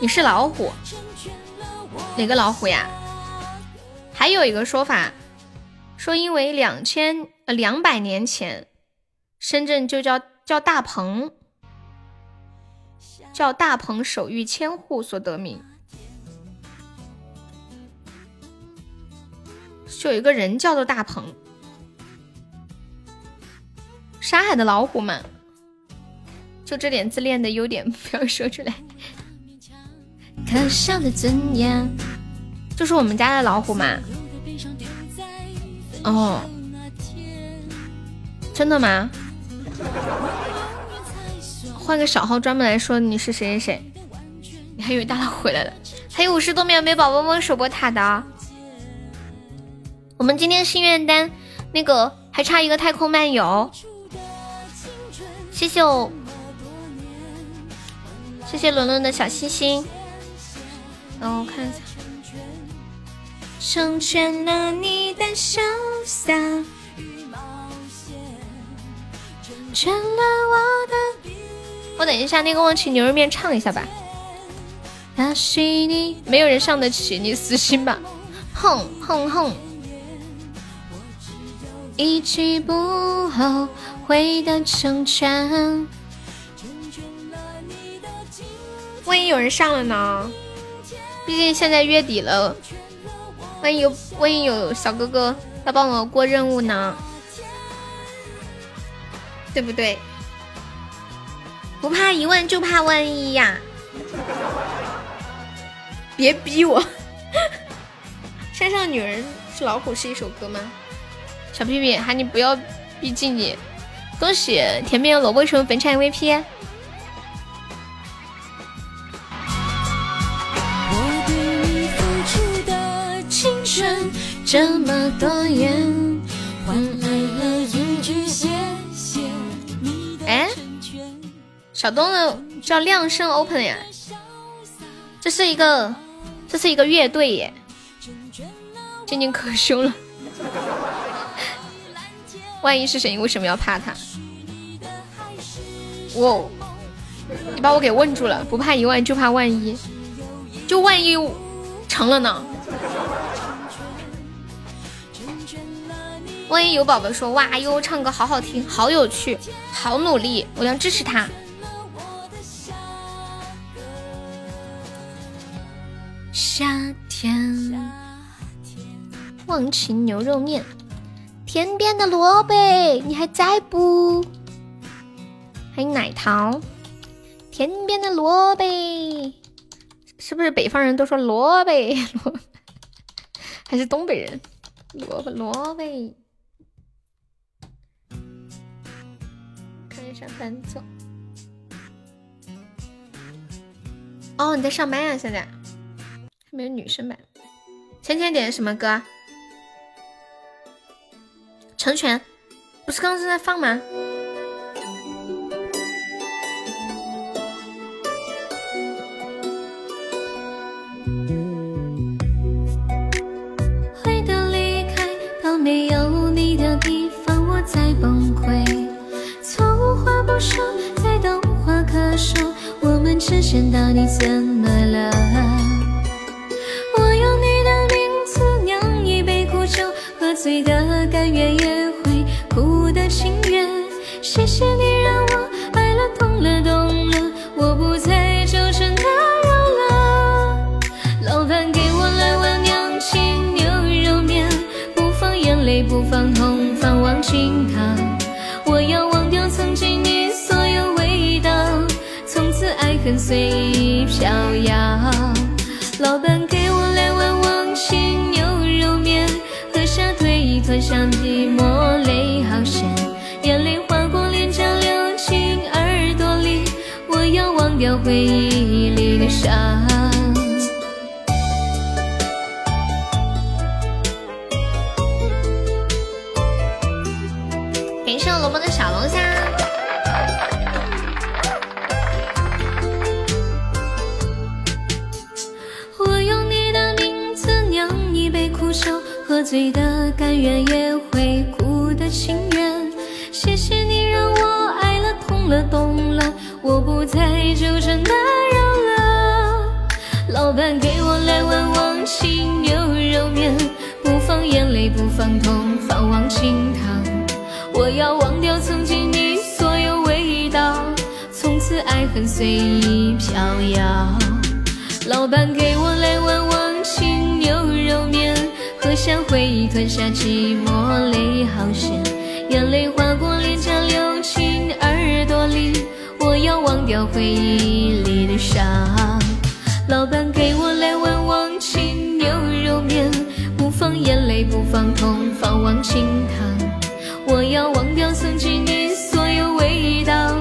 你是老虎？哪个老虎呀？还有一个说法，说因为两千呃两百年前，深圳就叫叫大鹏，叫大鹏守御千户所得名。就有一个人叫做大鹏，沙海的老虎们，就这点自恋的优点不要说出来。可笑的尊严，就是我们家的老虎嘛。哦，真的吗？换个小号专门来说你是谁谁谁，你还以为大佬回来了？还有五十多秒没宝宝们守波塔的。我们今天心愿单那个还差一个太空漫游，谢谢我，谢谢伦伦的小心心。让我看一下，成全了你的潇洒与冒险，成全了我的。我等一下那个忘情牛肉面唱一下吧。那是你，没有人上得起，你死心吧。哼哼哼。一去不后悔的成全。万一有人上了呢？毕竟现在月底了，万一有万一有小哥哥要帮我过任务呢？对不对？不怕一万就怕万一呀！别逼我！山上女人是老虎是一首歌吗？小屁屁喊你不要逼近你，恭喜甜面萝卜成为本场 MVP。哎，小东的叫亮声 open 呀，这是一个，这是一个乐队耶，静静可凶了。万一是谁？你为什么要怕他？哇，你把我给问住了，不怕一万就怕万一，就万一成了呢？万一有宝宝说哇悠悠唱歌好好听，好有趣，好努力，我要支持他。夏天，忘情牛肉面，天边的萝卜，你还在不？还有奶糖，天边的萝卜，是不是北方人都说萝卜？萝还是东北人？萝卜萝卜。看一下伴奏。哦，你在上班啊？现在还没有女生版。芊芊点的什么歌？成全，不是刚刚正在放吗？神仙到底怎么了？我用你的名字酿一杯苦酒，喝醉的回忆里的伤。感谢我萝卜的小龙虾。我用你的名字酿一杯苦酒，喝醉的甘愿也会哭的情愿。谢谢你让我爱了痛了懂了，我不再纠缠打扰了。老板给我来碗忘情牛肉面，不放眼泪不放痛，放忘情汤。我要忘掉曾经你所有味道，从此爱恨随意飘摇。老板给我来碗忘情牛肉面，喝下回忆，吞下寂寞，泪好咸，眼泪划过脸颊流进耳朵里，要忘掉回忆里的伤。老板给我来碗忘情牛肉面，不放眼泪不放痛，放忘情汤。我要忘掉曾经你所有味道，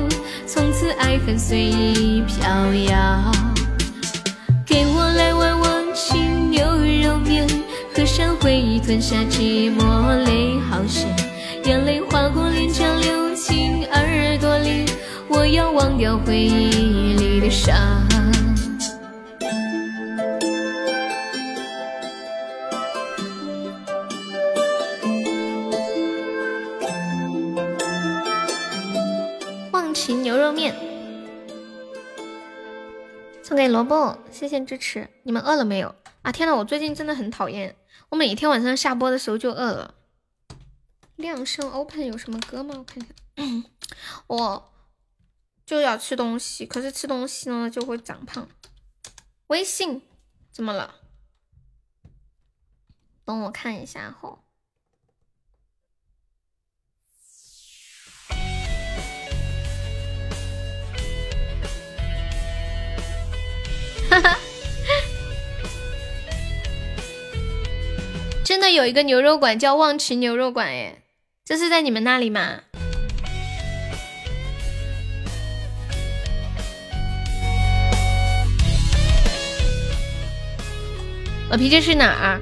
从此爱恨随意飘摇。给我来碗忘情牛肉面，喝下回忆，吞下寂寞，泪好咸，眼泪划过脸颊，我要忘掉回忆里的伤。忘情牛肉面送给萝卜，谢谢支持。你们饿了没有啊？天呐，我最近真的很讨厌，我每天晚上下播的时候就饿了。亮声 open 有什么歌吗？我看看，我就要吃东西，可是吃东西呢就会长胖。微信怎么了？帮我看一下吼。哈哈，真的有一个牛肉馆叫忘情牛肉馆，哎，这是在你们那里吗？老皮，这是哪儿？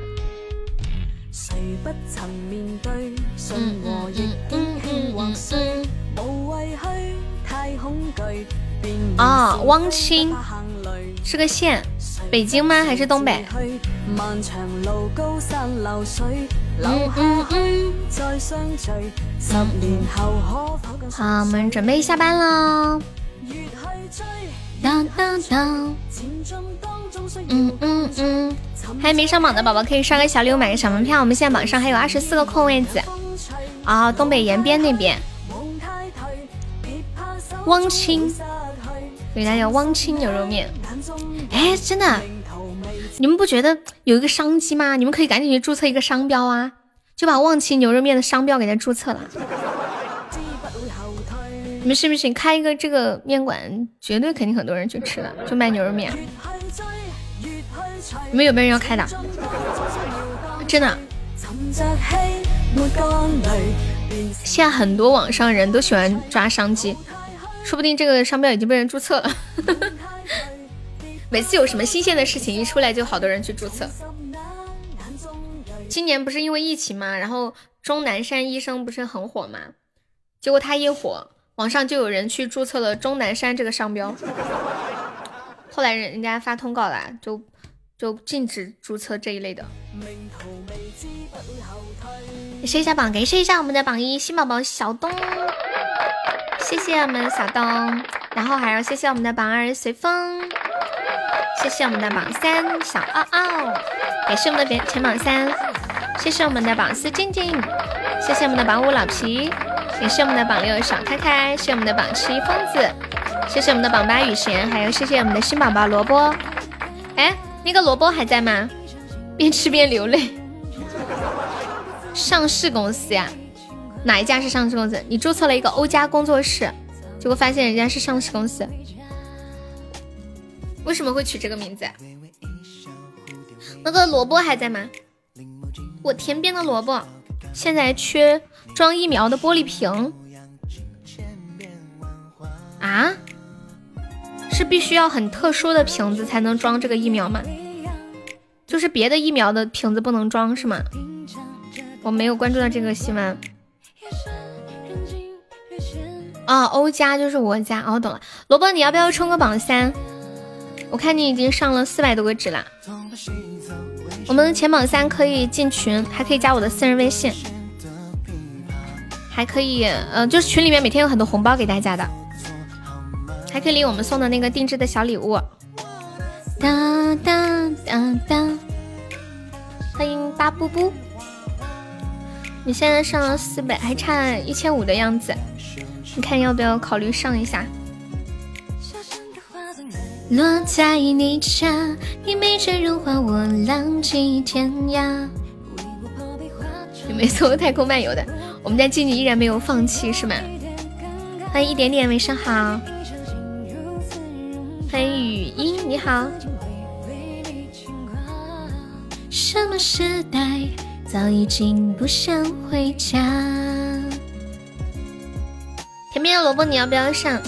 谁不曾面对信和逆境轻或衰，无畏去太恐惧，便啊，汪清是个县。北京吗？还是东北？嗯嗯嗯。好，我们准备下班了。嗯嗯嗯。还没上榜的宝宝可以刷个小礼物，买个小门票。我们现在榜上还有二十四个空位子。啊、东北延边那边，汪清失去给大家汪清牛肉面。哎，真的，你们不觉得有一个商机吗？你们可以赶紧去注册一个商标啊，就把汪清牛肉面的商标给它注册了。你们信不信？开一个这个面馆，绝对肯定很多人去吃的，就卖牛肉面。你们有没有人要开的？真的，现在很多网上人都喜欢抓商机，说不定这个商标已经被人注册了。每次有什么新鲜的事情一出来，就好多人去注册。今年不是因为疫情嘛，然后钟南山医生不是很火嘛，结果他一火，网上就有人去注册了钟南山这个商标。后来人人家发通告了，就就禁止注册这一类的。謝一下榜，感謝一下我们的榜一新宝宝小东，谢谢我们小东，然后还要谢谢我们的榜二随风，谢谢我们的榜三小奥奥，感谢我们的前前榜三，谢谢我们的榜四静静，谢谢我们的榜五老皮，也是我们的榜六小开开，谢谢我们的榜七疯子，谢谢我们的榜八雨贤，还有谢谢我们的新宝宝萝卜，哎，那个萝卜还在吗？边吃边流泪。上市公司呀？哪一家是上市公司？你注册了一个欧家工作室，结果发现人家是上市公司，为什么会取这个名字？那个萝卜还在吗？我田边的萝卜现在缺装疫苗的玻璃瓶啊？是必须要很特殊的瓶子才能装这个疫苗吗？就是别的疫苗的瓶子不能装是吗？我没有关注到这个新闻。哦，欧家就是我家。哦，懂了。萝卜，你要不要冲个榜三？我看你已经上了四百多个值了。我们前榜三可以进群，还可以加我的私人微信，还可以，呃，就是群里面每天有很多红包给大家的，還可以领我们送的那个定制的小礼物。哒哒哒哒，欢迎八布布。你现在上了四百，还差一千五的样子，你看要不要考虑上一下？落在你家，你美真如画，我浪迹天涯。有沒有做太空漫游的？我们家靜靜依然没有放弃，是吗？欢迎一点点，晚上好。歡迎語音，你好。什么时代？早已经不想回家。前面的萝卜你要不要上？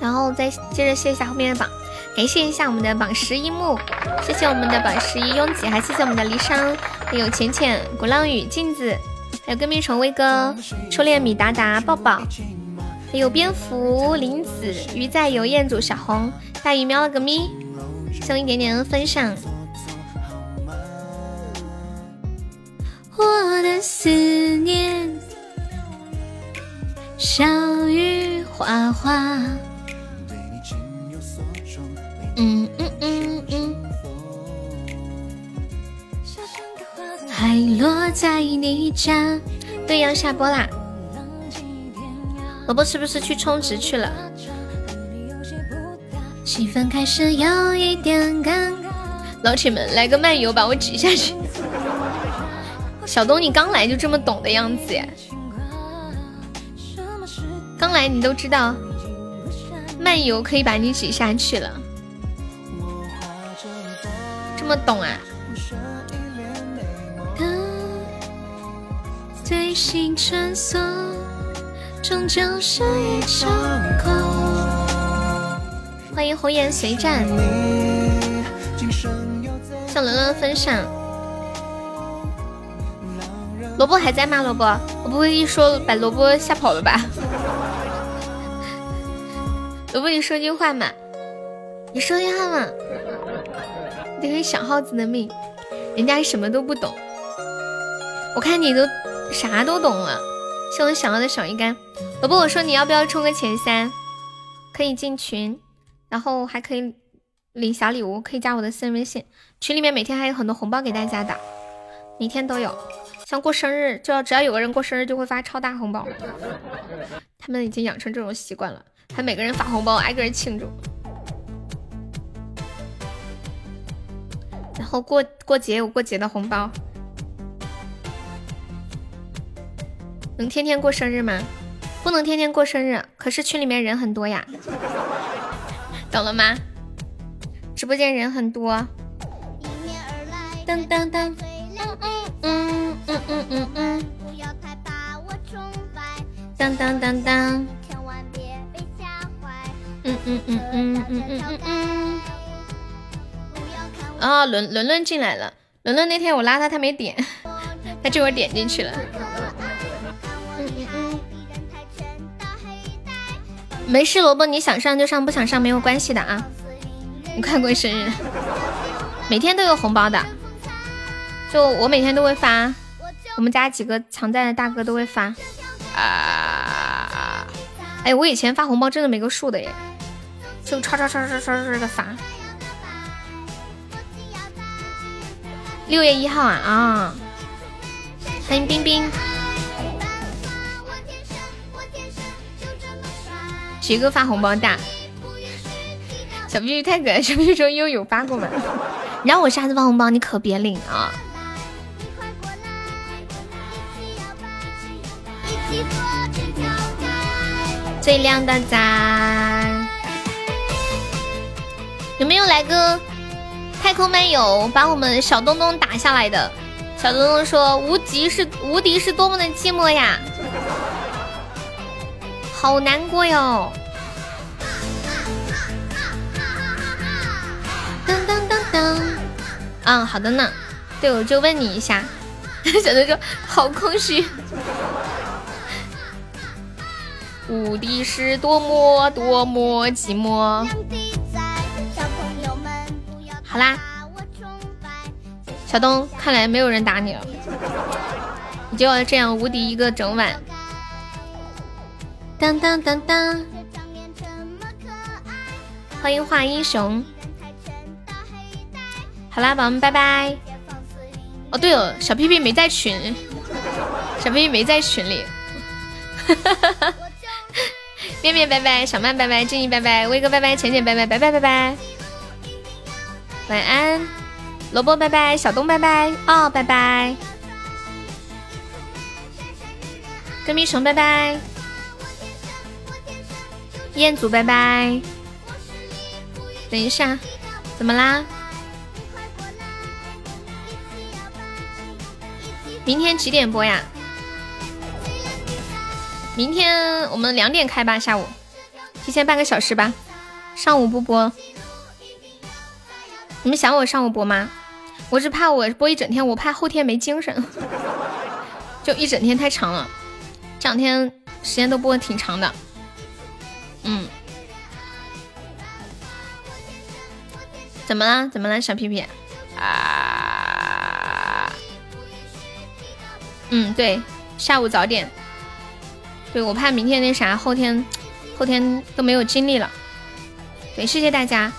然后再接着谢一下后面的榜，感谢一下我们的榜十一木，谢谢我们的榜十一拥挤，还谢谢我们的离殇，还有浅浅、鼓浪屿、镜子，还有跟屁虫威哥、初恋米达达、抱抱，還有蝙蝠、林子、鱼在游、彦祖、小红、大鱼喵了个咪，送一点点分享。我的思念，小雨哗哗。嗯嗯嗯嗯，还落在你家。对，要下播啦。蘿蔔是不是去充值去了？气氛开始有一点尴尬。老铁们来个漫游把我挤下去。小东，你刚来就这么懂的样子耶？刚来你都知道，漫游可以把你挤下去了，这么懂啊？穿梭，终究是一场空。欢迎红颜随战，向倫倫分享。萝卜还在吗？萝卜，我不会一说把萝卜吓跑了吧？萝卜，你说句话嘛？你说句话嘛，这个小耗子的命，人家什么都不懂。我看你都啥都懂了，谢我想要的小鱼干。萝卜，我说你要不要冲个前三？可以进群，然后还可以领小礼物，可以加我的私人微信。群里面每天还有很多红包给大家的，每天都有。像过生日，就要只要有个人过生日，就会发超大红包。他们已经养成这种习惯了，还每个人发红包，挨个人庆祝。然后过过节有过节的红包。能天天过生日吗？不能天天过生日，可是群里面人很多呀，懂了吗？直播间人很多。当当当，嗯嗯嗯嗯嗯嗯嗯。当当当当。嗯嗯嗯嗯嗯嗯嗯嗯。啊，伦伦伦进来了，伦伦那天我拉他，他没点，他这会儿点进去了。没事，萝卜，你想上就上，不想上没有关系的啊。你快过生日，每天都有红包的，就我每天都会发，我们家几个常在的大哥都会发。啊！哎，我以前发红包真的没个数的耶，就唰唰唰唰唰唰的发。六月一号啊啊！欢迎冰冰。谁哥发红包大？小 B B 太可爱，小 B B 说又有发过吗？你让我下次发红包，你可别领啊！最亮的赞，有没有来个太空漫游把我们小东东打下来的？小东东说：“无敌是无敌是多么的寂寞呀！”好难过哟！噔噔噔噔，嗯，好的呢。对，我就问你一下。小东说好空虚。无敌是多么多么寂寞。好啦，小东，看来没有人打你了，你就要这样无敌一个整晚。当当当当！欢迎画英雄。好啦，宝宝们，拜拜。哦，对了，小屁屁没在群，小屁屁没在群里。面面拜拜，小曼拜拜，静怡拜拜，威哥拜拜，浅浅拜拜，拜拜拜拜。晚安，萝卜拜拜，小东拜拜，哦拜拜。跟屁虫拜拜。彦祖拜拜，等一下，怎么啦？明天几点播呀？明天我们两点开吧，下午提前半个小时吧。上午不播，你们想我上午播吗？我只怕我播一整天，我怕后天没精神，就一整天太长了，这两天时间都播的挺长的。嗯，怎么了？怎么了，小屁屁？啊，嗯，对，下午早点。对，我怕明天那啥，后天后天都没有精力了。对，谢谢大家，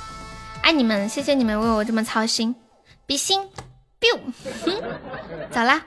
爱你们，谢谢你们为我这么操心，比心，biu，走啦。